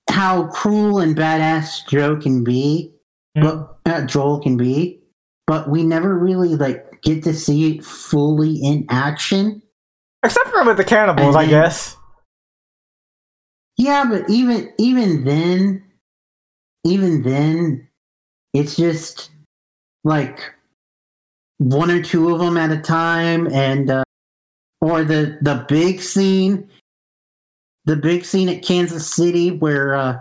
Speaker 3: how cruel and badass Joe can be, but uh, Joel can be, but we never really like get to see it fully in action.
Speaker 1: Except for with the cannibals,
Speaker 3: And
Speaker 1: I guess.
Speaker 3: Yeah, but even even then, even then, it's just like one or two of them at a time, and uh, or the the big scene, the big scene at Kansas City where uh,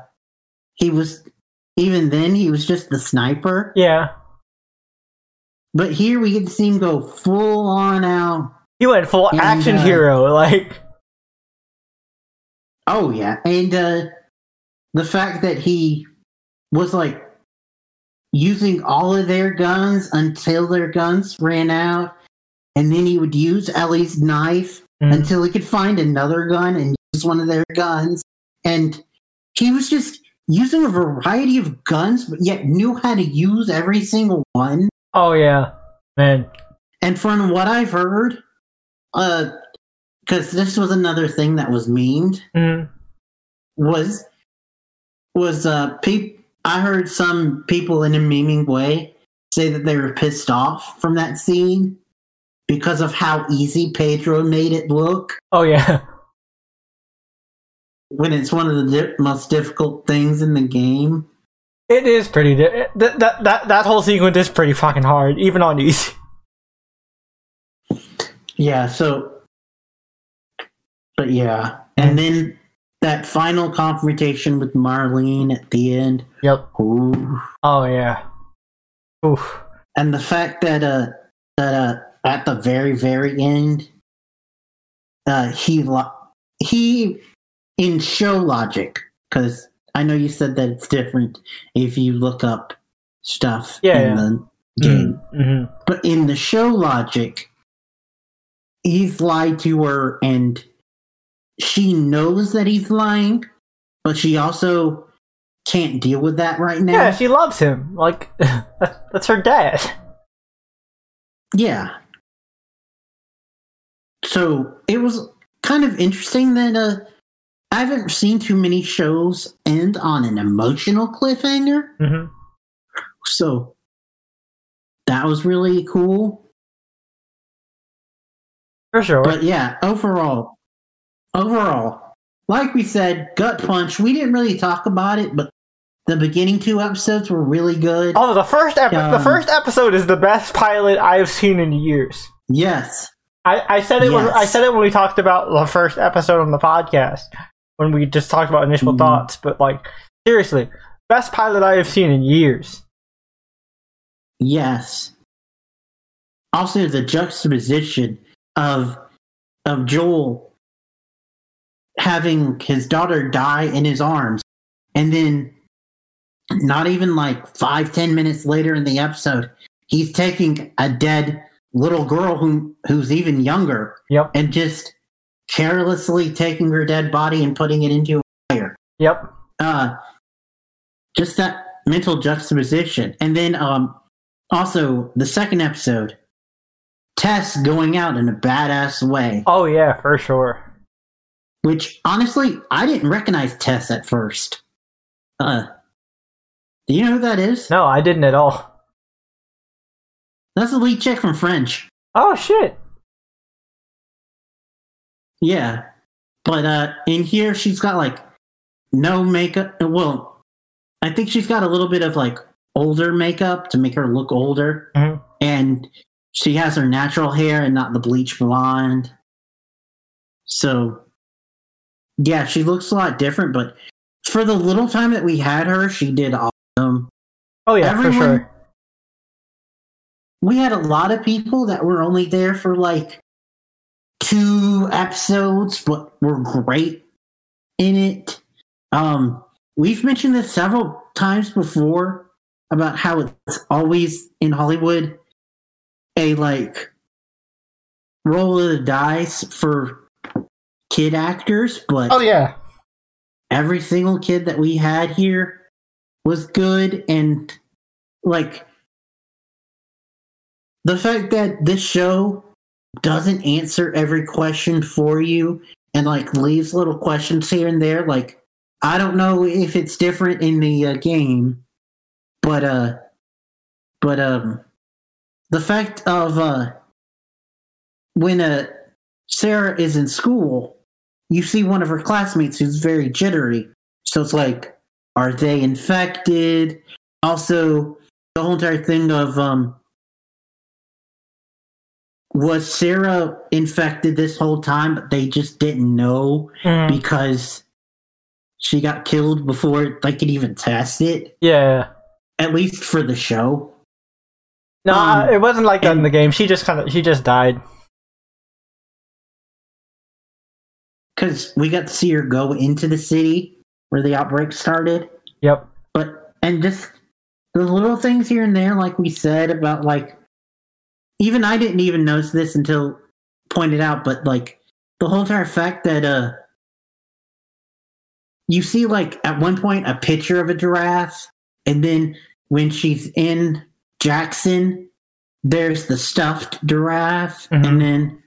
Speaker 3: he was. Even then, he was just the sniper.
Speaker 1: Yeah.
Speaker 3: But here we get to see him go full on out.
Speaker 1: He went full
Speaker 3: And,
Speaker 1: action
Speaker 3: uh,
Speaker 1: hero, like
Speaker 3: Oh yeah, and uh, the fact that he was like using all of their guns until their guns ran out, and then he would use Ellie's knife
Speaker 1: Mhm.
Speaker 3: until he could find another gun and use one of their guns, and he was just using a variety of guns, but yet knew how to use every single one.
Speaker 1: Oh yeah. Man.
Speaker 3: And from what I've heard, uh, because this was another thing that was memed.
Speaker 1: Mhm.
Speaker 3: was was uh peop I heard some people in a memeing way say that they were pissed off from that scene because of how easy Pedro made it look
Speaker 1: Oh yeah.
Speaker 3: when it's one of the di- most difficult things in the game.
Speaker 1: It is pretty di- that, that that that whole sequence is pretty fucking hard, even on easy.
Speaker 3: Yeah, so but yeah. And then that final confrontation with Marlene at the end.
Speaker 1: Yep.
Speaker 3: Ooh.
Speaker 1: Oh yeah. Oof.
Speaker 3: and the fact that uh that uh at the very very end uh he lo- he in show logic because i know you said that it's different if you look up stuff
Speaker 1: Yeah,
Speaker 3: in
Speaker 1: yeah.
Speaker 3: the game
Speaker 1: Mm-hmm.
Speaker 3: but in the show logic he's lied to her and she knows that he's lying but she also can't deal with that right now
Speaker 1: Yeah, she loves him. Like that's, that's her dad.
Speaker 3: Yeah. So it was kind of interesting that uh, I haven't seen too many shows end on an emotional cliffhanger.
Speaker 1: Mm-hmm.
Speaker 3: So that was really cool.
Speaker 1: For sure.
Speaker 3: But yeah, overall, overall, like we said, gut punch. We didn't really talk about it, but the beginning two episodes were really good.
Speaker 1: oh, the first ep- the
Speaker 3: Um,
Speaker 1: first episode is the best pilot I've seen in years.
Speaker 3: Yes.
Speaker 1: I, I said it when I said it when we talked about the first episode on the podcast when we just talked about initial
Speaker 3: Mhm.
Speaker 1: thoughts. But like seriously, best pilot I have seen in years.
Speaker 3: Yes. Also, the juxtaposition of of Joel having his daughter die in his arms, and then not even like five ten minutes later in the episode, he's taking a dead little girl who who's even younger
Speaker 1: Yep.
Speaker 3: and just carelessly taking her dead body and putting it into a fire
Speaker 1: Yep.
Speaker 3: uh just that mental juxtaposition and then um also the second episode tess going out in a badass way
Speaker 1: Oh yeah, for sure.
Speaker 3: which honestly i didn't recognize tess at first uh do you know who that is
Speaker 1: No, I didn't at all.
Speaker 3: That's the lead chick from Fringe
Speaker 1: Oh shit.
Speaker 3: yeah but uh in here she's got like no makeup well i think she's got a little bit of like older makeup to make her look older
Speaker 1: Mhm.
Speaker 3: and she has her natural hair and not the bleach blonde so yeah she looks a lot different but for the little time that we had her she did awesome
Speaker 1: Oh yeah, for sure.
Speaker 3: We had a lot of people that were only there for like two episodes, but were great in it. Um, we've mentioned this several times before about how it's always in Hollywood a like roll of the dice for kid actors, but
Speaker 1: Oh yeah.
Speaker 3: every single kid that we had here was good and like the fact that this show doesn't answer every question for you and like leaves little questions here and there like i don't know if it's different in the uh, game but uh but um the fact of uh when uh sarah is in school you see one of her classmates who's very jittery. So it's like are they infected? Also the whole entire thing of um was sarah infected this whole time but they just didn't know
Speaker 1: Mm,
Speaker 3: because she got killed before they could even test it
Speaker 1: yeah.
Speaker 3: at least for the show
Speaker 1: No,
Speaker 3: Um,
Speaker 1: it wasn't like that in the game. She just kind of she just died.
Speaker 3: because we got to see her go into the city where the outbreak started
Speaker 1: Yep.
Speaker 3: but and just the little things here and there like we said about like even i didn't even notice this until pointed out but like the whole entire fact that uh you see like at one point a picture of a giraffe and then when she's in jackson there's the stuffed giraffe
Speaker 1: Mhm.
Speaker 3: and then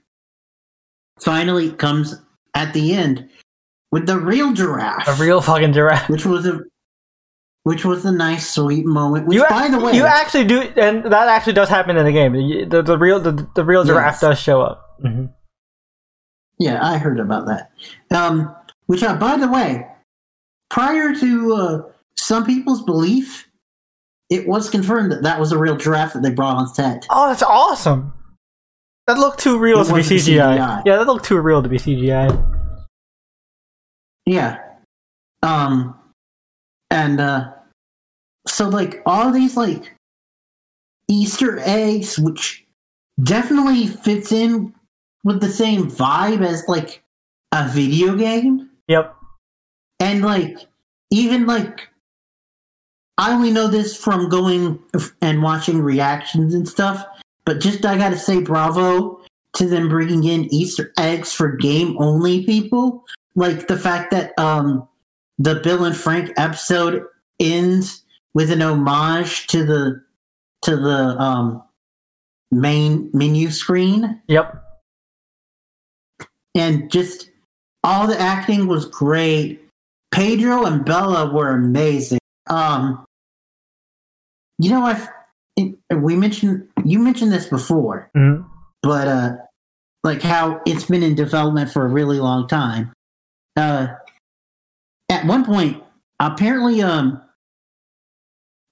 Speaker 3: finally comes at the end with the real giraffe
Speaker 1: A real fucking giraffe.
Speaker 3: which was a which was a nice sweet moment which
Speaker 1: You,
Speaker 3: by the way
Speaker 1: you actually do, and that actually does happen in the game. The the, the real the, the real giraffe
Speaker 3: Yes.
Speaker 1: does show up. hmm
Speaker 3: yeah i heard about that um which uh, by the way prior to uh, some people's belief it was confirmed that that was a real giraffe that they brought on set
Speaker 1: Oh, that's awesome. That looked too real
Speaker 3: It
Speaker 1: to be CGI.
Speaker 3: CGI.
Speaker 1: Yeah, that looked too real to be CGI.
Speaker 3: yeah um and uh so like all these like easter eggs which definitely fits in with the same vibe as like a video game
Speaker 1: Yep.
Speaker 3: and like even like i only know this from going and watching reactions and stuff but just i gotta say bravo to them bringing in easter eggs for game only people like the fact that um the bill and frank episode ends with an homage to the to the um main menu screen
Speaker 1: Yep.
Speaker 3: and just all the acting was great. Pedro and Bella were amazing. Um, you know, I we mentioned you mentioned this before,
Speaker 1: hmm
Speaker 3: but uh, like how it's been in development for a really long time. Uh, at one point, apparently, um,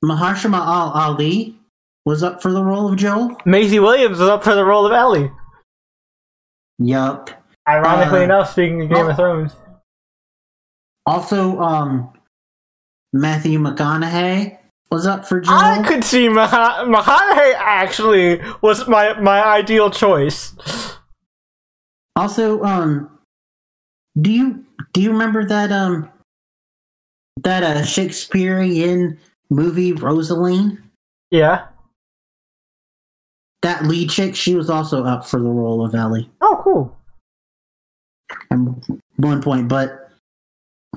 Speaker 3: Mahershala Al- Ali was up for the role of Joel.
Speaker 1: Maisie Williams was up for the role of Ellie.
Speaker 3: Yup.
Speaker 1: Ironically
Speaker 3: Uh,
Speaker 1: enough, speaking of Game of Thrones.
Speaker 3: Also, um, Matthew McConaughey was up for Joel.
Speaker 1: I could see Mah- McConaughey actually was my, my ideal choice.
Speaker 3: Also, um, do you do you remember that um that uh Shakespearean movie Rosaline?
Speaker 1: Yeah.
Speaker 3: That lead chick, she was also up for the role of Ellie
Speaker 1: Oh, cool.
Speaker 3: at one point. But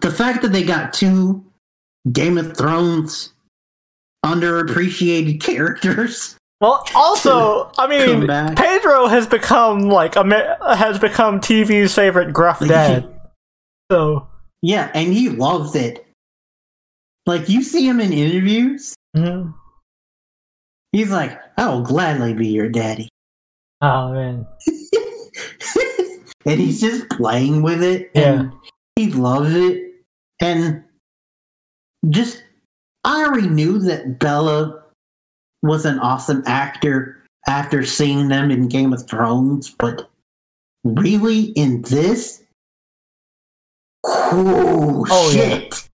Speaker 3: the fact that they got two Game of Thrones underappreciated characters,
Speaker 1: Well, also, I mean, Pedro has become like a has become TV's favorite gruff dad. So,
Speaker 3: yeah, and he loves it. Like you see him in interviews,
Speaker 1: mhm.
Speaker 3: he's like, "I will gladly be your daddy."
Speaker 1: oh man,
Speaker 3: and he's just playing with it and he loves it and just i already knew that bella was an awesome actor after seeing them in game of thrones but really in this oh,
Speaker 1: Oh, yeah.
Speaker 3: shit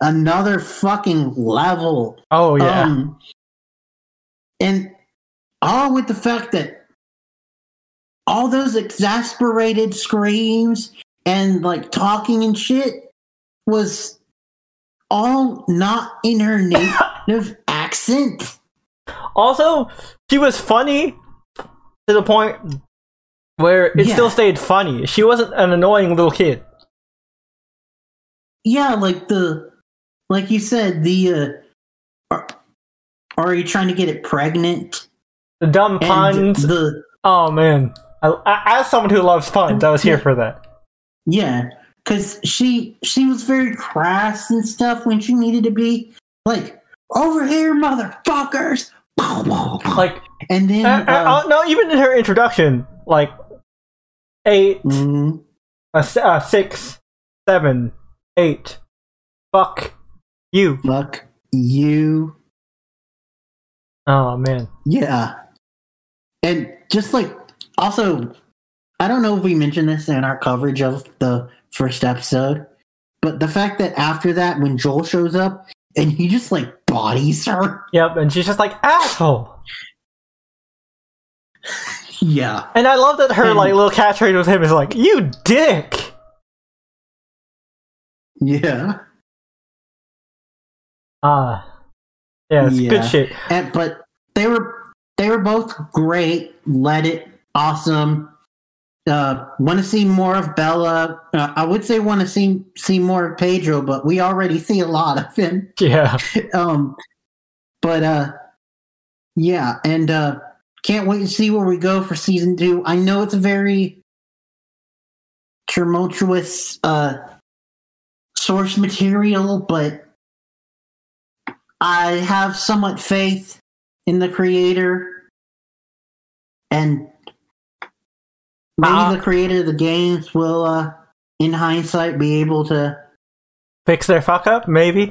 Speaker 3: another fucking level
Speaker 1: oh yeah,
Speaker 3: um, and all with the fact that all those exasperated screams and like talking and shit was all not in her native accent.
Speaker 1: Also, she was funny to the point where it
Speaker 3: Yeah.
Speaker 1: still stayed funny. She wasn't an annoying little kid.
Speaker 3: Yeah, like the like you said, the uh are, are you trying to get it pregnant?
Speaker 1: The dumb puns.
Speaker 3: the
Speaker 1: oh man, I, I, as someone who loves puns, I was here for that.
Speaker 3: yeah, because she she was very crass and stuff when she needed to be like over here, motherfuckers.
Speaker 1: Like,
Speaker 3: and then
Speaker 1: uh, uh,
Speaker 3: uh,
Speaker 1: no, even in her introduction, like eight,
Speaker 3: mhm,
Speaker 1: uh, s- uh, six, seven, eight. Fuck you.
Speaker 3: fuck you.
Speaker 1: Oh man.
Speaker 3: Yeah. And just like also I don't know if we mentioned this in our coverage of the first episode, but the fact that after that when Joel shows up and he just like bodies her.
Speaker 1: Yep, and she's just like asshole.
Speaker 3: Yeah.
Speaker 1: And I love that her
Speaker 3: And-
Speaker 1: like little catchphrase with him is like, "You dick."
Speaker 3: Yeah.
Speaker 1: Ah, yeah, it's
Speaker 3: Yeah.
Speaker 1: good shit.
Speaker 3: And but they were they were both great. Let it awesome. Uh, want to see more of Bella? Uh, I would say want to see see more of Pedro, but we already see a lot of him.
Speaker 1: Yeah,
Speaker 3: um but uh yeah and uh can't wait to see where we go for season two i know it's a very tumultuous uh source material but i have somewhat faith in the creator and maybe
Speaker 1: Uh,
Speaker 3: the creator of the games will uh in hindsight be able to
Speaker 1: fix their fuck up, maybe.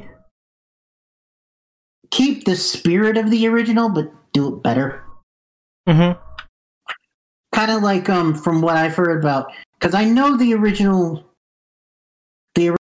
Speaker 3: keep the spirit of the original but do it better
Speaker 1: Mm-hmm.
Speaker 3: kind of like um from what I've heard about because I know the original